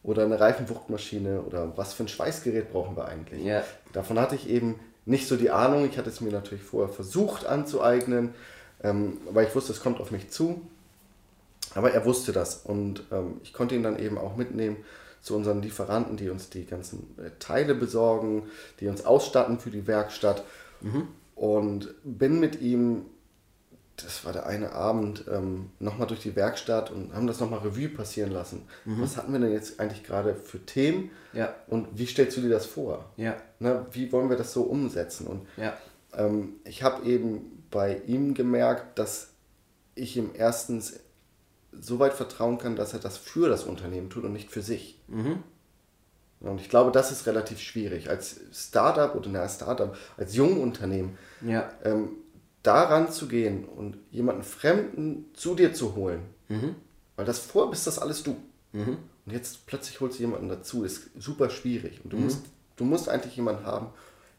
Speaker 2: oder eine Reifenwuchtmaschine oder was für ein Schweißgerät brauchen wir eigentlich.
Speaker 1: Ja.
Speaker 2: Davon hatte ich eben nicht so die Ahnung. Ich hatte es mir natürlich vorher versucht anzueignen, ähm, weil ich wusste, es kommt auf mich zu. Aber er wusste das und ähm, ich konnte ihn dann eben auch mitnehmen zu unseren Lieferanten, die uns die ganzen äh, Teile besorgen, die uns ausstatten für die Werkstatt und bin mit ihm das war der eine Abend, ähm, nochmal durch die Werkstatt und haben das nochmal Revue passieren lassen. Mhm. Was hatten wir denn jetzt eigentlich gerade für Themen?
Speaker 1: Ja.
Speaker 2: Und wie stellst du dir das vor?
Speaker 1: Ja.
Speaker 2: Na, wie wollen wir das so umsetzen? Und
Speaker 1: ja.
Speaker 2: ähm, ich habe eben bei ihm gemerkt, dass ich ihm erstens so weit vertrauen kann, dass er das für das Unternehmen tut und nicht für sich.
Speaker 1: Mhm.
Speaker 2: Und ich glaube, das ist relativ schwierig. Als Startup oder na, Startup, als Jungunternehmen,
Speaker 1: ja.
Speaker 2: ähm, daran zu gehen und jemanden Fremden zu dir zu holen,
Speaker 1: mhm.
Speaker 2: weil das vorher bist das alles du.
Speaker 1: Mhm.
Speaker 2: Und jetzt plötzlich holst du jemanden dazu, ist super schwierig. Und du,
Speaker 1: Mhm.
Speaker 2: musst, du musst eigentlich jemanden haben,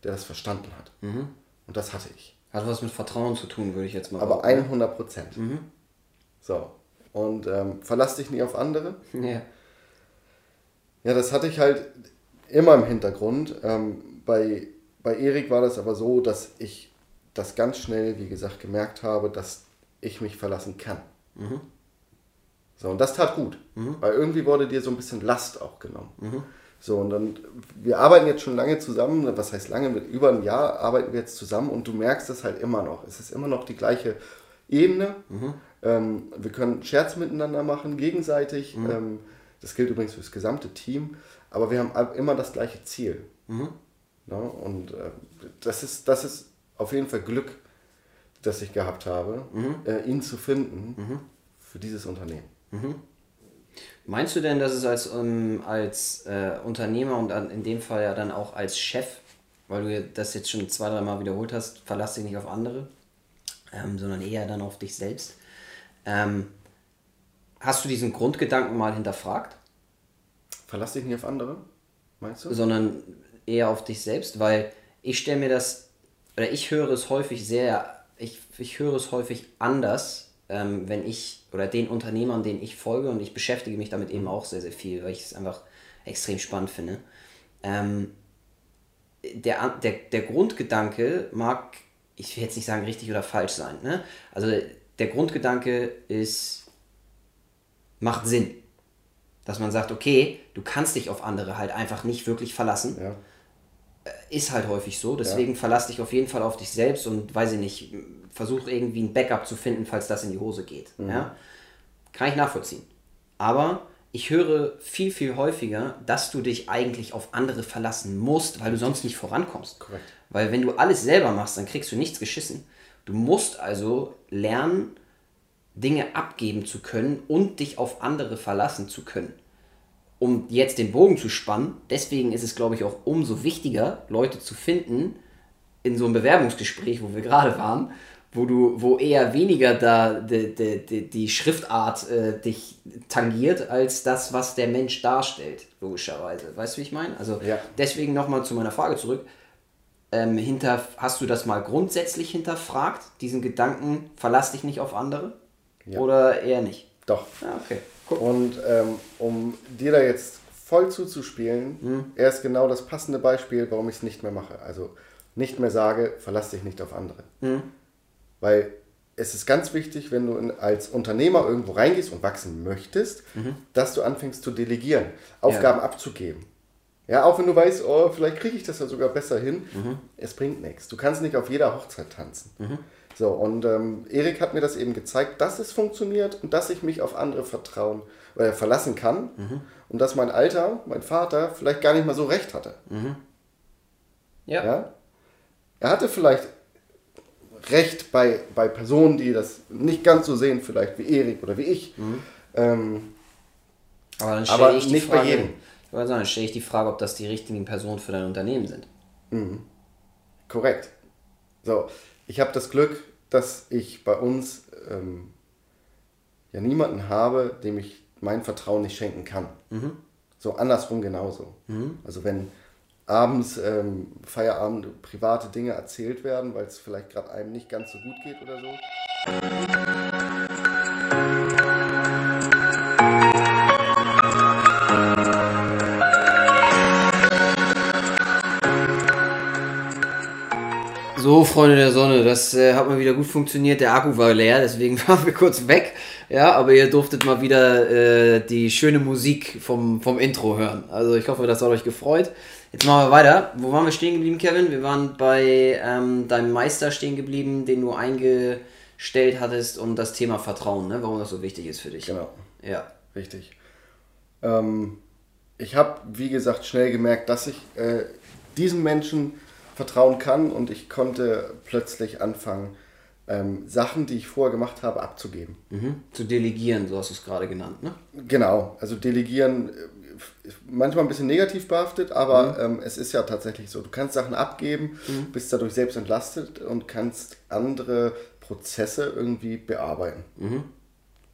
Speaker 2: der das verstanden hat.
Speaker 1: Mhm.
Speaker 2: Und das hatte ich.
Speaker 1: Hat was mit Vertrauen zu tun, würde ich jetzt mal
Speaker 2: Aber
Speaker 1: behaupten.
Speaker 2: 100 Prozent.
Speaker 1: Mhm.
Speaker 2: So. Und ähm, verlass dich nie auf andere.
Speaker 1: Ja.
Speaker 2: Ja, das hatte ich halt immer im Hintergrund. Ähm, bei, bei Erik war das aber so, dass ich das ganz schnell, wie gesagt, gemerkt habe, dass ich mich verlassen kann.
Speaker 1: Mhm.
Speaker 2: So, und das tat gut, weil irgendwie wurde dir so ein bisschen Last auch genommen. So, und dann, wir arbeiten jetzt schon lange zusammen, was heißt lange, mit über ein Jahr arbeiten wir jetzt zusammen und du merkst es halt immer noch. Es ist immer noch die gleiche Ebene. Ähm, wir können Scherz miteinander machen, gegenseitig. Ähm, das gilt übrigens für das gesamte Team, aber wir haben immer das gleiche Ziel. Ja, und äh, das, ist, das ist auf jeden Fall Glück, das ich gehabt habe, äh, ihn zu finden für dieses Unternehmen.
Speaker 1: Meinst du denn, dass es als, ähm, als äh, Unternehmer und in dem Fall ja dann auch als Chef, weil du das jetzt schon zwei, drei Mal wiederholt hast, verlass dich nicht auf andere, ähm, sondern eher dann auf dich selbst. Ähm, hast du diesen Grundgedanken mal hinterfragt,
Speaker 2: Verlass dich nicht auf andere, meinst du?
Speaker 1: sondern eher auf dich selbst? Weil ich stelle mir das, oder ich höre es häufig sehr, ich, ich höre es häufig anders, ähm, wenn ich, oder den Unternehmern, denen ich folge, und ich beschäftige mich damit eben auch sehr, sehr viel, weil ich es einfach extrem spannend finde. Ähm, der, der, der Grundgedanke mag, ich will jetzt nicht sagen richtig oder falsch sein, ne? Also der Grundgedanke ist, macht Sinn. Dass man sagt, okay, du kannst dich auf andere halt einfach nicht wirklich verlassen.
Speaker 2: Ja.
Speaker 1: Ist halt häufig so, deswegen verlass dich auf jeden Fall auf dich selbst und weiß ich nicht, versuch irgendwie ein Backup zu finden, falls das in die Hose geht. Ja? Kann ich nachvollziehen. Aber ich höre viel, viel häufiger, dass du dich eigentlich auf andere verlassen musst, weil du sonst nicht vorankommst.
Speaker 2: Korrekt.
Speaker 1: Weil wenn du alles selber machst, dann kriegst du nichts geschissen. Du musst also lernen, Dinge abgeben zu können und dich auf andere verlassen zu können. Um jetzt den Bogen zu spannen, deswegen ist es, glaube ich, auch umso wichtiger, Leute zu finden in so einem Bewerbungsgespräch, wo wir gerade waren, wo du, wo eher weniger da die, die, die, Schriftart äh, dich tangiert, als das, was der Mensch darstellt, logischerweise. Weißt du, wie ich meine? Also
Speaker 2: Ja.
Speaker 1: deswegen nochmal zu meiner Frage zurück. Ähm, hinter, hast du das mal grundsätzlich hinterfragt, diesen Gedanken, verlass dich nicht auf andere?
Speaker 2: Ja.
Speaker 1: Oder eher nicht?
Speaker 2: Doch.
Speaker 1: Ja, okay.
Speaker 2: Und ähm, um dir da jetzt voll zuzuspielen, er ist genau das passende Beispiel, warum ich es nicht mehr mache. Also nicht mehr sage, verlass dich nicht auf andere. Weil es ist ganz wichtig, wenn du in, als Unternehmer irgendwo reingehst und wachsen möchtest, dass du anfängst zu delegieren, Aufgaben abzugeben. Ja, auch wenn du weißt, oh, vielleicht kriege ich das ja sogar besser hin, es bringt nichts. Du kannst nicht auf jeder Hochzeit tanzen. So, und ähm, Erik hat mir das eben gezeigt, dass es funktioniert und dass ich mich auf andere vertrauen oder verlassen kann und dass mein Alter, mein Vater, vielleicht gar nicht mal so recht hatte.
Speaker 1: Ja.
Speaker 2: Ja? Er hatte vielleicht recht bei, bei Personen, die das nicht ganz so sehen, vielleicht wie Erik oder wie ich. Ähm,
Speaker 1: Aber dann
Speaker 2: Aber
Speaker 1: stelle ich die
Speaker 2: nicht bei
Speaker 1: Frage,
Speaker 2: jedem.
Speaker 1: Ich wollte sagen, dann stelle ich die Frage, ob das die richtigen Personen für dein Unternehmen sind.
Speaker 2: korrekt. So, ich habe das Glück, dass ich bei uns ähm, ja niemanden habe, dem ich mein Vertrauen nicht schenken kann. So andersrum genauso. Also wenn abends ähm, Feierabend private Dinge erzählt werden, weil es vielleicht gerade einem nicht ganz so gut geht oder so.
Speaker 1: So, Freunde der Sonne, das äh, hat mal wieder gut funktioniert. Der Akku war leer, deswegen waren wir kurz weg. Ja, aber ihr durftet mal wieder äh, die schöne Musik vom, vom Intro hören. Also ich hoffe, das hat euch gefreut. Jetzt machen wir weiter. Wo waren wir stehen geblieben, Kevin? Wir waren bei ähm, deinem Meister stehen geblieben, den du einge, gestellt hattest und das Thema Vertrauen, ne? warum das so wichtig ist für dich.
Speaker 2: Genau.
Speaker 1: Ja.
Speaker 2: Richtig. Ähm, ich habe, wie gesagt, schnell gemerkt, dass ich äh, diesen Menschen vertrauen kann und ich konnte plötzlich anfangen, ähm, Sachen, die ich vorher gemacht habe, abzugeben.
Speaker 1: Mhm. Zu delegieren, so hast du es gerade genannt, ne?
Speaker 2: Genau, also delegieren äh, manchmal ein bisschen negativ behaftet, aber ähm, es ist ja tatsächlich so. Du kannst Sachen abgeben, bist dadurch selbst entlastet und kannst andere Prozesse irgendwie bearbeiten.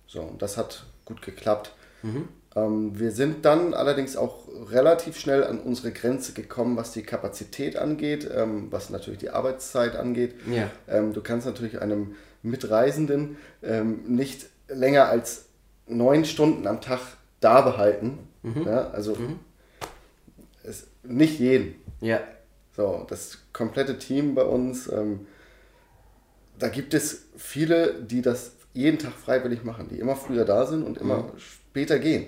Speaker 2: So, und das hat gut geklappt. Ähm, wir sind dann allerdings auch relativ schnell an unsere Grenze gekommen, was die Kapazität angeht, ähm, was natürlich die Arbeitszeit angeht.
Speaker 1: Ja.
Speaker 2: Ähm, du kannst natürlich einem Mitreisenden ähm, nicht länger als neun Stunden am Tag da behalten. Ja, also es, nicht jeden.
Speaker 1: Ja.
Speaker 2: So, das komplette Team bei uns, ähm, da gibt es viele, die das jeden Tag freiwillig machen, die immer früher da sind und immer später gehen.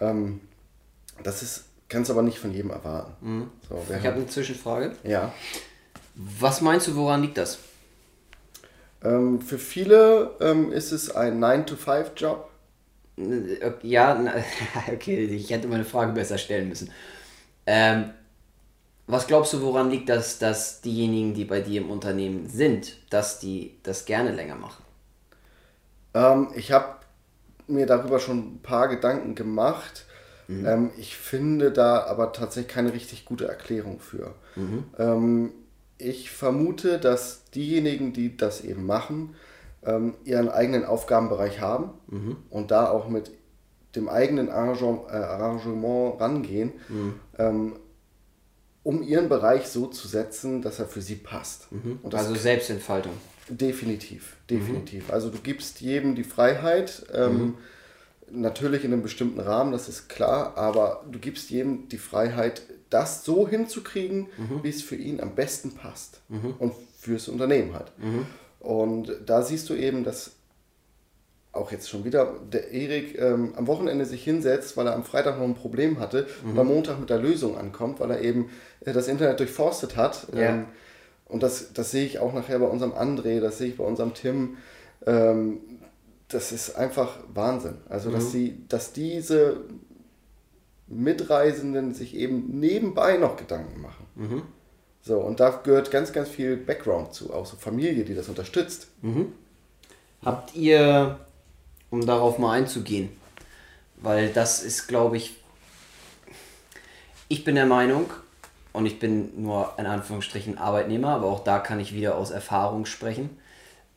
Speaker 2: Ähm, das ist, kannst du aber nicht von jedem erwarten. So, wir
Speaker 1: Ich habe eine Zwischenfrage.
Speaker 2: ja.
Speaker 1: Was meinst du, woran liegt das?
Speaker 2: Ähm, für viele ähm, ist es ein 9-to-5-Job.
Speaker 1: Äh, Ja, na, okay, ich hätte meine Frage besser stellen müssen. Ähm, was glaubst du, woran liegt das, dass diejenigen, die bei dir im Unternehmen sind, dass die das gerne länger machen?
Speaker 2: Ähm, ich habe mir darüber schon ein paar Gedanken gemacht. Ähm, ich finde da aber tatsächlich keine richtig gute Erklärung für. Ähm, ich vermute, dass diejenigen, die das eben machen, ähm, ihren eigenen Aufgabenbereich haben und da auch mit dem eigenen Arrangement, äh, Arrangement rangehen, ähm, um ihren Bereich so zu setzen, dass er für sie passt. Das
Speaker 1: Also Selbstentfaltung.
Speaker 2: Definitiv, definitiv. Also du gibst jedem die Freiheit, ähm, natürlich in einem bestimmten Rahmen, das ist klar, aber du gibst jedem die Freiheit, das so hinzukriegen, wie es für ihn am besten passt und fürs Unternehmen hat. Und da siehst du eben, dass auch jetzt schon wieder der Erik ähm, am Wochenende sich hinsetzt, weil er am Freitag noch ein Problem hatte und am Montag mit der Lösung ankommt, weil er eben äh, das Internet durchforstet hat.
Speaker 1: Ja.
Speaker 2: Ähm, und das, das sehe ich auch nachher bei unserem André, das sehe ich bei unserem Tim. Ähm, das ist einfach Wahnsinn. Also, dass, sie, dass diese Mitreisenden sich eben nebenbei noch Gedanken machen. So, und da gehört ganz, ganz viel Background zu, auch so Familie, die das unterstützt.
Speaker 1: Habt ihr, um darauf mal einzugehen, weil das ist, glaube ich, ich bin der Meinung, und ich bin nur in Anführungsstrichen Arbeitnehmer, aber auch da kann ich wieder aus Erfahrung sprechen.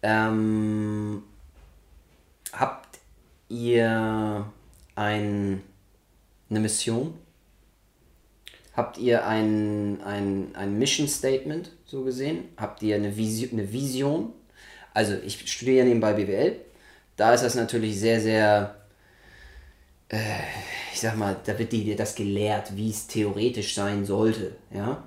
Speaker 1: Ähm, habt ihr ein, eine Mission? Habt ihr ein, ein, ein Mission Statement, so gesehen? Habt ihr eine Vision, eine Vision? Also ich studiere nebenbei BWL. Da ist das natürlich sehr, sehr, äh, ich sag mal, da wird dir das gelehrt, wie es theoretisch sein sollte. Ja?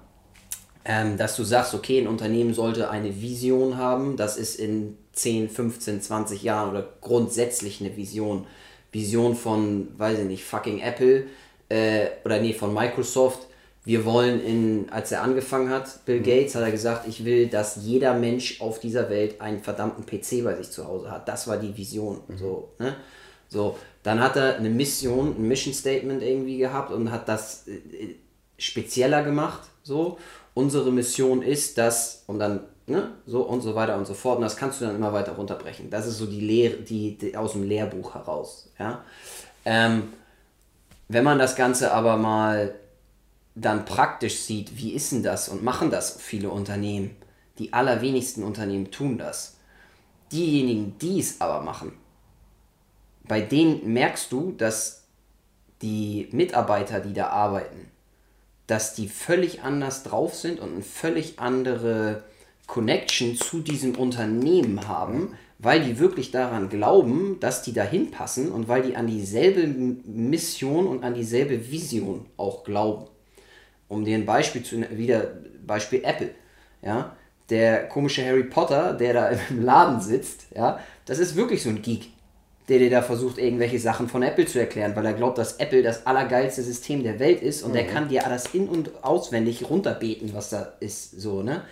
Speaker 1: Ähm, dass du sagst, okay, ein Unternehmen sollte eine Vision haben, das ist in 10, 15, 20 Jahren oder grundsätzlich eine Vision. Vision von, weiß ich nicht, fucking Apple äh, oder nee, von Microsoft. Wir wollen in, als er angefangen hat, Bill Gates, hat er gesagt, ich will, dass jeder Mensch auf dieser Welt einen verdammten PC bei sich zu Hause hat. Das war die Vision. So, ne? so, dann hat er eine Mission, ein Mission Statement irgendwie gehabt und hat das äh, spezieller gemacht. So, unsere Mission ist, dass, und dann, ne, so und so weiter und so fort. Und das kannst du dann immer weiter runterbrechen. Das ist so die Lehre, die, die aus dem Lehrbuch heraus. Ja? Ähm, wenn man das Ganze aber mal dann praktisch sieht, wie ist denn das und machen das viele Unternehmen? Die allerwenigsten Unternehmen tun das. Diejenigen, die es aber machen, bei denen merkst du, dass die Mitarbeiter, die da arbeiten, dass die völlig anders drauf sind und eine völlig andere Connection zu diesem Unternehmen haben, weil die wirklich daran glauben, dass die dahin passen und weil die an dieselbe Mission und an dieselbe Vision auch glauben. Um dir ein Beispiel zu wieder Beispiel Apple, ja, der komische Harry Potter, der da im Laden sitzt, ja, das ist wirklich so ein Geek, der dir da versucht, irgendwelche Sachen von Apple zu erklären, weil er glaubt, dass Apple das allergeilste System der Welt ist und der kann dir alles in- und auswendig runterbeten, was da ist, so, ne?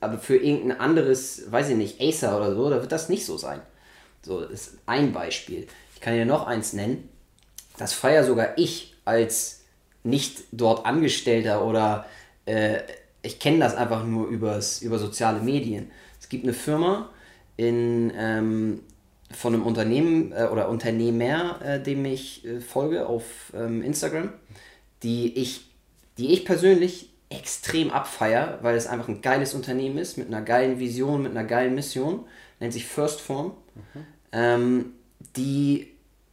Speaker 1: Aber für irgendein anderes, weiß ich nicht, Acer oder so, da wird das nicht so sein. So, das ist ein Beispiel. Ich kann dir noch eins nennen. Das feiere sogar ich als nicht dort Angestellter oder äh, ich kenne das einfach nur übers, über soziale Medien. Es gibt eine Firma in, ähm, von einem Unternehmen äh, oder Unternehmer, äh, dem ich äh, folge auf ähm, Instagram, die ich, die ich persönlich extrem abfeier, weil es einfach ein geiles Unternehmen ist, mit einer geilen Vision, mit einer geilen Mission, nennt sich First Form. Mhm. Ähm, die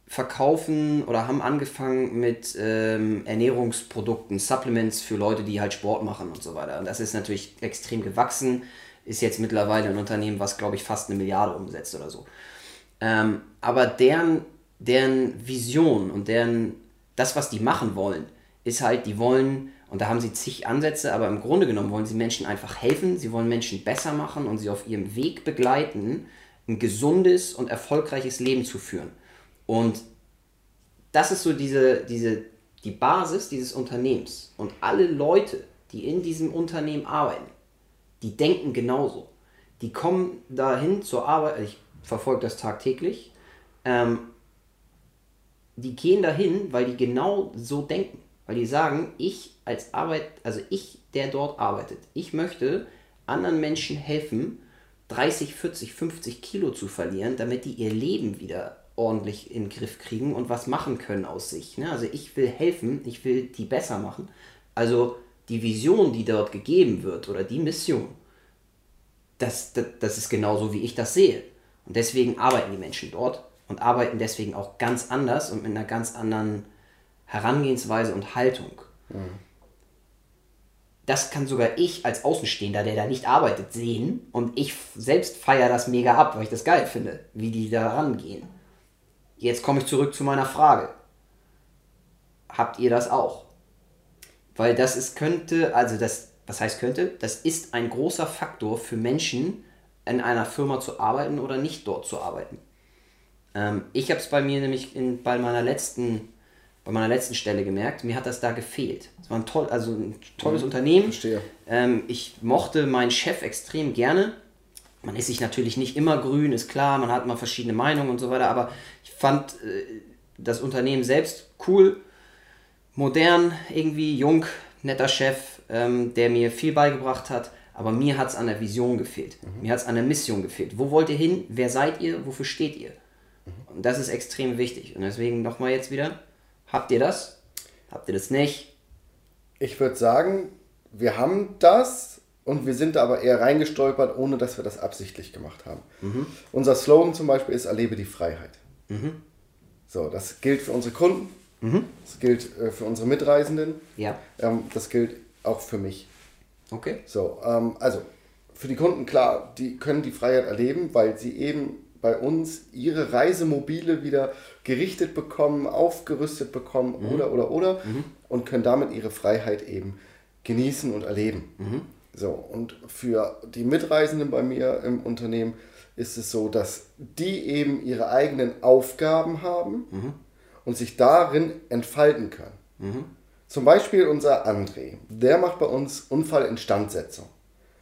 Speaker 1: verkaufen oder haben angefangen mit ähm, Ernährungsprodukten, Supplements für Leute, die halt Sport machen und so weiter. Und das ist natürlich extrem gewachsen, ist jetzt mittlerweile ein Unternehmen, was glaube ich fast eine Milliarde umsetzt oder so. Ähm, aber deren, deren Vision und deren, das, was die machen wollen, ist halt, die wollen, und da haben sie zig Ansätze, aber im Grunde genommen wollen sie Menschen einfach helfen, sie wollen Menschen besser machen und sie auf ihrem Weg begleiten, ein gesundes und erfolgreiches Leben zu führen. Und das ist so diese, diese, die Basis dieses Unternehmens. Und alle Leute, die in diesem Unternehmen arbeiten, die denken genauso. Die kommen dahin zur Arbeit, ich verfolge das tagtäglich, ähm, die gehen dahin, weil die genau so denken. Weil die sagen, ich als Arbeit, also ich, der dort arbeitet, ich möchte anderen Menschen helfen, 30, 40, 50 Kilo zu verlieren, damit die ihr Leben wieder ordentlich in den Griff kriegen und was machen können aus sich. Ne? Also ich will helfen, ich will die besser machen. Also die Vision, die dort gegeben wird oder die Mission, das, das, das ist genauso, wie ich das sehe. Und deswegen arbeiten die Menschen dort und arbeiten deswegen auch ganz anders und mit einer ganz anderen Herangehensweise und Haltung. Mhm. Das kann sogar ich als Außenstehender, der da nicht arbeitet, sehen. Und ich selbst feiere das mega ab, weil ich das geil finde, wie die da rangehen. Jetzt komme ich zurück zu meiner Frage. Habt ihr das auch? Weil das ist könnte, also das, was heißt könnte? Das ist ein großer Faktor für Menschen, in einer Firma zu arbeiten oder nicht dort zu arbeiten. Ähm, ich habe es bei mir nämlich in, bei meiner letzten bei meiner letzten Stelle gemerkt, mir hat das da gefehlt. Es war ein, toll, also ein tolles mhm, Unternehmen. Verstehe. Ähm, ich mochte meinen Chef extrem gerne. Man ist sich natürlich nicht immer grün, ist klar, man hat mal verschiedene Meinungen und so weiter, aber ich fand äh, das Unternehmen selbst cool, modern, irgendwie jung, netter Chef, ähm, der mir viel beigebracht hat. Aber mir hat es an der Vision gefehlt. Mhm. Mir hat es an der Mission gefehlt. Wo wollt ihr hin? Wer seid ihr? Wofür steht ihr? Mhm. Und das ist extrem wichtig. Und deswegen nochmal jetzt wieder Habt ihr das? Habt ihr das nicht?
Speaker 2: Ich würde sagen, wir haben das und wir sind da aber eher reingestolpert, ohne dass wir das absichtlich gemacht haben. Mhm. Unser Slogan zum Beispiel ist Erlebe die Freiheit. Mhm. So, das gilt für unsere Kunden, mhm. das gilt äh, für unsere Mitreisenden, ja. Ähm, das gilt auch für mich. Okay. So, ähm, also für die Kunden klar, die können die Freiheit erleben, weil sie eben bei uns ihre Reisemobile wieder gerichtet bekommen, aufgerüstet bekommen mhm. oder oder oder mhm. und können damit ihre Freiheit eben genießen und erleben. Mhm. So, und für die Mitreisenden bei mir im Unternehmen ist es so, dass die eben ihre eigenen Aufgaben haben mhm. und sich darin entfalten können. Zum Beispiel unser André, der macht bei uns Unfallinstandsetzung.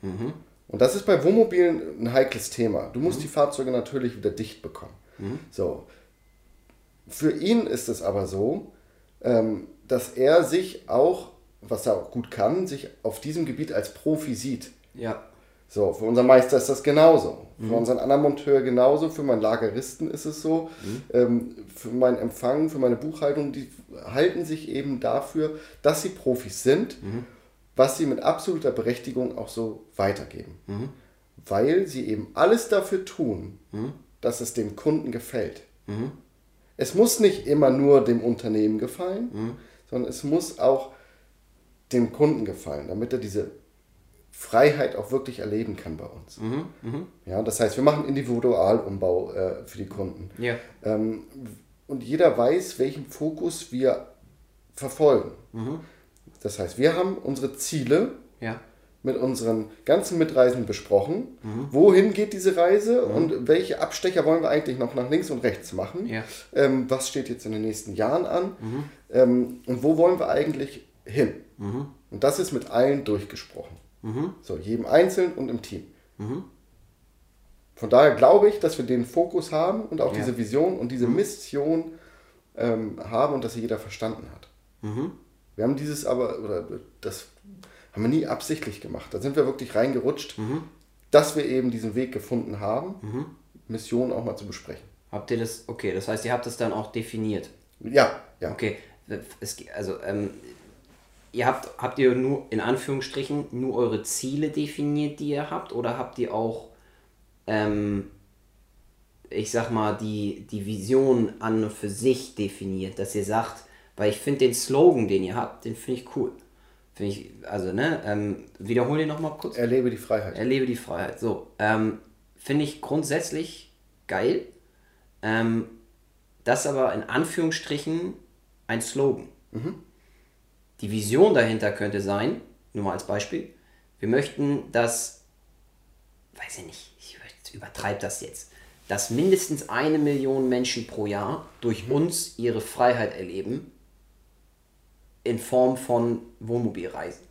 Speaker 2: Mhm. Und das ist bei Wohnmobilen ein heikles Thema. Du musst mhm. die Fahrzeuge natürlich wieder dicht bekommen. Mhm. So. Für ihn ist es aber so, ähm, dass er sich auch, was er auch gut kann, sich auf diesem Gebiet als Profi sieht. Ja. So, für unseren Meister ist das genauso. Mhm. Für unseren anderen Monteur genauso. Für meinen Lageristen ist es so. Mhm. Ähm, für meinen Empfang, für meine Buchhaltung, die halten sich eben dafür, dass sie Profis sind mhm was sie mit absoluter Berechtigung auch so weitergeben. Mhm. Weil sie eben alles dafür tun, mhm. dass es dem Kunden gefällt. Mhm. Es muss nicht immer nur dem Unternehmen gefallen, sondern es muss auch dem Kunden gefallen, damit er diese Freiheit auch wirklich erleben kann bei uns. Mhm. Mhm. Ja, das heißt, wir machen Individualumbau äh, für die Kunden. Ja. Ähm, und jeder weiß, welchen Fokus wir verfolgen. Das heißt, wir haben unsere Ziele ja. mit unseren ganzen Mitreisenden besprochen. Mhm. Wohin geht diese Reise mhm. und welche Abstecher wollen wir eigentlich noch nach links und rechts machen? Ja. Ähm, was steht jetzt in den nächsten Jahren an? Mhm. Ähm, und wo wollen wir eigentlich hin? Mhm. Und das ist mit allen durchgesprochen. So, jedem einzeln und im Team. Von daher glaube ich, dass wir den Fokus haben und auch
Speaker 1: Ja.
Speaker 2: diese Vision und diese Mission ähm, haben und dass sie jeder verstanden hat. Wir haben dieses aber, oder das haben wir nie absichtlich gemacht. Da sind wir wirklich reingerutscht, dass wir eben diesen Weg gefunden haben, Mission auch mal zu besprechen.
Speaker 1: Habt ihr das, okay, das heißt, ihr habt das dann auch definiert.
Speaker 2: Ja, ja.
Speaker 1: Okay, es, also ähm, ihr habt, habt ihr nur in Anführungsstrichen nur eure Ziele definiert, die ihr habt, oder habt ihr auch, ähm, ich sag mal, die, die Vision an und für sich definiert, dass ihr sagt, weil ich finde den Slogan, den ihr habt, den finde ich cool. Finde ich, also, ne, ähm, wiederhol den nochmal kurz.
Speaker 2: Erlebe die Freiheit.
Speaker 1: Erlebe die Freiheit. So, ähm, finde ich grundsätzlich geil. Ähm, das aber in Anführungsstrichen ein Slogan. Die Vision dahinter könnte sein, nur mal als Beispiel, wir möchten, dass, weiß ich nicht, ich übertreibe das jetzt, dass mindestens eine Million Menschen pro Jahr durch uns ihre Freiheit erleben in Form von Wohnmobilreisen.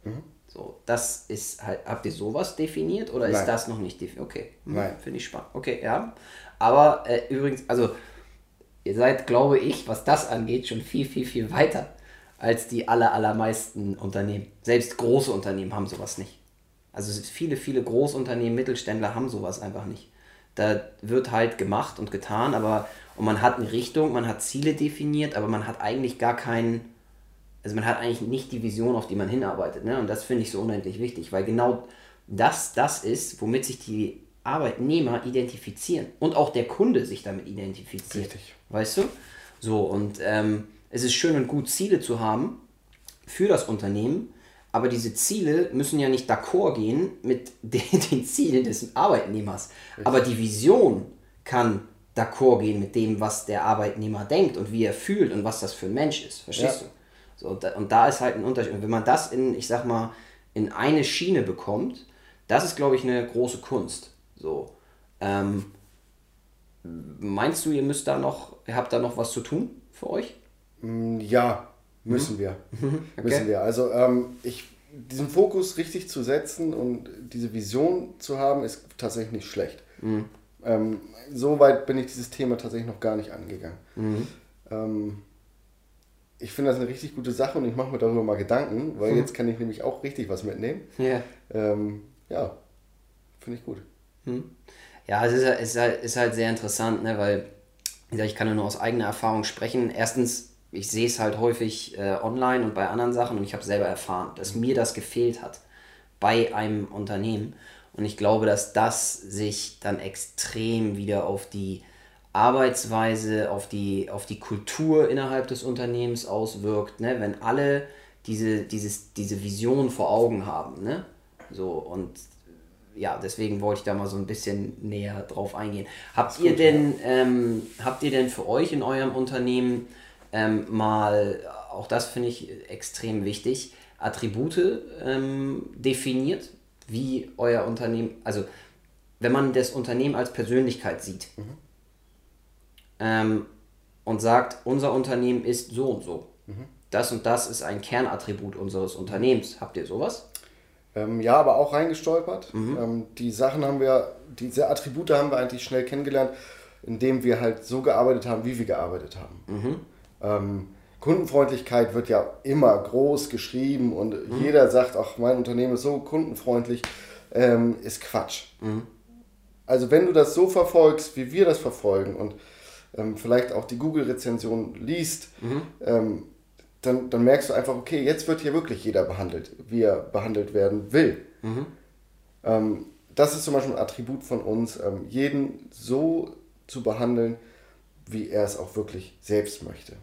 Speaker 1: So, das ist halt, habt ihr sowas definiert oder ist
Speaker 2: Nein.
Speaker 1: das noch nicht definiert? Okay, hm, finde ich spannend. Okay, ja. Aber äh, übrigens, also ihr seid, glaube ich, was das angeht, schon viel, viel, viel weiter als die aller, allermeisten Unternehmen. Selbst große Unternehmen haben sowas nicht. Also viele, viele Großunternehmen, Mittelständler haben sowas einfach nicht. Da wird halt gemacht und getan, aber und man hat eine Richtung, man hat Ziele definiert, aber man hat eigentlich gar keinen, also man hat eigentlich nicht die Vision, auf die man hinarbeitet. Ne? Und das finde ich so unendlich wichtig, weil genau das das ist, womit sich die Arbeitnehmer identifizieren und auch der Kunde sich damit identifiziert.
Speaker 2: Richtig.
Speaker 1: Weißt du? So, und ähm, es ist schön und gut, Ziele zu haben für das Unternehmen, aber diese Ziele müssen ja nicht d'accord gehen mit den, den Zielen des Arbeitnehmers. Aber die Vision kann d'accord gehen mit dem, was der Arbeitnehmer denkt und wie er fühlt und was das für ein Mensch ist. Verstehst
Speaker 2: Ja.
Speaker 1: du? So, und, da, und da ist halt ein Unterschied. Und wenn man das in, ich sag mal, in eine Schiene bekommt, das ist, glaube ich, eine große Kunst. So. Ähm, meinst du, ihr müsst da noch, ihr habt da noch was zu tun für euch?
Speaker 2: Mm, Ja, müssen wir.
Speaker 1: Okay.
Speaker 2: Müssen wir. Also ähm, ich, diesen Fokus richtig zu setzen und diese Vision zu haben, ist tatsächlich nicht schlecht. Ähm, so weit bin ich dieses Thema tatsächlich noch gar nicht angegangen. Ähm, ich finde das eine richtig gute Sache und ich mache mir darüber mal Gedanken, weil jetzt kann ich nämlich auch richtig was mitnehmen.
Speaker 1: Ja.
Speaker 2: Ähm, ja, finde ich gut.
Speaker 1: Ja, es ist, halt- es ist, halt, ist halt sehr interessant, ne, weil ich kann ja nur aus eigener Erfahrung sprechen. Erstens, ich sehe es halt häufig äh, online und bei anderen Sachen und ich habe selber erfahren, dass mir das gefehlt hat bei einem Unternehmen. Und ich glaube, dass das sich dann extrem wieder auf die Arbeitsweise, auf die, auf die Kultur innerhalb des Unternehmens auswirkt, ne? wenn alle diese, dieses, diese Vision vor Augen haben. Ne? So, und ja, deswegen wollte ich da mal so ein bisschen näher drauf eingehen. Habt ihr denn, ähm, habt ihr denn für euch in eurem Unternehmen ähm, mal, auch das finde ich extrem wichtig, Attribute ähm, definiert, wie euer Unternehmen, also wenn man das Unternehmen als Persönlichkeit sieht ähm, und sagt, unser Unternehmen ist so und so. Das und das ist ein Kernattribut unseres Unternehmens. Habt ihr sowas?
Speaker 2: Ähm, ja, aber auch reingestolpert. Ähm, die Sachen haben wir, diese Attribute haben wir eigentlich schnell kennengelernt, indem wir halt so gearbeitet haben, wie wir gearbeitet haben. Ähm, Kundenfreundlichkeit wird ja immer groß geschrieben und jeder sagt, ach, mein Unternehmen ist so kundenfreundlich, ähm, ist Quatsch. Also wenn du das so verfolgst, wie wir das verfolgen und ähm, vielleicht auch die Google-Rezension liest, ähm, dann, dann merkst du einfach, okay, jetzt wird hier wirklich jeder behandelt, wie er behandelt werden will. Ähm, das ist zum Beispiel ein Attribut von uns, ähm, jeden so zu behandeln, wie er es auch wirklich selbst möchte.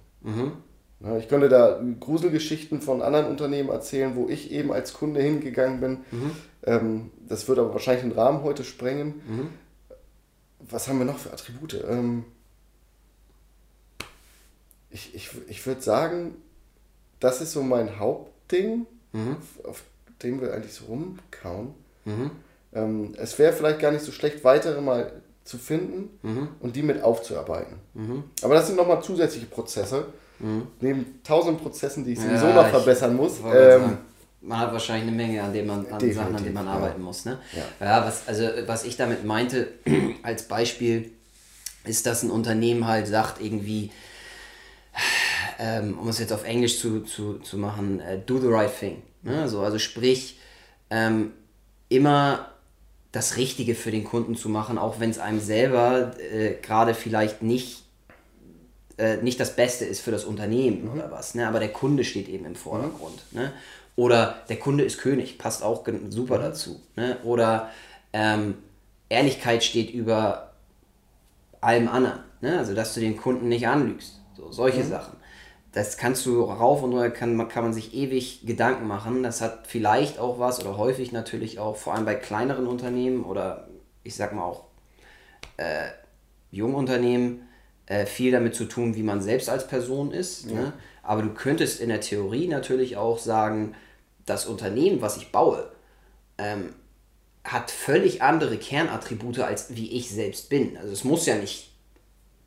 Speaker 2: Ja, ich könnte da Gruselgeschichten von anderen Unternehmen erzählen, wo ich eben als Kunde hingegangen bin. Ähm, das würde aber wahrscheinlich den Rahmen heute sprengen. Was haben wir noch für Attribute? Ähm, ich ich, ich würde sagen, das ist so mein Hauptding, auf dem wir eigentlich so rumkauen. Ähm, es wäre vielleicht gar nicht so schlecht, weitere mal zu finden und die mit aufzuarbeiten. Aber das sind nochmal zusätzliche Prozesse, neben tausend Prozessen, die ich sowieso
Speaker 1: Ja,
Speaker 2: noch verbessern muss. Ähm,
Speaker 1: man hat wahrscheinlich eine Menge an, dem man, an Sachen, an denen man
Speaker 2: ja.
Speaker 1: arbeiten muss. Ne?
Speaker 2: Ja.
Speaker 1: Ja. was, also, was ich damit meinte, als Beispiel, ist, dass ein Unternehmen halt sagt, irgendwie, ähm, um es jetzt auf Englisch zu, zu, zu machen, äh, do the right thing. Ne? So, also sprich, ähm, immer das Richtige für den Kunden zu machen, auch wenn es einem selber äh, gerade vielleicht nicht, äh, nicht das Beste ist für das Unternehmen oder was. Ne? Aber der Kunde steht eben im Vordergrund. Ne? Oder der Kunde ist König, passt auch super dazu. Ne? Oder ähm, Ehrlichkeit steht über allem anderen. Ne? Also, dass du den Kunden nicht anlügst. So, solche Sachen. Das kannst du rauf und runter, kann, man- kann man sich ewig Gedanken machen. Das hat vielleicht auch was oder häufig natürlich auch, vor allem bei kleineren Unternehmen oder ich sag mal auch äh, Jungunternehmen, äh, viel damit zu tun, wie man selbst als Person ist. Ne? Aber du könntest in der Theorie natürlich auch sagen, das Unternehmen, was ich baue, ähm, hat völlig andere Kernattribute, als wie ich selbst bin. Also es muss ja nicht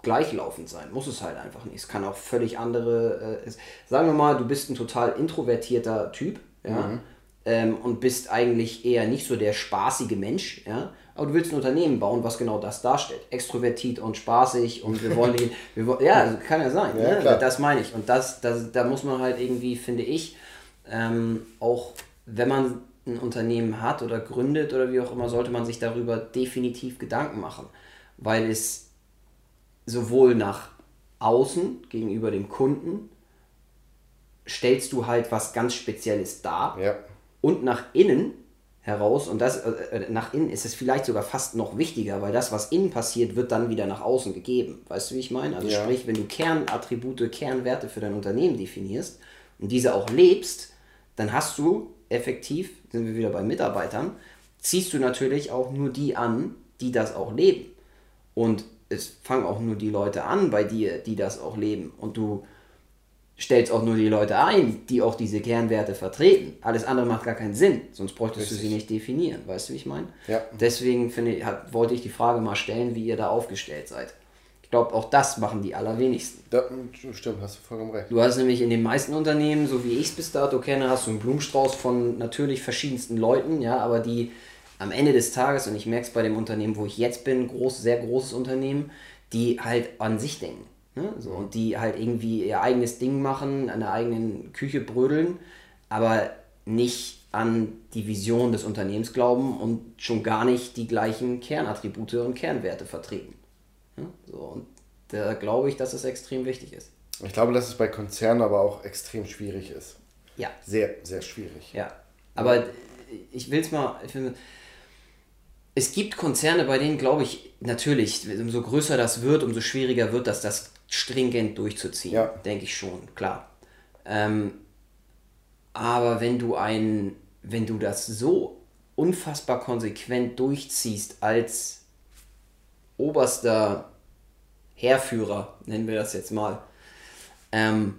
Speaker 1: gleichlaufend sein, muss es halt einfach nicht. Es kann auch völlig andere, äh, sagen wir mal, du bist ein total introvertierter Typ, ja, ähm, und bist eigentlich eher nicht so der spaßige Mensch, ja, aber du willst ein Unternehmen bauen, was genau das darstellt. Extrovertiert und spaßig und wir wollen, die, wir, wollen- ja, also kann ja sein,
Speaker 2: Ja,
Speaker 1: ne? das meine ich. Und das, das, da muss man halt irgendwie, finde ich, ähm, auch wenn man ein Unternehmen hat oder gründet oder wie auch immer, sollte man sich darüber definitiv Gedanken machen, weil es sowohl nach außen gegenüber dem Kunden stellst du halt was ganz Spezielles dar
Speaker 2: Ja.
Speaker 1: und nach innen heraus und das äh, nach innen ist es vielleicht sogar fast noch wichtiger, weil das, was innen passiert, wird dann wieder nach außen gegeben. Weißt du, wie ich meine? Also
Speaker 2: Ja.
Speaker 1: sprich, wenn du Kernattribute, Kernwerte für dein Unternehmen definierst und diese auch lebst, dann hast du effektiv, sind wir wieder bei Mitarbeitern, ziehst du natürlich auch nur die an, die das auch leben. Und es fangen auch nur die Leute an bei dir, die das auch leben. Und du stellst auch nur die Leute ein, die auch diese Kernwerte vertreten. Alles andere macht gar keinen Sinn, sonst bräuchtest du sie nicht definieren. Weißt du, wie ich meine?
Speaker 2: Ja.
Speaker 1: Deswegen finde ich, hat, wollte ich die Frage mal stellen, wie ihr da aufgestellt seid. Ich glaube, auch das machen die allerwenigsten.
Speaker 2: Da, stimmt, hast du vollkommen recht.
Speaker 1: Du hast nämlich in den meisten Unternehmen, so wie ich es bis dato kenne, hast du einen Blumenstrauß von natürlich verschiedensten Leuten, ja, aber die am Ende des Tages, und ich merke es bei dem Unternehmen, wo ich jetzt bin, groß, sehr großes Unternehmen, die halt an sich denken. Ne? So, und die halt irgendwie ihr eigenes Ding machen, an der eigenen Küche brödeln, aber nicht an die Vision des Unternehmens glauben und schon gar nicht die gleichen Kernattribute und Kernwerte vertreten. Ja? So, und da glaube ich, dass es extrem wichtig ist.
Speaker 2: Ich glaube, dass es bei Konzernen aber auch extrem schwierig ist.
Speaker 1: Ja,
Speaker 2: Sehr, sehr schwierig.
Speaker 1: Ja, aber ich will es mal. Ich will, es gibt Konzerne, bei denen glaube ich natürlich, umso größer das wird, umso schwieriger wird das, das stringent durchzuziehen.
Speaker 2: Ja.
Speaker 1: Denke ich schon, klar. Ähm, aber wenn du ein, wenn du das so unfassbar konsequent durchziehst als oberster Heerführer, nennen wir das jetzt mal, ähm,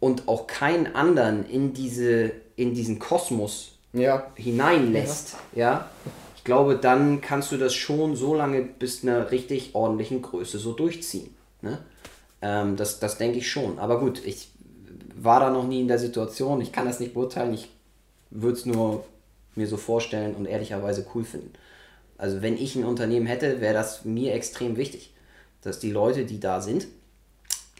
Speaker 1: und auch keinen anderen in, diese, in diesen Kosmos
Speaker 2: Ja,
Speaker 1: hineinlässt, ja. Ich glaube, dann kannst du das schon so lange bis einer richtig ordentlichen Größe so durchziehen. Ne? Ähm, das, das denke ich schon. Aber gut, ich war da noch nie in der Situation, ich kann das nicht beurteilen, ich würde es nur mir so vorstellen und ehrlicherweise cool finden. Also wenn ich ein Unternehmen hätte, wäre das mir extrem wichtig, dass die Leute, die da sind,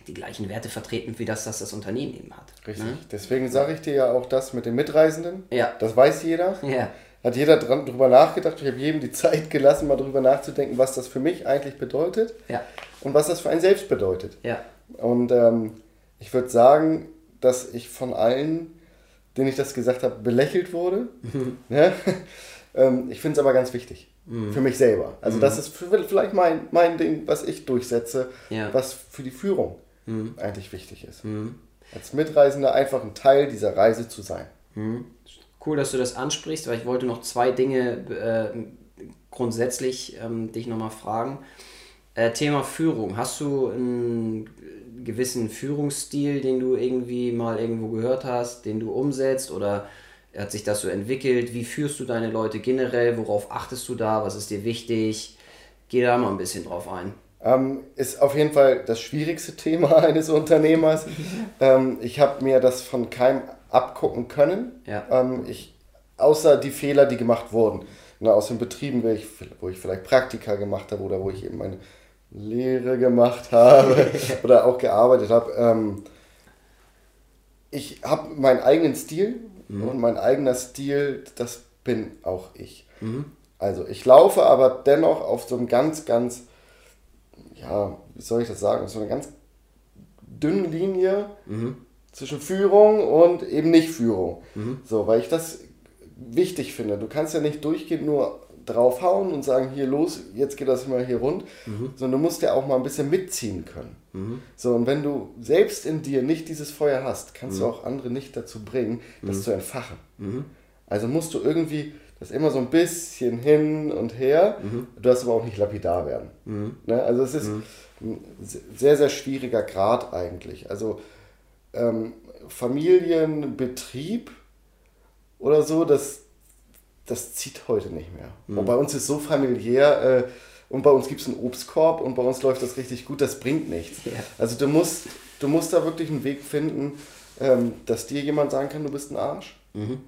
Speaker 1: die gleichen Werte vertreten, wie das, das das Unternehmen eben hat.
Speaker 2: richtig.
Speaker 1: Ne?
Speaker 2: Deswegen sage ich dir ja auch das mit den Mitreisenden.
Speaker 1: Ja.
Speaker 2: Das weiß jeder.
Speaker 1: Ja.
Speaker 2: Hat jeder dran, drüber nachgedacht. Ich habe jedem die Zeit gelassen, mal drüber nachzudenken, was das für mich eigentlich bedeutet
Speaker 1: Ja.
Speaker 2: und was das für einen selbst bedeutet.
Speaker 1: Ja.
Speaker 2: Und ähm, ich würde sagen, dass ich von allen, denen ich das gesagt habe, belächelt wurde. Ja? ähm, ich finde es aber ganz wichtig. Für mich selber. Also das ist vielleicht mein, mein Ding, was ich durchsetze,
Speaker 1: Ja.
Speaker 2: was für die Führung eigentlich wichtig ist. Als Mitreisender einfach ein Teil dieser Reise zu sein.
Speaker 1: Cool, dass du das ansprichst, weil ich wollte noch zwei Dinge äh, grundsätzlich ähm, dich nochmal fragen. Äh, Thema Führung. Hast du einen gewissen Führungsstil, den du irgendwie mal irgendwo gehört hast, den du umsetzt oder hat sich das so entwickelt? Wie führst du deine Leute generell? Worauf achtest du da? Was ist dir wichtig? Geh da mal ein bisschen drauf ein.
Speaker 2: Ähm, ist auf jeden Fall das schwierigste Thema eines Unternehmers. ähm, ich habe mir das von keinem abgucken können.
Speaker 1: Ja.
Speaker 2: Ähm, ich, außer die Fehler, die gemacht wurden. Na, aus den Betrieben, wo ich, wo ich vielleicht Praktika gemacht habe oder wo ich eben meine Lehre gemacht habe oder auch gearbeitet habe. Ähm, ich habe meinen eigenen Stil mhm. und mein eigener Stil, das bin auch ich. Mhm. Also ich laufe aber dennoch auf so einem ganz, ganz, ja, wie soll ich das sagen, so einer ganz dünnen Linie mhm. Zwischen Führung und eben nicht Führung. Mhm. So, weil ich das wichtig finde. Du kannst ja nicht durchgehend nur draufhauen und sagen, hier los, jetzt geht das mal hier rund, mhm. sondern du musst ja auch mal ein bisschen mitziehen können. Mhm. So, und wenn du selbst in dir nicht dieses Feuer hast, kannst mhm. du auch andere nicht dazu bringen, das mhm. zu entfachen. Mhm. Also musst du irgendwie das immer so ein bisschen hin und her, mhm. du darfst aber auch nicht lapidar werden. Ne? Also es ist ein sehr, sehr schwieriger Grad eigentlich. Also ähm, Familienbetrieb oder so, das, das zieht heute nicht mehr. Mhm. Und bei uns ist so familiär äh, und bei uns gibt es einen Obstkorb und bei uns läuft das richtig gut, das bringt nichts. Ja. Also du musst, du musst da wirklich einen Weg finden, ähm, dass dir jemand sagen kann, du bist ein Arsch. Mhm.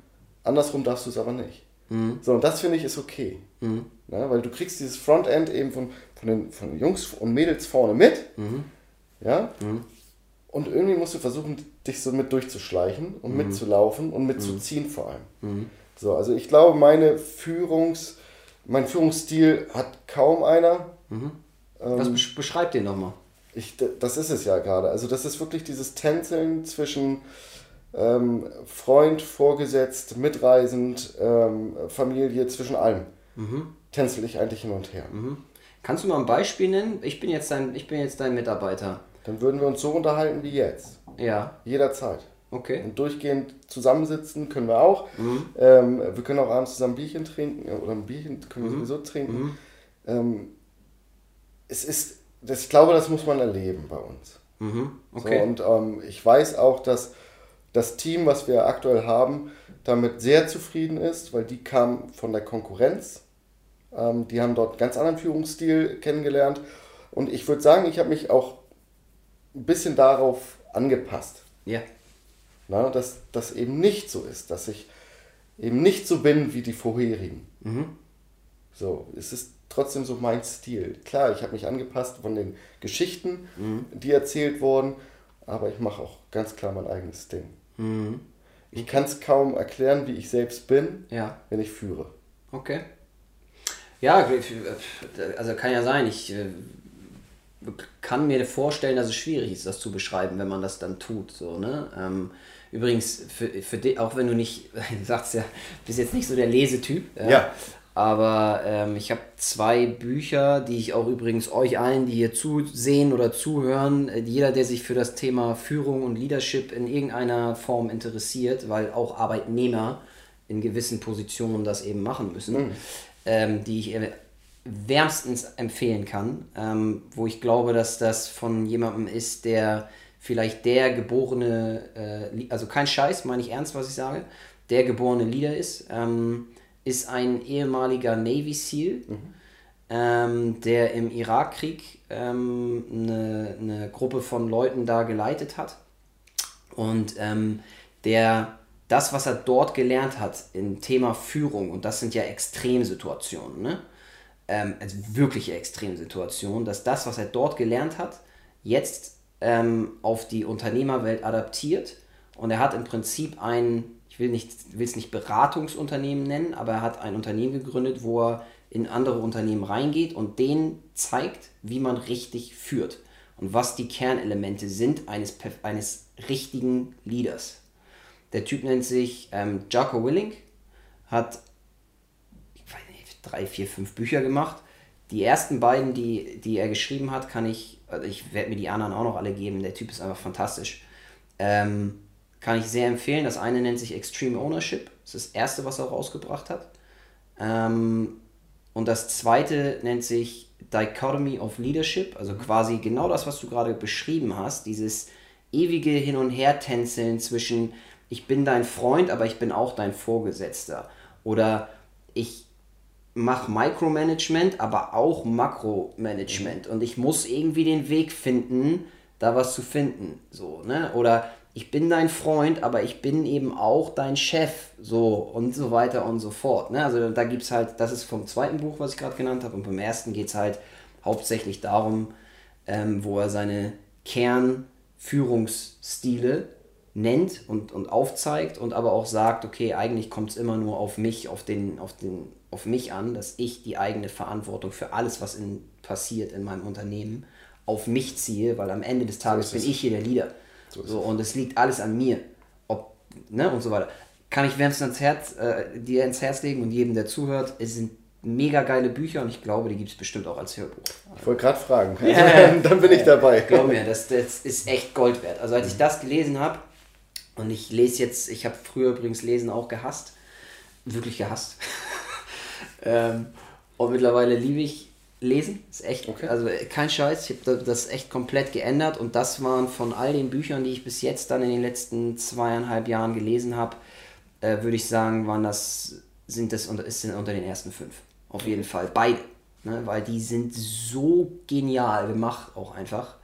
Speaker 2: Andersrum darfst du es aber nicht. Mhm. So, und das finde ich ist okay. Mhm. Ja, weil du kriegst dieses Frontend eben von, von, den, von den Jungs und Mädels vorne mit. Mhm. Ja? Mhm. Und irgendwie musst du versuchen, dich so mit durchzuschleichen und mhm. mitzulaufen und mitzuziehen vor allem. So, also ich glaube, meine Führungs, mein Führungsstil hat kaum einer.
Speaker 1: Mhm. Was ähm, beschreibt den nochmal?
Speaker 2: Ich, das ist es ja gerade. Also das ist wirklich dieses Tänzeln zwischen ähm, Freund, Vorgesetzt, mitreisend, ähm, Familie, zwischen allem. Mhm. Tänzel ich eigentlich hin und her. Mhm.
Speaker 1: Kannst du mal ein Beispiel nennen? Ich bin jetzt dein, ich bin jetzt dein Mitarbeiter.
Speaker 2: Dann würden wir uns so unterhalten wie jetzt.
Speaker 1: Ja.
Speaker 2: Jederzeit.
Speaker 1: Okay.
Speaker 2: Und durchgehend zusammensitzen können wir auch. Mhm. Ähm, wir können auch abends zusammen Bierchen trinken oder ein Bierchen können wir mhm. sowieso trinken. Mhm. Ähm, es ist, das, ich glaube, das muss man erleben bei uns.
Speaker 1: Mhm. Okay.
Speaker 2: So, und ähm, ich weiß auch, dass das Team, was wir aktuell haben, damit sehr zufrieden ist, weil die kam von der Konkurrenz. Ähm, die haben dort einen ganz anderen Führungsstil kennengelernt. Und ich würde sagen, ich habe mich auch ein bisschen darauf angepasst.
Speaker 1: Ja.
Speaker 2: Na, dass das eben nicht so ist, dass ich eben nicht so bin wie die vorherigen. Mhm. So, es ist trotzdem so mein Stil. Klar, ich habe mich angepasst von den Geschichten, mhm. die erzählt wurden, aber ich mache auch ganz klar mein eigenes Ding. Mhm. Ich kann es kaum erklären, wie ich selbst bin,
Speaker 1: ja.
Speaker 2: wenn ich führe.
Speaker 1: Okay. Ja, also kann ja sein. Ich äh, kann mir vorstellen, dass es schwierig ist, das zu beschreiben, wenn man das dann tut. So, ne? Ähm, übrigens, für, für dich, auch wenn du nicht, du sagst ja, bist jetzt nicht so der Lesetyp.
Speaker 2: Ja. ja.
Speaker 1: Aber ähm, ich habe zwei Bücher, die ich auch übrigens euch allen, die hier zusehen oder zuhören, äh, jeder, der sich für das Thema Führung und Leadership in irgendeiner Form interessiert, weil auch Arbeitnehmer in gewissen Positionen das eben machen müssen, mhm. ähm, die ich wärmstens empfehlen kann, ähm, wo ich glaube, dass das von jemandem ist, der vielleicht der geborene, äh, also kein Scheiß, meine ich ernst, was ich sage, der geborene Leader ist, ähm, ist ein ehemaliger Navy SEAL, mhm. ähm, der im Irakkrieg ähm, eine, eine Gruppe von Leuten da geleitet hat und ähm, der das, was er dort gelernt hat im Thema Führung, und das sind ja Extremsituationen, ne? Ähm, also wirkliche Extremsituation, dass das, was er dort gelernt hat, jetzt ähm, auf die Unternehmerwelt adaptiert. Und er hat im Prinzip ein, ich will es nicht Beratungsunternehmen nennen, aber er hat ein Unternehmen gegründet, wo er in andere Unternehmen reingeht und denen zeigt, wie man richtig führt und was die Kernelemente sind eines, eines richtigen Leaders. Der Typ nennt sich ähm, Jocko Willing, hat drei, vier, fünf Bücher gemacht. Die ersten beiden, die, die er geschrieben hat, kann ich, also ich werde mir die anderen auch noch alle geben. Der Typ ist einfach fantastisch. Ähm, kann ich sehr empfehlen. Das eine nennt sich Extreme Ownership. Das ist das erste, was er rausgebracht hat. Ähm, und das zweite nennt sich Dichotomy of Leadership. Also quasi genau das, was du gerade beschrieben hast. Dieses ewige Hin- und Her-Tänzeln zwischen ich bin dein Freund, aber ich bin auch dein Vorgesetzter. Oder ich mache Micromanagement, aber auch Makromanagement. Und ich muss irgendwie den Weg finden, da was zu finden. So, ne? Oder ich bin dein Freund, aber ich bin eben auch dein Chef, so und so weiter und so fort. Ne? Also da gibt es halt, das ist vom zweiten Buch, was ich gerade genannt habe, und beim ersten geht es halt hauptsächlich darum, ähm, wo er seine Kernführungsstile nennt und, und aufzeigt und aber auch sagt, okay, eigentlich kommt es immer nur auf mich, auf, den, auf, den, auf mich an, dass ich die eigene Verantwortung für alles, was in, passiert in meinem Unternehmen, auf mich ziehe, weil am Ende des Tages so bin ich hier der Leader. So, so und es liegt alles an mir. Ob, ne, und so weiter. Kann ich wärmstens ans Herz, äh, dir ins Herz legen und jedem, der zuhört, es sind mega geile Bücher und ich glaube, die gibt es bestimmt auch als Hörbuch.
Speaker 2: Ich wollte gerade fragen. Also, dann bin ich dabei.
Speaker 1: Glaub mir, das, das ist echt Gold wert. Also als ich das gelesen habe, und ich lese jetzt, ich habe früher übrigens Lesen auch gehasst, wirklich gehasst. ähm, und mittlerweile liebe ich lesen. Ist echt, okay. also äh, kein Scheiß. Ich habe das echt komplett geändert und das waren von all den Büchern, die ich bis jetzt dann in den letzten zweieinhalb Jahren gelesen habe, äh, würde ich sagen, waren das, sind das unter, ist unter den ersten fünf. Auf jeden Fall. Beide. Ne? Weil die sind so genial gemacht auch einfach.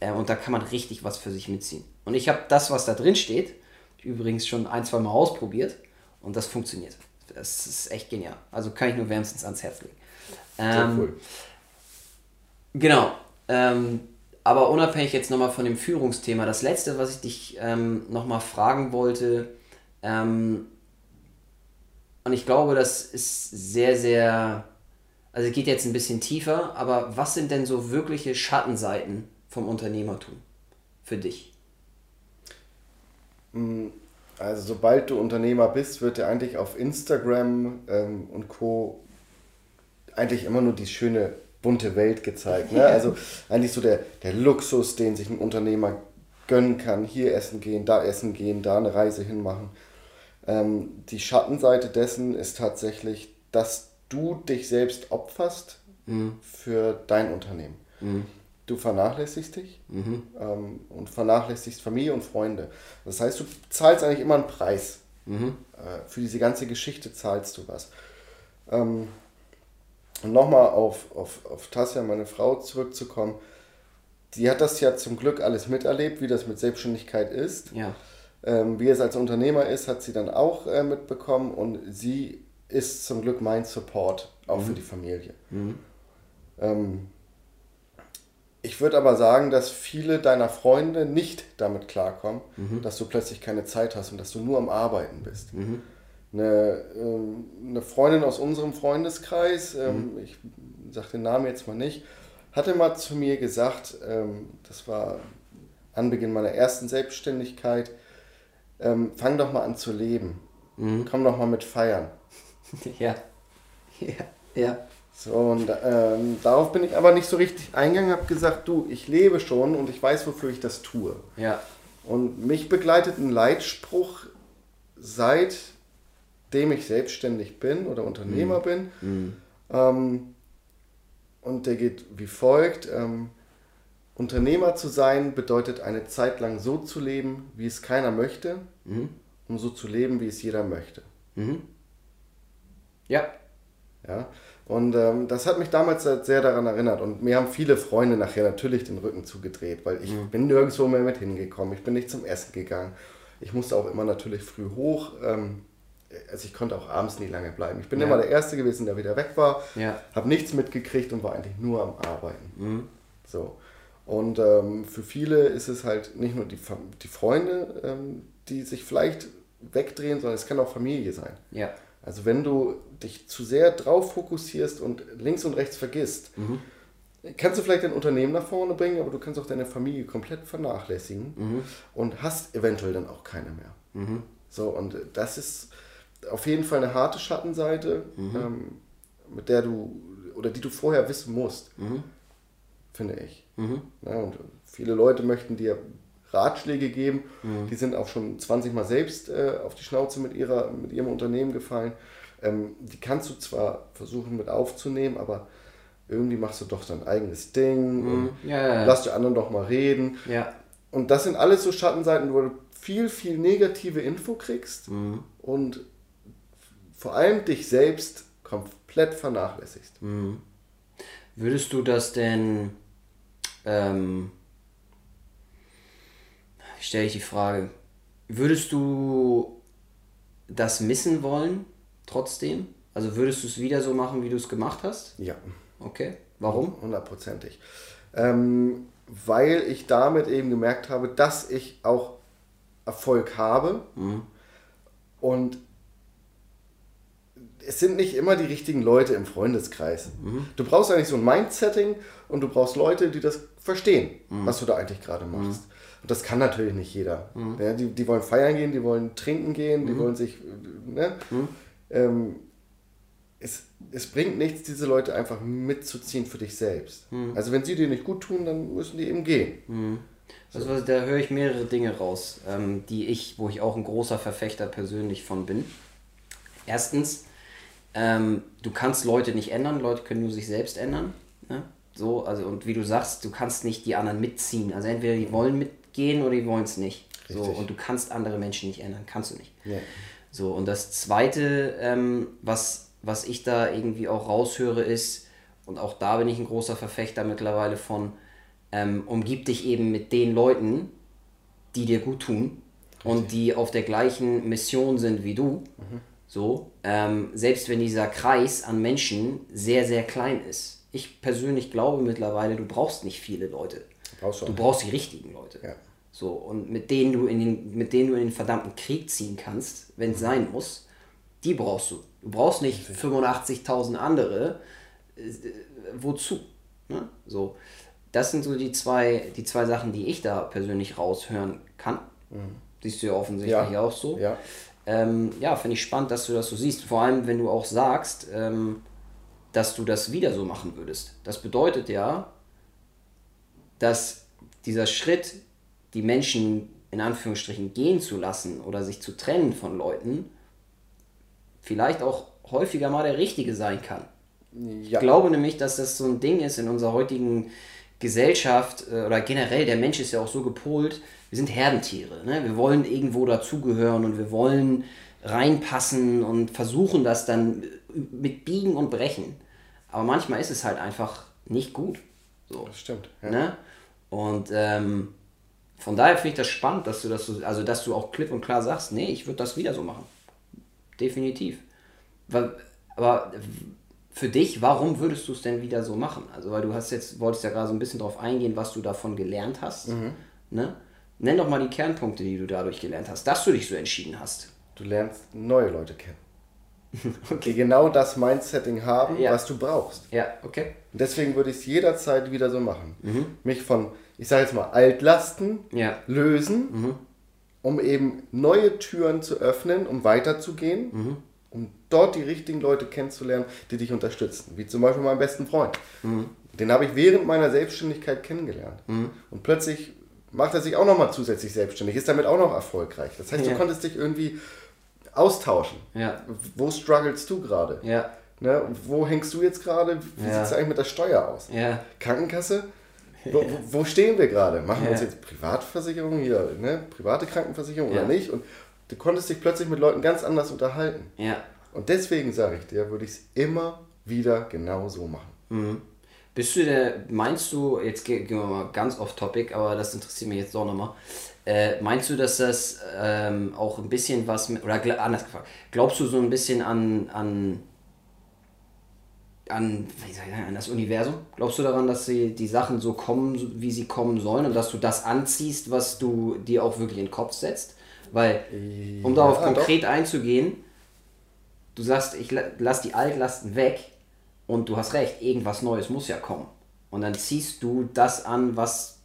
Speaker 1: Äh, und da kann man richtig was für sich mitziehen. Und ich habe das, was da drin steht, übrigens schon ein, zwei Mal ausprobiert und das funktioniert. Das ist echt genial. Also kann ich nur wärmstens ans Herz legen. Ähm, cool. Genau. Ähm, aber unabhängig jetzt nochmal von dem Führungsthema, das letzte, was ich dich ähm, nochmal fragen wollte, ähm, und ich glaube, das ist sehr, sehr, also geht jetzt ein bisschen tiefer, aber was sind denn so wirkliche Schattenseiten vom Unternehmertum für dich?
Speaker 2: Also sobald du Unternehmer bist, wird dir eigentlich auf Instagram ähm, und Co eigentlich immer nur die schöne bunte Welt gezeigt. Ne? Also eigentlich so der, der Luxus, den sich ein Unternehmer gönnen kann. Hier essen gehen, da essen gehen, da eine Reise hinmachen. Ähm, die Schattenseite dessen ist tatsächlich, dass du dich selbst opferst mhm. für dein Unternehmen. Mhm. Du vernachlässigst dich mhm. ähm, und vernachlässigst Familie und Freunde. Das heißt, du zahlst eigentlich immer einen Preis. Mhm. Äh, für diese ganze Geschichte zahlst du was. Ähm, und nochmal auf, auf, auf Tassia, meine Frau, zurückzukommen. Die hat das ja zum Glück alles miterlebt, wie das mit Selbstständigkeit ist. Ja. Ähm, wie es als Unternehmer ist, hat sie dann auch äh, mitbekommen und sie ist zum Glück mein Support, auch mhm. für die Familie. Mhm. Ähm, ich würde aber sagen, dass viele deiner Freunde nicht damit klarkommen, mhm. dass du plötzlich keine Zeit hast und dass du nur am Arbeiten bist. Mhm eine, ähm, eine Freundin aus unserem Freundeskreis, ähm, mhm. ich sage den Namen jetzt mal nicht, hatte mal zu mir gesagt, ähm, das war Anbeginn meiner ersten Selbstständigkeit, fang doch mal an zu leben. Mhm. Komm doch mal mit feiern.
Speaker 1: Ja, ja, ja.
Speaker 2: So, und ähm, darauf bin ich aber nicht so richtig eingegangen, habe gesagt, du, ich lebe schon und ich weiß, wofür ich das tue. Ja. Und mich begleitet ein Leitspruch seit dem ich selbstständig bin oder Unternehmer mhm. bin. Mhm. Ähm, und der geht wie folgt. Ähm, Unternehmer zu sein bedeutet eine Zeit lang so zu leben, wie es keiner möchte, mhm. um so zu leben, wie es jeder möchte. Mhm. Ja. Ja. Und ähm, das hat mich damals sehr daran erinnert. Und mir haben viele Freunde nachher natürlich den Rücken zugedreht, weil ich mhm. bin nirgendwo mehr mit hingekommen. Ich bin nicht zum Essen gegangen. Ich musste auch immer natürlich früh hoch. Ähm, also ich konnte auch abends nie lange bleiben. Ich bin ja. immer der Erste gewesen, der wieder weg war, ja. habe nichts mitgekriegt und war eigentlich nur am Arbeiten. Mhm. So. Und ähm, für viele ist es halt nicht nur die, die Freunde, ähm, die sich vielleicht wegdrehen, sondern es kann auch Familie sein. Ja. Also wenn du dich zu sehr drauf fokussierst und links und rechts vergisst, mhm. kannst du vielleicht dein Unternehmen nach vorne bringen, aber du kannst auch deine Familie komplett vernachlässigen mhm. und hast eventuell dann auch keine mehr. Mhm. So, und das ist auf jeden Fall eine harte Schattenseite, mhm. ähm, mit der du oder die du vorher wissen musst, mhm. finde ich. Mhm. Ja, und viele Leute möchten dir Ratschläge geben, mhm. die sind auch schon 20 Mal selbst äh, auf die Schnauze mit, ihrer, mit ihrem Unternehmen gefallen. Ähm, die kannst du zwar versuchen mit aufzunehmen, aber irgendwie machst du doch dein eigenes Ding mhm. und ja, ja, lass die anderen doch mal reden. Und das sind alles so Schattenseiten, wo du viel, viel negative Info kriegst mhm. und vor allem dich selbst komplett vernachlässigst. Mhm.
Speaker 1: Würdest du das denn, ähm, stelle ich die Frage, würdest du das missen wollen, trotzdem? Also würdest du es wieder so machen, wie du es gemacht hast?
Speaker 2: Ja.
Speaker 1: Okay. Warum?
Speaker 2: Hundertprozentig. Ähm, weil ich damit eben gemerkt habe, dass ich auch Erfolg habe.
Speaker 1: Mhm.
Speaker 2: Und es sind nicht immer die richtigen Leute im Freundeskreis.
Speaker 1: Mhm.
Speaker 2: Du brauchst eigentlich so ein Mindsetting und du brauchst Leute, die das verstehen,
Speaker 1: Mhm.
Speaker 2: was du da eigentlich gerade machst. Und das kann natürlich nicht jeder. Ja, die, die wollen feiern gehen, die wollen trinken gehen,
Speaker 1: Mhm.
Speaker 2: die wollen sich. Ne? Ähm, es, es bringt nichts, diese Leute einfach mitzuziehen für dich selbst.
Speaker 1: Mhm.
Speaker 2: Also wenn sie dir nicht gut tun, dann müssen die eben gehen.
Speaker 1: Also was- da höre ich mehrere Dinge raus, ähm, die ich, wo ich auch ein großer Verfechter persönlich von bin. Erstens, ähm, du kannst Leute nicht ändern, Leute können nur sich selbst ändern. Ne? So, also und wie du sagst, du kannst nicht die anderen mitziehen. Also entweder die wollen mitgehen oder die wollen es nicht. So, und du kannst andere Menschen nicht ändern, kannst du nicht.
Speaker 2: Ja.
Speaker 1: So, und das Zweite, ähm, was, was ich da irgendwie auch raushöre, ist, und auch da bin ich ein großer Verfechter mittlerweile von, ähm, umgib dich eben mit den Leuten, die dir gut tun und die auf der gleichen Mission sind wie du. So, ähm, selbst wenn dieser Kreis an Menschen sehr, sehr klein ist. Ich persönlich glaube mittlerweile, du brauchst nicht viele Leute.
Speaker 2: Brauchst du
Speaker 1: du
Speaker 2: auch
Speaker 1: brauchst die richtigen Leute.
Speaker 2: Ja.
Speaker 1: So, und mit denen du in den, mit denen du in den verdammten Krieg ziehen kannst, wenn es sein muss, die brauchst du. Du brauchst nicht 85.000 andere. Äh, wozu? Ne? So, das sind so die zwei, die zwei Sachen, die ich da persönlich raushören kann. Siehst du ja offensichtlich
Speaker 2: Ja.
Speaker 1: auch so.
Speaker 2: Ja.
Speaker 1: Ähm, ja, finde ich spannend, dass du das so siehst. Vor allem, wenn du auch sagst, ähm, dass du das wieder so machen würdest. Das bedeutet ja, dass dieser Schritt, die Menschen in Anführungsstrichen gehen zu lassen oder sich zu trennen von Leuten, vielleicht auch häufiger mal der richtige sein kann. Ich glaube nämlich, dass das so ein Ding ist in unserer heutigen Gesellschaft äh, oder generell, der Mensch ist ja auch so gepolt, wir sind Herdentiere. Ne? Wir wollen irgendwo dazugehören und wir wollen reinpassen und versuchen das dann mit Biegen und Brechen. Aber manchmal ist es halt einfach nicht gut. So.
Speaker 2: Das stimmt. Ja.
Speaker 1: Ne? Und ähm, von daher finde ich das spannend, dass du das so, also dass du auch klipp und klar sagst, nee, ich würde das wieder so machen. Definitiv. Aber für dich, warum würdest du es denn wieder so machen? Also, weil du hast jetzt, wolltest ja gerade so ein bisschen drauf eingehen, was du davon gelernt hast. Ne? Nenn doch mal die Kernpunkte, die du dadurch gelernt hast, dass du dich so entschieden hast.
Speaker 2: Du lernst neue Leute kennen. Die genau das Mindsetting haben,
Speaker 1: Ja.
Speaker 2: was du brauchst.
Speaker 1: Ja, okay.
Speaker 2: Und deswegen würde ich es jederzeit wieder so machen. Mich von, ich sage jetzt mal, Altlasten
Speaker 1: Ja.
Speaker 2: lösen, um eben neue Türen zu öffnen, um weiterzugehen, um dort die richtigen Leute kennenzulernen, die dich unterstützen. Wie zum Beispiel meinen besten Freund. Den habe ich während meiner Selbstständigkeit kennengelernt. Und plötzlich macht er sich auch nochmal zusätzlich selbstständig, ist damit auch noch erfolgreich. Das heißt,
Speaker 1: Ja.
Speaker 2: du konntest dich irgendwie austauschen.
Speaker 1: Ja.
Speaker 2: Wo strugglest du gerade?
Speaker 1: Ja.
Speaker 2: Ne? Wo hängst du jetzt gerade? Wie
Speaker 1: Ja.
Speaker 2: sieht es eigentlich mit der Steuer aus?
Speaker 1: Ja.
Speaker 2: Krankenkasse? Wo, wo- stehen wir gerade? Machen wir uns jetzt Privatversicherung hier, ne? private Krankenversicherung oder nicht? Und du konntest dich plötzlich mit Leuten ganz anders unterhalten.
Speaker 1: Ja.
Speaker 2: Und deswegen sage ich dir, würde ich es immer wieder genau so machen.
Speaker 1: Bist du der, meinst du, jetzt ge- gehen wir mal ganz off topic, aber das interessiert mich jetzt doch nochmal. Äh, meinst du, dass das ähm, auch ein bisschen was mit, oder anders gefragt, glaubst du so ein bisschen an, an, an, wie soll ich sagen, an das Universum? Glaubst du daran, dass sie, die Sachen so kommen, wie sie kommen sollen und dass du das anziehst, was du dir auch wirklich in den Kopf setzt? Weil, um darauf
Speaker 2: Ja,
Speaker 1: konkret einzugehen, du sagst, ich la- lass die Altlasten weg und du hast recht, irgendwas Neues muss ja kommen. Und dann ziehst du das an, was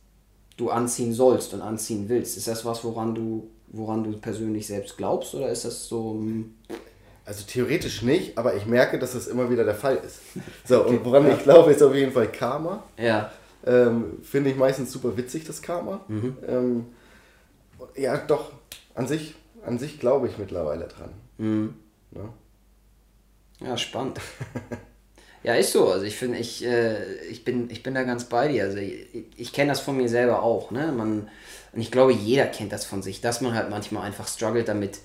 Speaker 1: du anziehen sollst und anziehen willst. Ist das was, woran du, woran du persönlich selbst glaubst oder ist das so. hm,
Speaker 2: Also theoretisch nicht, aber ich merke, dass das immer wieder der Fall ist. So, und woran ich glaube, ist auf jeden Fall Karma.
Speaker 1: Ja,
Speaker 2: Ähm, Finde ich meistens super witzig, das Karma.
Speaker 1: Mhm.
Speaker 2: Ähm, ja, doch, an sich, an sich glaube ich mittlerweile dran.
Speaker 1: Mhm.
Speaker 2: Ja.
Speaker 1: ja, spannend. ja, ist so. Also ich finde, ich, äh, ich, bin, ich bin da ganz bei dir. Also ich, ich kenne das von mir selber auch. Ne? Man, und ich glaube, jeder kennt das von sich, dass man halt manchmal einfach struggelt damit,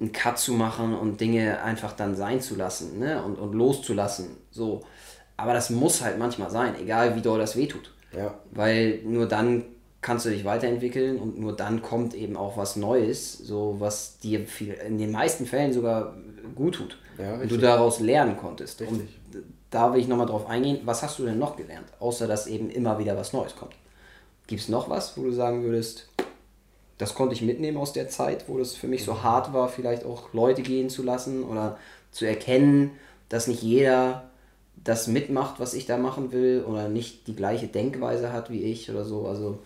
Speaker 1: einen Cut zu machen und Dinge einfach dann sein zu lassen ne? und, und loszulassen. So. Aber das muss halt manchmal sein, egal wie doll das wehtut.
Speaker 2: Ja.
Speaker 1: Weil nur dann kannst du dich weiterentwickeln und nur dann kommt eben auch was Neues, so was dir viel, in den meisten Fällen sogar gut tut.
Speaker 2: Ja,
Speaker 1: und du daraus lernen konntest.
Speaker 2: Richtig.
Speaker 1: Und da will ich nochmal drauf eingehen, was hast du denn noch gelernt, außer dass eben immer wieder was Neues kommt? Gibt es noch was, wo du sagen würdest, das konnte ich mitnehmen aus der Zeit, wo das für mich so hart war, vielleicht auch Leute gehen zu lassen oder zu erkennen, dass nicht jeder das mitmacht, was ich da machen will oder nicht die gleiche Denkweise hat wie ich oder so. Also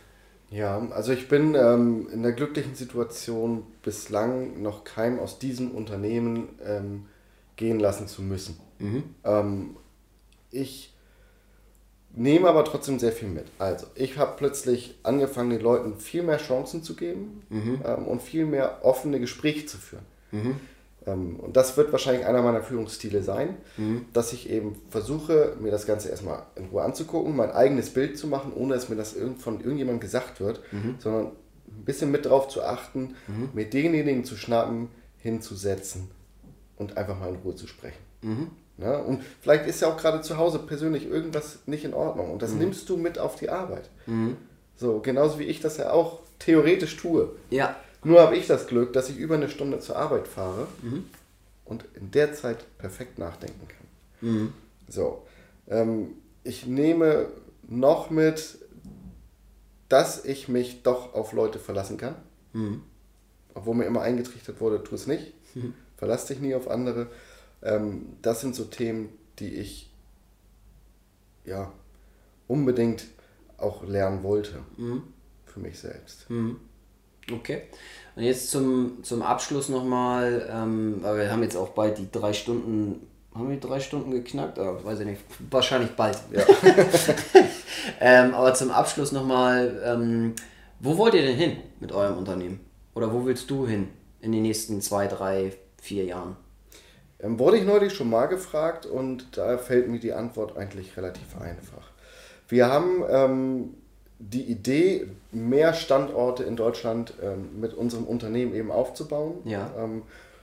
Speaker 2: Ja, also ich bin ähm, in der glücklichen Situation, bislang noch keinem aus diesem Unternehmen ähm, gehen lassen zu müssen. Ähm, ich nehme aber trotzdem sehr viel mit. Also, ich habe plötzlich angefangen, den Leuten viel mehr Chancen zu geben ähm, und viel mehr offene Gespräche zu führen. Ähm, und das wird wahrscheinlich einer meiner Führungsstile sein, dass ich eben versuche, mir das Ganze erstmal in Ruhe anzugucken, mein eigenes Bild zu machen, ohne dass mir das von irgendjemandem gesagt wird, sondern ein bisschen mit drauf zu achten, mit denjenigen zu schnappen, hinzusetzen und einfach mal in Ruhe zu sprechen. Ja, und vielleicht ist ja auch gerade zu Hause persönlich irgendwas nicht in Ordnung und das nimmst du mit auf die Arbeit. So, genauso wie ich das ja auch theoretisch tue.
Speaker 1: ja,
Speaker 2: Nur habe ich das Glück, dass ich über eine Stunde zur Arbeit fahre und in der Zeit perfekt nachdenken kann. So, ähm, ich nehme noch mit, dass ich mich doch auf Leute verlassen kann. Obwohl mir immer eingetrichtert wurde, tu es nicht. Verlass dich nie auf andere. Ähm, das sind so Themen, die ich ja unbedingt auch lernen wollte. Für mich selbst.
Speaker 1: okay. Und jetzt zum, zum Abschluss nochmal, ähm, wir haben jetzt auch bald die drei Stunden, haben wir die drei Stunden geknackt? Aber weiß ich nicht, wahrscheinlich bald.
Speaker 2: Ja.
Speaker 1: ähm, aber zum Abschluss nochmal, ähm, wo wollt ihr denn hin mit eurem Unternehmen? Oder wo willst du hin in den nächsten zwei, drei, vier Jahren?
Speaker 2: Ähm, wurde ich neulich schon mal gefragt und da fällt mir die Antwort eigentlich relativ einfach. Wir haben ähm, die Idee, mehr Standorte in Deutschland ähm, mit unserem Unternehmen eben aufzubauen.
Speaker 1: Ja.
Speaker 2: Ähm,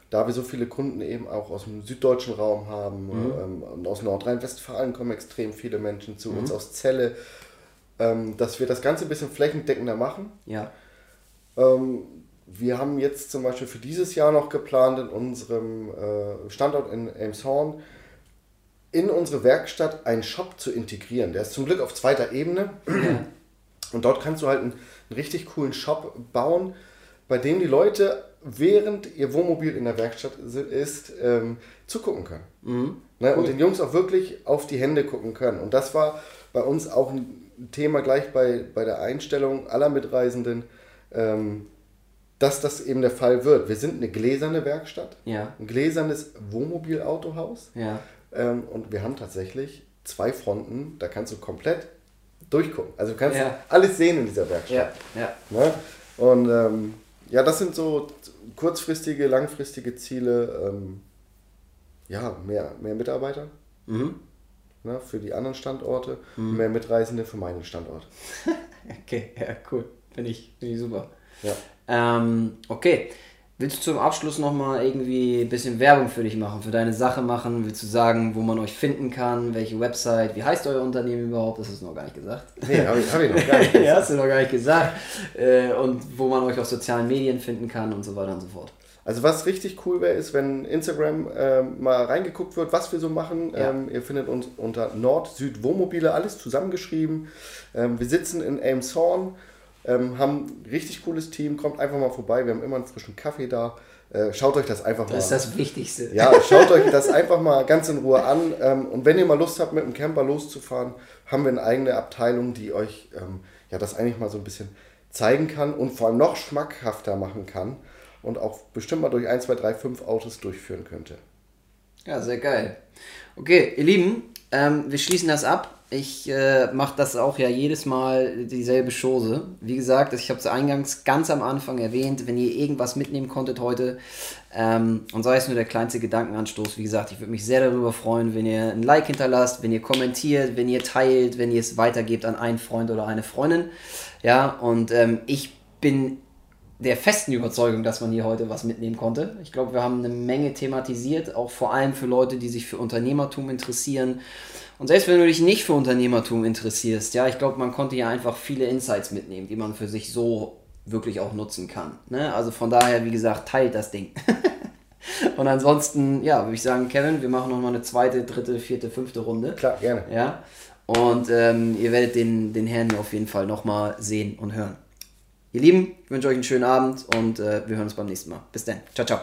Speaker 2: da wir so viele Kunden eben auch aus dem süddeutschen Raum haben ähm, und aus Nordrhein-Westfalen kommen extrem viele Menschen zu uns, aus Celle, ähm, dass wir das Ganze ein bisschen flächendeckender machen.
Speaker 1: Ja.
Speaker 2: Wir haben jetzt zum Beispiel für dieses Jahr noch geplant, in unserem äh, Standort in Elmshorn in unsere Werkstatt einen Shop zu integrieren. Der ist zum Glück auf zweiter Ebene. Und dort kannst du halt einen, einen richtig coolen Shop bauen, bei dem die Leute, während ihr Wohnmobil in der Werkstatt ist, ähm, zugucken können. Ne? Und den Jungs auch wirklich auf die Hände gucken können. Und das war bei uns auch ein Thema gleich bei, bei der Einstellung aller Mitreisenden, ähm, dass das eben der Fall wird. Wir sind eine gläserne Werkstatt,
Speaker 1: Ja.
Speaker 2: ein gläsernes Wohnmobilautohaus.
Speaker 1: Ja.
Speaker 2: Ähm, und wir haben tatsächlich zwei Fronten, da kannst du komplett durchgucken. Also du kannst
Speaker 1: Ja.
Speaker 2: alles sehen in dieser Werkstatt.
Speaker 1: Ja.
Speaker 2: Ne? Und ähm, ja, das sind so kurzfristige, langfristige Ziele. Ähm, ja, mehr, mehr Mitarbeiter
Speaker 1: Mhm.
Speaker 2: ne, für die anderen Standorte und mehr Mitreisende für meinen Standort.
Speaker 1: Okay, ja, cool. Finde ich, find ich super.
Speaker 2: Ja.
Speaker 1: Ähm, okay. Willst du zum Abschluss nochmal irgendwie ein bisschen Werbung für dich machen, für deine Sache machen? Willst du sagen, wo man euch finden kann, welche Website, wie heißt euer Unternehmen überhaupt? Das hast du noch gar nicht gesagt.
Speaker 2: Nee, habe ich, hab ich noch gar nicht.
Speaker 1: ja, hast du noch gar nicht gesagt. Äh, und wo man euch auf sozialen Medien finden kann und so weiter und so fort.
Speaker 2: Also was richtig cool wäre, ist, wenn Instagram ähm, mal reingeguckt wird, was wir so machen.
Speaker 1: Ja.
Speaker 2: Ähm, ihr findet uns unter Nord-Süd-Wohnmobile, alles zusammengeschrieben. Ähm, wir sitzen in Elmshorn, ähm, haben ein richtig cooles Team, kommt einfach mal vorbei, wir haben immer einen frischen Kaffee da. Äh, schaut euch das einfach
Speaker 1: Das ist
Speaker 2: mal
Speaker 1: das Wichtigste.
Speaker 2: Ja, schaut euch das einfach mal ganz in Ruhe an. Ähm, und wenn ihr mal Lust habt, mit dem Camper loszufahren, haben wir eine eigene Abteilung, die euch ähm, ja, das eigentlich mal so ein bisschen zeigen kann und vor allem noch schmackhafter machen kann und auch bestimmt mal durch 1, 2, 3, 5 Autos durchführen könnte.
Speaker 1: Ja, sehr geil. Okay, ihr Lieben, ähm, wir schließen das ab. Ich äh, mache das auch ja jedes Mal dieselbe Chose. Wie gesagt, ich habe es eingangs ganz am Anfang erwähnt, wenn ihr irgendwas mitnehmen konntet heute ähm, und sei es nur der kleinste Gedankenanstoß, wie gesagt, ich würde mich sehr darüber freuen, wenn ihr ein Like hinterlasst, wenn ihr kommentiert, wenn ihr teilt, wenn ihr es weitergebt an einen Freund oder eine Freundin. Ja, und ähm, ich bin der festen Überzeugung, dass man hier heute was mitnehmen konnte. Ich glaube, wir haben eine Menge thematisiert, auch vor allem für Leute, die sich für Unternehmertum interessieren Und selbst wenn du dich nicht für Unternehmertum interessierst, ja, ich glaube, man konnte ja einfach viele Insights mitnehmen, die man für sich so wirklich auch nutzen kann. Ne? Also von daher, wie gesagt, teilt das Ding. Und ansonsten, ja, würde ich sagen, Kevin, wir machen nochmal eine zweite, dritte, vierte, fünfte Runde.
Speaker 2: Klar, gerne.
Speaker 1: Ja. Und ähm, ihr werdet den, den Herrn auf jeden Fall nochmal sehen und hören. Ihr Lieben, ich wünsche euch einen schönen Abend und äh, wir hören uns beim nächsten Mal. Bis dann. Ciao, ciao.